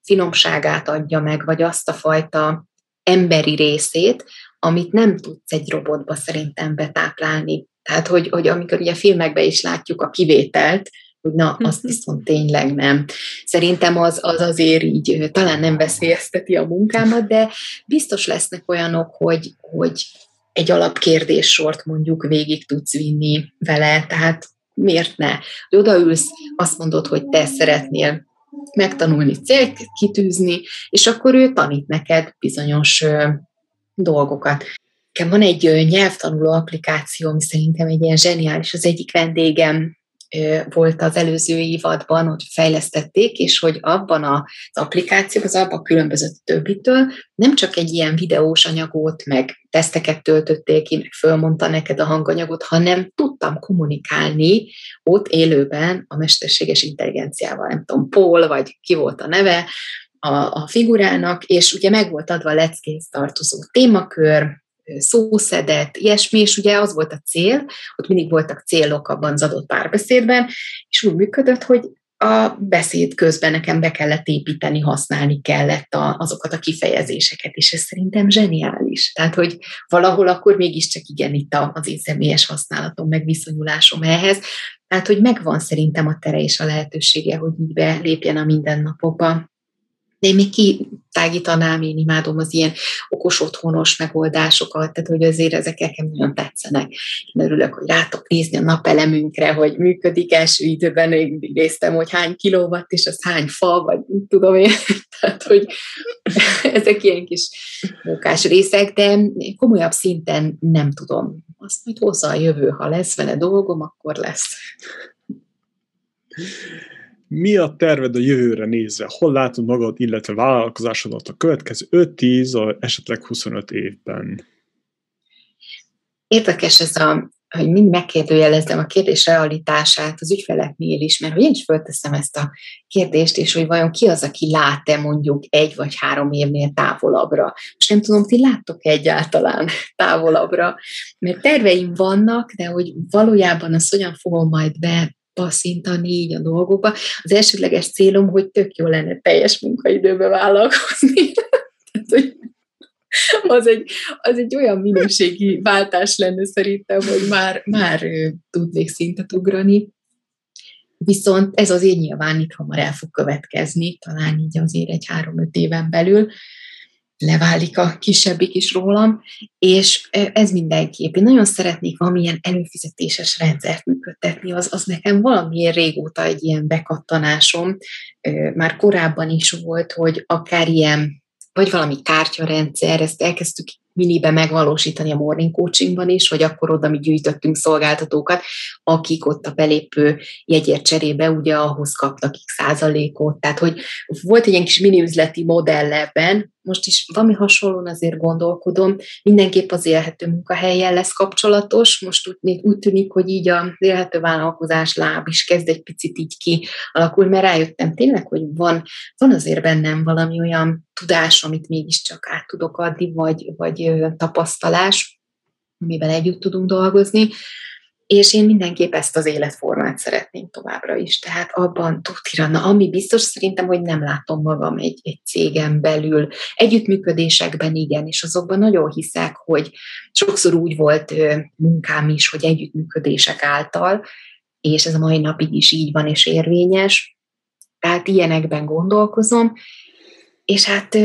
finomságát adja meg, vagy azt a fajta emberi részét, amit nem tudsz egy robotba szerintem betáplálni. Tehát, hogy, hogy amikor ugye a filmekben is látjuk a kivételt, hogy na, azt viszont tényleg nem. Szerintem az, az azért így talán nem veszélyezteti a munkámat, de biztos lesznek olyanok, hogy, hogy egy alapkérdéssort mondjuk végig tudsz vinni vele, tehát miért ne? Hogy odaülsz, azt mondod, hogy te szeretnél megtanulni célt kitűzni, és akkor ő tanít neked bizonyos dolgokat. Van egy nyelvtanuló applikáció, ami szerintem egy ilyen zseniális, az egyik vendégem volt az előző évadban, hogy fejlesztették, és hogy abban az applikációban, az abban különbözött többitől, nem csak egy ilyen videós anyagot, meg teszteket töltötték ki, meg fölmondta neked a hanganyagot, hanem tudtam kommunikálni ott élőben a mesterséges intelligenciával, nem tudom, Paul, vagy ki volt a neve, a, a figurának, és ugye meg volt adva a tartozó témakör, szószedet, ilyesmi, és ugye az volt a cél, ott mindig voltak célok abban az adott párbeszédben, és úgy működött, hogy a beszéd közben nekem be kellett építeni, használni kellett a, azokat a kifejezéseket, és ez szerintem zseniális. Tehát, hogy valahol akkor mégiscsak igen itt az én személyes használatom, meg viszonyulásom ehhez. Tehát, hogy megvan szerintem a tere és a lehetősége, hogy így belépjen a mindennapokba de én még kitágítanám, én imádom az ilyen okos otthonos megoldásokat, tehát hogy azért ezek nekem nagyon tetszenek. Én örülök, hogy rátok nézni a napelemünkre, hogy működik első időben, én néztem, hogy hány kilowatt, és az hány fa, vagy tudom én, tehát hogy ezek ilyen kis munkás részek, de komolyabb szinten nem tudom. Azt majd hozza a jövő, ha lesz vele dolgom, akkor lesz. Mi a terved a jövőre nézve? Hol látod magad, illetve vállalkozásodat a következő 5-10, esetleg 25 évben? Érdekes ez a hogy mind megkérdőjelezem a kérdés realitását az ügyfeleknél is, mert hogy én is fölteszem ezt a kérdést, és hogy vajon ki az, aki lát-e mondjuk egy vagy három évnél távolabbra. És nem tudom, ti láttok egyáltalán távolabbra, mert terveim vannak, de hogy valójában azt hogyan fogom majd be passzintani így a dolgokba. Az elsődleges célom, hogy tök jó lenne teljes munkaidőbe vállalkozni. Tehát, hogy az egy, az egy olyan minőségi váltás lenne szerintem, hogy már, már tudnék szintet ugrani. Viszont ez azért nyilván itt hamar el fog következni, talán így azért egy három-öt éven belül leválik a kisebbik is rólam, és ez mindenképp. Én nagyon szeretnék valamilyen előfizetéses rendszert működtetni, az, az nekem valamiért régóta egy ilyen bekattanásom, már korábban is volt, hogy akár ilyen vagy valami kártyarendszer, ezt elkezdtük minibe megvalósítani a morning coachingban is, hogy akkor oda mi gyűjtöttünk szolgáltatókat, akik ott a belépő jegyért cserébe ugye ahhoz kaptak x százalékot. Tehát, hogy volt egy ilyen kis mini üzleti modell ebben, most is valami hasonlón azért gondolkodom, mindenképp az élhető munkahelyjel lesz kapcsolatos, most úgy, úgy tűnik, hogy így az élhető vállalkozás láb is kezd egy picit így kialakul, mert rájöttem tényleg, hogy van, van azért bennem valami olyan tudás, amit mégiscsak át tudok adni, vagy, vagy tapasztalás, amiben együtt tudunk dolgozni, és én mindenképp ezt az életformát szeretném továbbra is. Tehát abban tutira, na ami biztos szerintem, hogy nem látom magam egy, egy cégen belül. Együttműködésekben igen, és azokban nagyon hiszek, hogy sokszor úgy volt munkám is, hogy együttműködések által, és ez a mai napig is így van és érvényes. Tehát ilyenekben gondolkozom, és hát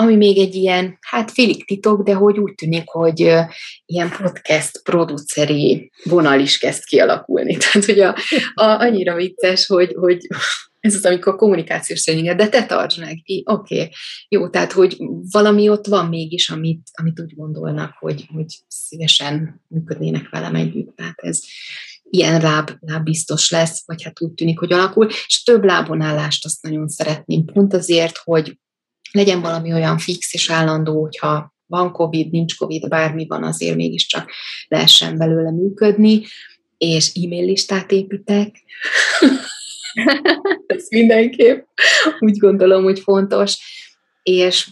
ami még egy ilyen, hát félig titok, de hogy úgy tűnik, hogy ilyen podcast produceri vonal is kezd kialakulni. Tehát, hogy a, a, annyira vicces, hogy, hogy ez az, amikor kommunikációs tréninget, de te tartsd meg. Oké, okay. jó, tehát, hogy valami ott van mégis, amit, amit úgy gondolnak, hogy, hogy szívesen működnének velem együtt. Tehát ez ilyen láb, láb biztos lesz, vagy hát úgy tűnik, hogy alakul, és több lábonállást azt nagyon szeretném, pont azért, hogy legyen valami olyan fix és állandó, hogyha van COVID, nincs COVID, bármi van, azért mégiscsak lehessen belőle működni, és e-mail listát építek. Ez mindenképp úgy gondolom, hogy fontos, és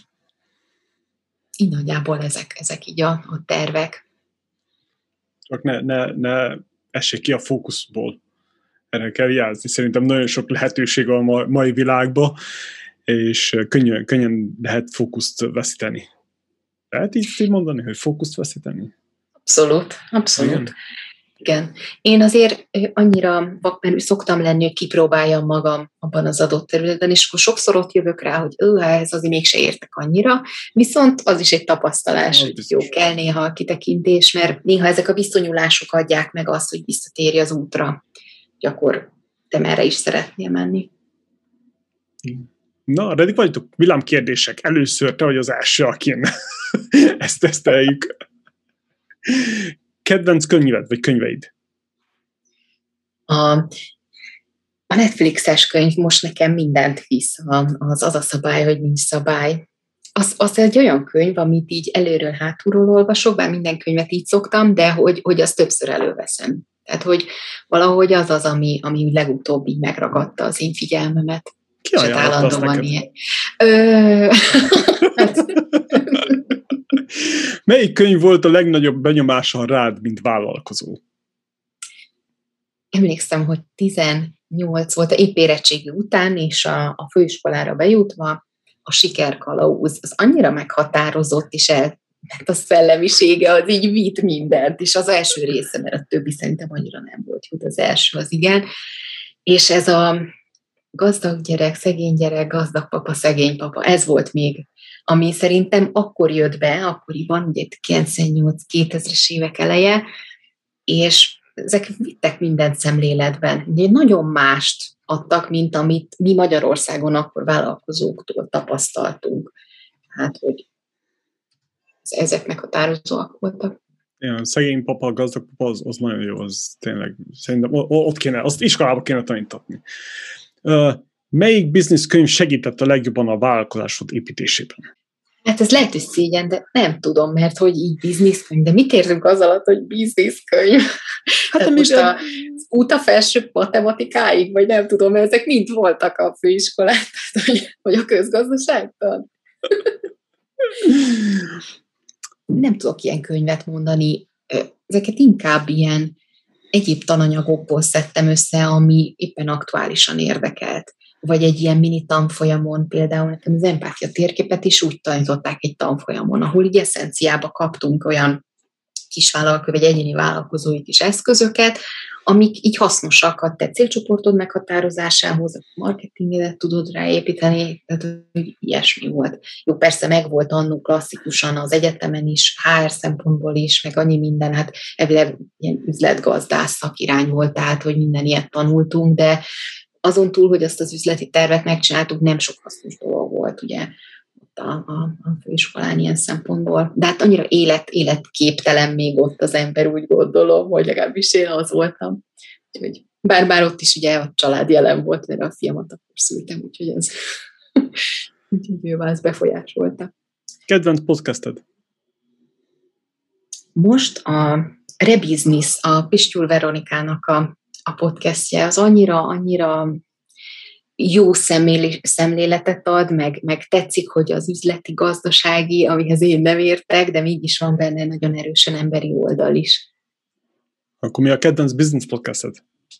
így nagyjából ezek, ezek így a, a tervek. Csak ne, ne, ne essék ki a fókuszból. Erre kell jelzni. Szerintem nagyon sok lehetőség van a mai világban, és könnyen, könnyen lehet fókuszt veszíteni. Lehet így, így mondani, hogy fókuszt veszíteni? Abszolút, abszolút. Igen. Igen. Én azért annyira vakmerű szoktam lenni, hogy kipróbáljam magam abban az adott területen, és akkor sokszor ott jövök rá, hogy ő, ez azért mégse értek annyira, viszont az is egy tapasztalás, hogy jó kell néha a kitekintés, mert néha ezek a viszonyulások adják meg azt, hogy visszatérj az útra, hogy akkor te merre is szeretnél menni. Igen. Na, ready vagytok? Villám kérdések. Először te vagy az első, akin ezt teszteljük. Kedvenc könyved, vagy könyveid? A, a Netflixes könyv most nekem mindent visz. Az az a szabály, hogy nincs szabály. Az, az egy olyan könyv, amit így előről hátulról olvasok, bár minden könyvet így szoktam, de hogy, hogy azt többször előveszem. Tehát, hogy valahogy az az, ami, ami legutóbb így megragadta az én figyelmemet. Ki ajánlotta azt Ilyen. Ö... Melyik könyv volt a legnagyobb benyomása rád, mint vállalkozó? Emlékszem, hogy 18 volt a épp érettségi után, és a, a főiskolára bejutva a sikerkalauz, az annyira meghatározott, és el, mert a szellemisége az így vitt mindent, és az első része, mert a többi szerintem annyira nem volt jó, az első az igen, és ez a gazdag gyerek, szegény gyerek, gazdag papa, szegény papa, ez volt még, ami szerintem akkor jött be, akkoriban, ugye 98-2000-es évek eleje, és ezek vittek mindent szemléletben. Ugye nagyon mást adtak, mint amit mi Magyarországon akkor vállalkozóktól tapasztaltunk. Hát, hogy ezek meghatározóak voltak. Igen, szegény papa, gazdag papa, az, az nagyon jó, az tényleg, szerintem ott kéne, azt iskolába kéne tanítatni. Melyik bizniszkönyv segített a legjobban a vállalkozásod építésében? Hát ez lehet, hogy szégyen, de nem tudom, mert hogy így bizniszkönyv, de mit érzünk az alatt, hogy bizniszkönyv? Hát Tehát most a, az út a felső matematikáig, vagy nem tudom, mert ezek mind voltak a főiskolán, vagy, vagy a közgazdaságtan. nem tudok ilyen könyvet mondani, ezeket inkább ilyen egyéb tananyagokból szedtem össze, ami éppen aktuálisan érdekelt. Vagy egy ilyen mini tanfolyamon, például nekem az empátia térképet is úgy tanították egy tanfolyamon, ahol így eszenciába kaptunk olyan kisvállalkozó vagy egyéni vállalkozói kis eszközöket, amik így hasznosak a te célcsoportod meghatározásához, a marketingedet tudod ráépíteni, tehát hogy ilyesmi volt. Jó, persze megvolt annó klasszikusan az egyetemen is, HR szempontból is, meg annyi minden, hát ebből ilyen üzletgazdász szakirány volt, tehát hogy minden ilyet tanultunk, de azon túl, hogy azt az üzleti tervet megcsináltuk, nem sok hasznos dolog volt, ugye, a, a, a főiskolán ilyen szempontból. De hát annyira élet, életképtelen még ott az ember, úgy gondolom, hogy legalábbis én az voltam. Úgyhogy, bár, bár ott is ugye a család jelen volt, mert a fiamat akkor szültem, úgyhogy ez úgyhogy ő az befolyásolta. Kedvenc podcasted? Most a Rebusiness, a Pistyul Veronikának a a podcastje, az annyira, annyira jó szemléletet ad, meg, meg tetszik, hogy az üzleti, gazdasági, amihez én nem értek, de mégis van benne nagyon erősen emberi oldal is. Akkor mi a kedvenc business podcasted?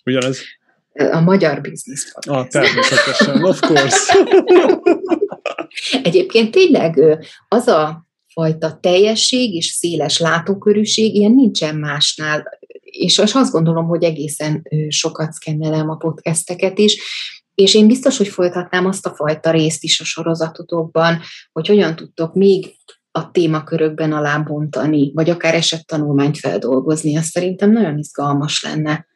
Ugyanez? A magyar business podcast. Ah, természetesen, of course. Egyébként tényleg az a fajta teljesség és széles látókörűség, ilyen nincsen másnál és azt gondolom, hogy egészen sokat szkennelem a podcasteket is, és én biztos, hogy folytatnám azt a fajta részt is a sorozatotokban, hogy hogyan tudtok még a témakörökben alábontani, vagy akár esettanulmányt feldolgozni, azt szerintem nagyon izgalmas lenne.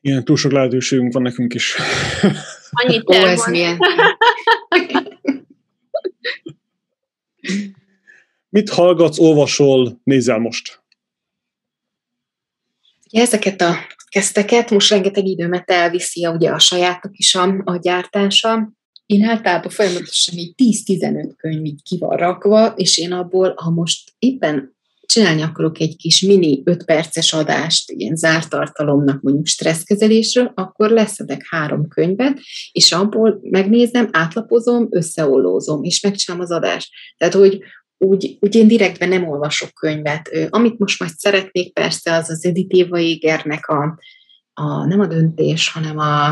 Igen, túl sok lehetőségünk van nekünk is. Annyit Ó, ez milyen. Mit hallgatsz, olvasol, nézel most? Ugye ezeket a kezdteket most rengeteg időmet elviszi a, ugye a sajátok is a, a gyártása. Én általában folyamatosan így 10-15 könyv így ki van rakva, és én abból, ha most éppen csinálni akarok egy kis mini 5 perces adást, ilyen zárt tartalomnak mondjuk stresszkezelésről, akkor leszedek három könyvet, és abból megnézem, átlapozom, összeollózom, és megcsinálom az adást. Tehát, hogy úgy, úgy én direktben nem olvasok könyvet. Amit most majd szeretnék persze, az az Editéva Égernek a, a, nem a döntés, hanem a,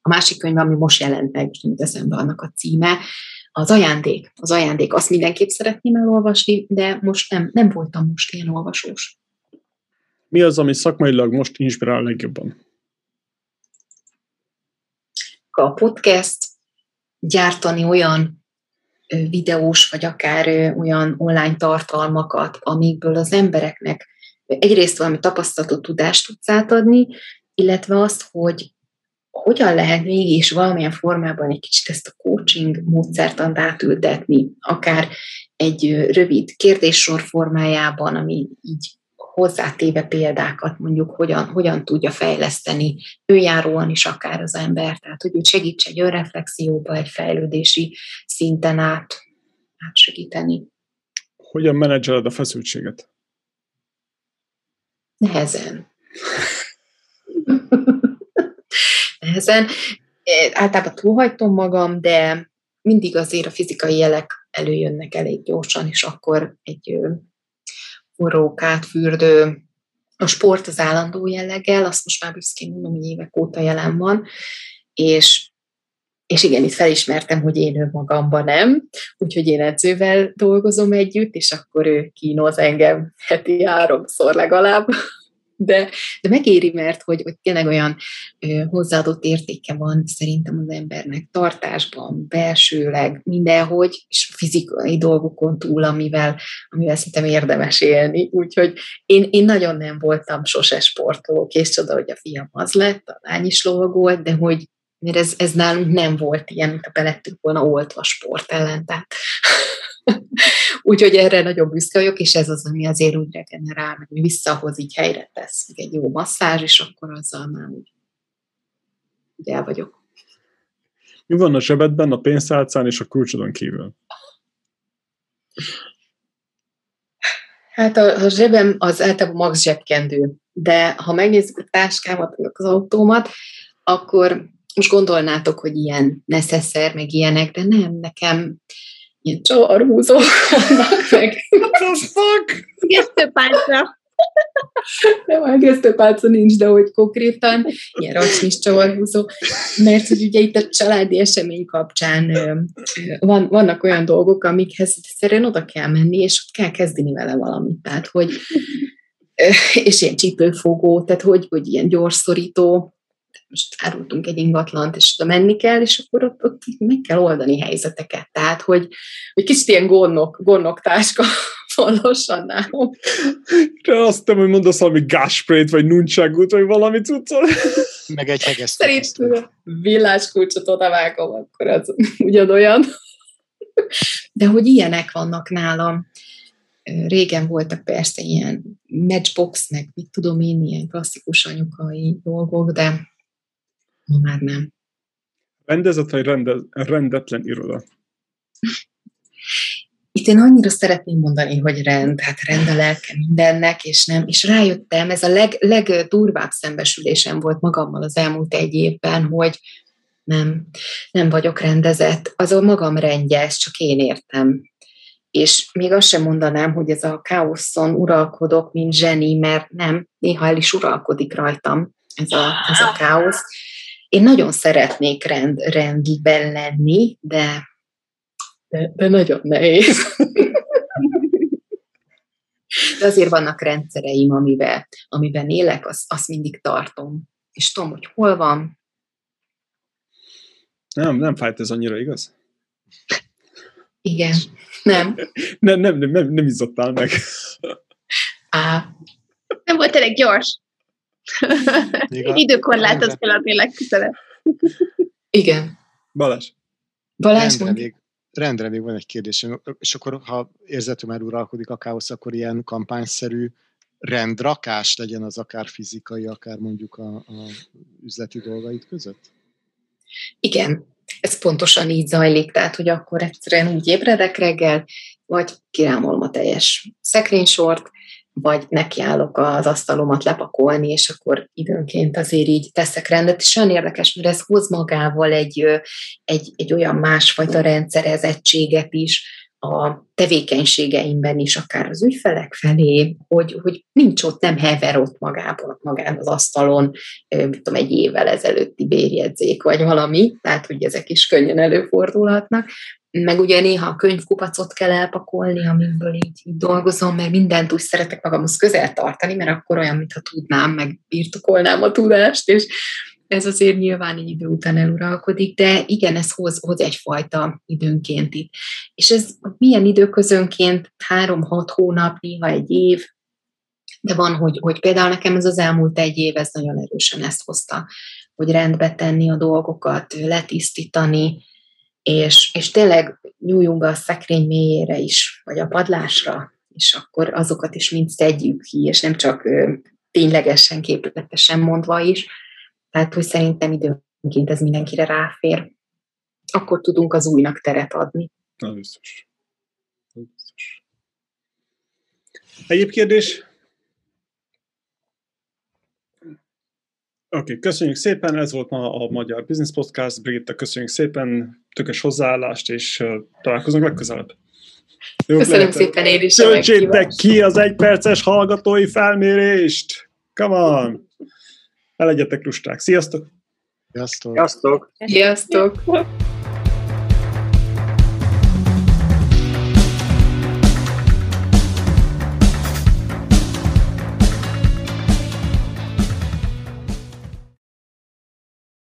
a másik könyv, ami most jelent meg, nem eszembe annak a címe, az ajándék. Az ajándék, azt mindenképp szeretném elolvasni, de most nem, nem voltam most ilyen olvasós. Mi az, ami szakmailag most inspirál legjobban? A podcast, gyártani olyan videós, vagy akár olyan online tartalmakat, amikből az embereknek egyrészt valami tapasztalatot, tudást tudsz átadni, illetve azt, hogy hogyan lehet mégis valamilyen formában egy kicsit ezt a coaching módszertant átültetni, akár egy rövid kérdéssor formájában, ami így hozzátéve példákat mondjuk hogyan, hogyan tudja fejleszteni önjáróan is akár az ember, tehát hogy ő segíts egy önreflexióba, egy fejlődési szinten át, át segíteni. Hogyan menedzseled a feszültséget? Nehezen. Nehezen. Általában túlhajtom magam, de mindig azért a fizikai jelek előjönnek elég gyorsan, és akkor egy forrókát, fürdő, a sport az állandó jelleggel, azt most már büszkén mondom, hogy évek óta jelen van, és, és igen, itt felismertem, hogy én önmagamban nem, úgyhogy én edzővel dolgozom együtt, és akkor ő kínoz engem heti háromszor legalább, de, de megéri, mert hogy, hogy tényleg olyan ö, hozzáadott értéke van szerintem az embernek tartásban, belsőleg, mindenhogy, és fizikai dolgokon túl, amivel, amivel szerintem érdemes élni. Úgyhogy én, én nagyon nem voltam sose sportoló, és csoda, hogy a fiam az lett, a lány is lovagolt, de hogy mert ez, ez nálunk nem volt ilyen, mint a belettünk volna oltva sport ellen. Tehát Úgyhogy erre nagyon büszke vagyok, és ez az, ami azért úgy regenerál, meg visszahoz, így helyre tesz, meg egy jó masszázs, és akkor azzal már úgy, úgy el vagyok. Mi van a zsebedben, a pénztárcán és a kulcsodon kívül? Hát a, a zsebem az általában max zsebkendő, de ha megnézzük a táskámat, az autómat, akkor most gondolnátok, hogy ilyen neszeszer, meg ilyenek, de nem, nekem ilyen csavarhúzók vannak meg. Gesztőpálca. Nem, a gesztőpálca nincs, de hogy konkrétan ilyen racsnis csavarhúzó, mert hogy ugye itt a családi esemény kapcsán van, vannak olyan dolgok, amikhez egyszerűen oda kell menni, és ott kell kezdeni vele valamit. Tehát, hogy és ilyen csípőfogó, tehát hogy, hogy ilyen gyorsszorító, most árultunk egy ingatlant, és oda menni kell, és akkor ott, ott meg kell oldani helyzeteket. Tehát, hogy, hogy kicsit ilyen gondok, gondok táska van lassan. De azt hittem, hogy mondasz valami gásprét, vagy nuncságot, vagy valamit cuccol. Meg egy hegesztő. Szerintem a villáskulcsot odavágom, akkor az ugyanolyan. De hogy ilyenek vannak nálam. Régen voltak persze ilyen matchbox, meg mit tudom én, ilyen klasszikus anyukai dolgok, de ma már nem. Rendezett vagy rende, rendetlen iroda? Itt én annyira szeretném mondani, hogy rend, hát rend a lelke mindennek, és nem, és rájöttem, ez a leg, legdurvább szembesülésem volt magammal az elmúlt egy évben, hogy nem, nem vagyok rendezett, az a magam rendje, ezt csak én értem. És még azt sem mondanám, hogy ez a káoszon uralkodok, mint zseni, mert nem, néha el is uralkodik rajtam ez a, ez a káosz. Én nagyon szeretnék rend, rendben lenni, de, de, de nagyon nehéz. De azért vannak rendszereim, amivel, amiben élek, azt, azt mindig tartom. És tudom, hogy hol van. Nem, nem fájt ez annyira, igaz? Igen, nem. Nem, nem, nem, nem, nem izzottál meg. Á, Nem volt elég gyors. Időkorlátot kell adni legközelebb. igen. Balázs. Balázs Rendre még, rendre még van egy kérdésem, és akkor, ha érzető már uralkodik a káosz, akkor ilyen kampányszerű rendrakás legyen az akár fizikai, akár mondjuk a, a üzleti dolgaid között? Igen, ez pontosan így zajlik, tehát, hogy akkor egyszerűen úgy ébredek reggel, vagy kirámolom a teljes szekrénysort, vagy nekiállok az asztalomat lepakolni, és akkor időnként azért így teszek rendet, és olyan érdekes, mert ez hoz magával egy, egy, egy olyan másfajta rendszerezettséget is, a tevékenységeimben is, akár az ügyfelek felé, hogy, hogy nincs ott, nem hever ott magában, magán az asztalon, mit tudom, egy évvel ezelőtti bérjegyzék, vagy valami, tehát, hogy ezek is könnyen előfordulhatnak. Meg ugye néha a könyvkupacot kell elpakolni, amiből így, így dolgozom, mert mindent úgy szeretek magamhoz közel tartani, mert akkor olyan, mintha tudnám, meg birtokolnám a tudást, és ez azért nyilván egy idő után eluralkodik, de igen, ez hoz, hoz egyfajta időnként itt. És ez milyen időközönként, három-hat hónap, néha egy év, de van, hogy, hogy például nekem ez az elmúlt egy év, ez nagyon erősen ezt hozta, hogy rendbe tenni a dolgokat, letisztítani, és, és tényleg nyúljunk a szekrény mélyére is, vagy a padlásra, és akkor azokat is mind szedjük ki, és nem csak ténylegesen, képletesen mondva is. Tehát, hogy szerintem időnként ez mindenkire ráfér. Akkor tudunk az újnak teret adni. Na, biztos. Biztos. Egyéb kérdés? Oké, okay, köszönjük szépen, ez volt ma a Magyar Business Podcast. Brigitta, köszönjük szépen, tökös hozzáállást, és uh, találkozunk legközelebb. Jó, Köszönöm lehet- szépen én is Töltsétek ki az egyperces hallgatói felmérést! Come on! Ne legyetek lusták. Sziasztok! Sziasztok! Sziasztok! Sziasztok!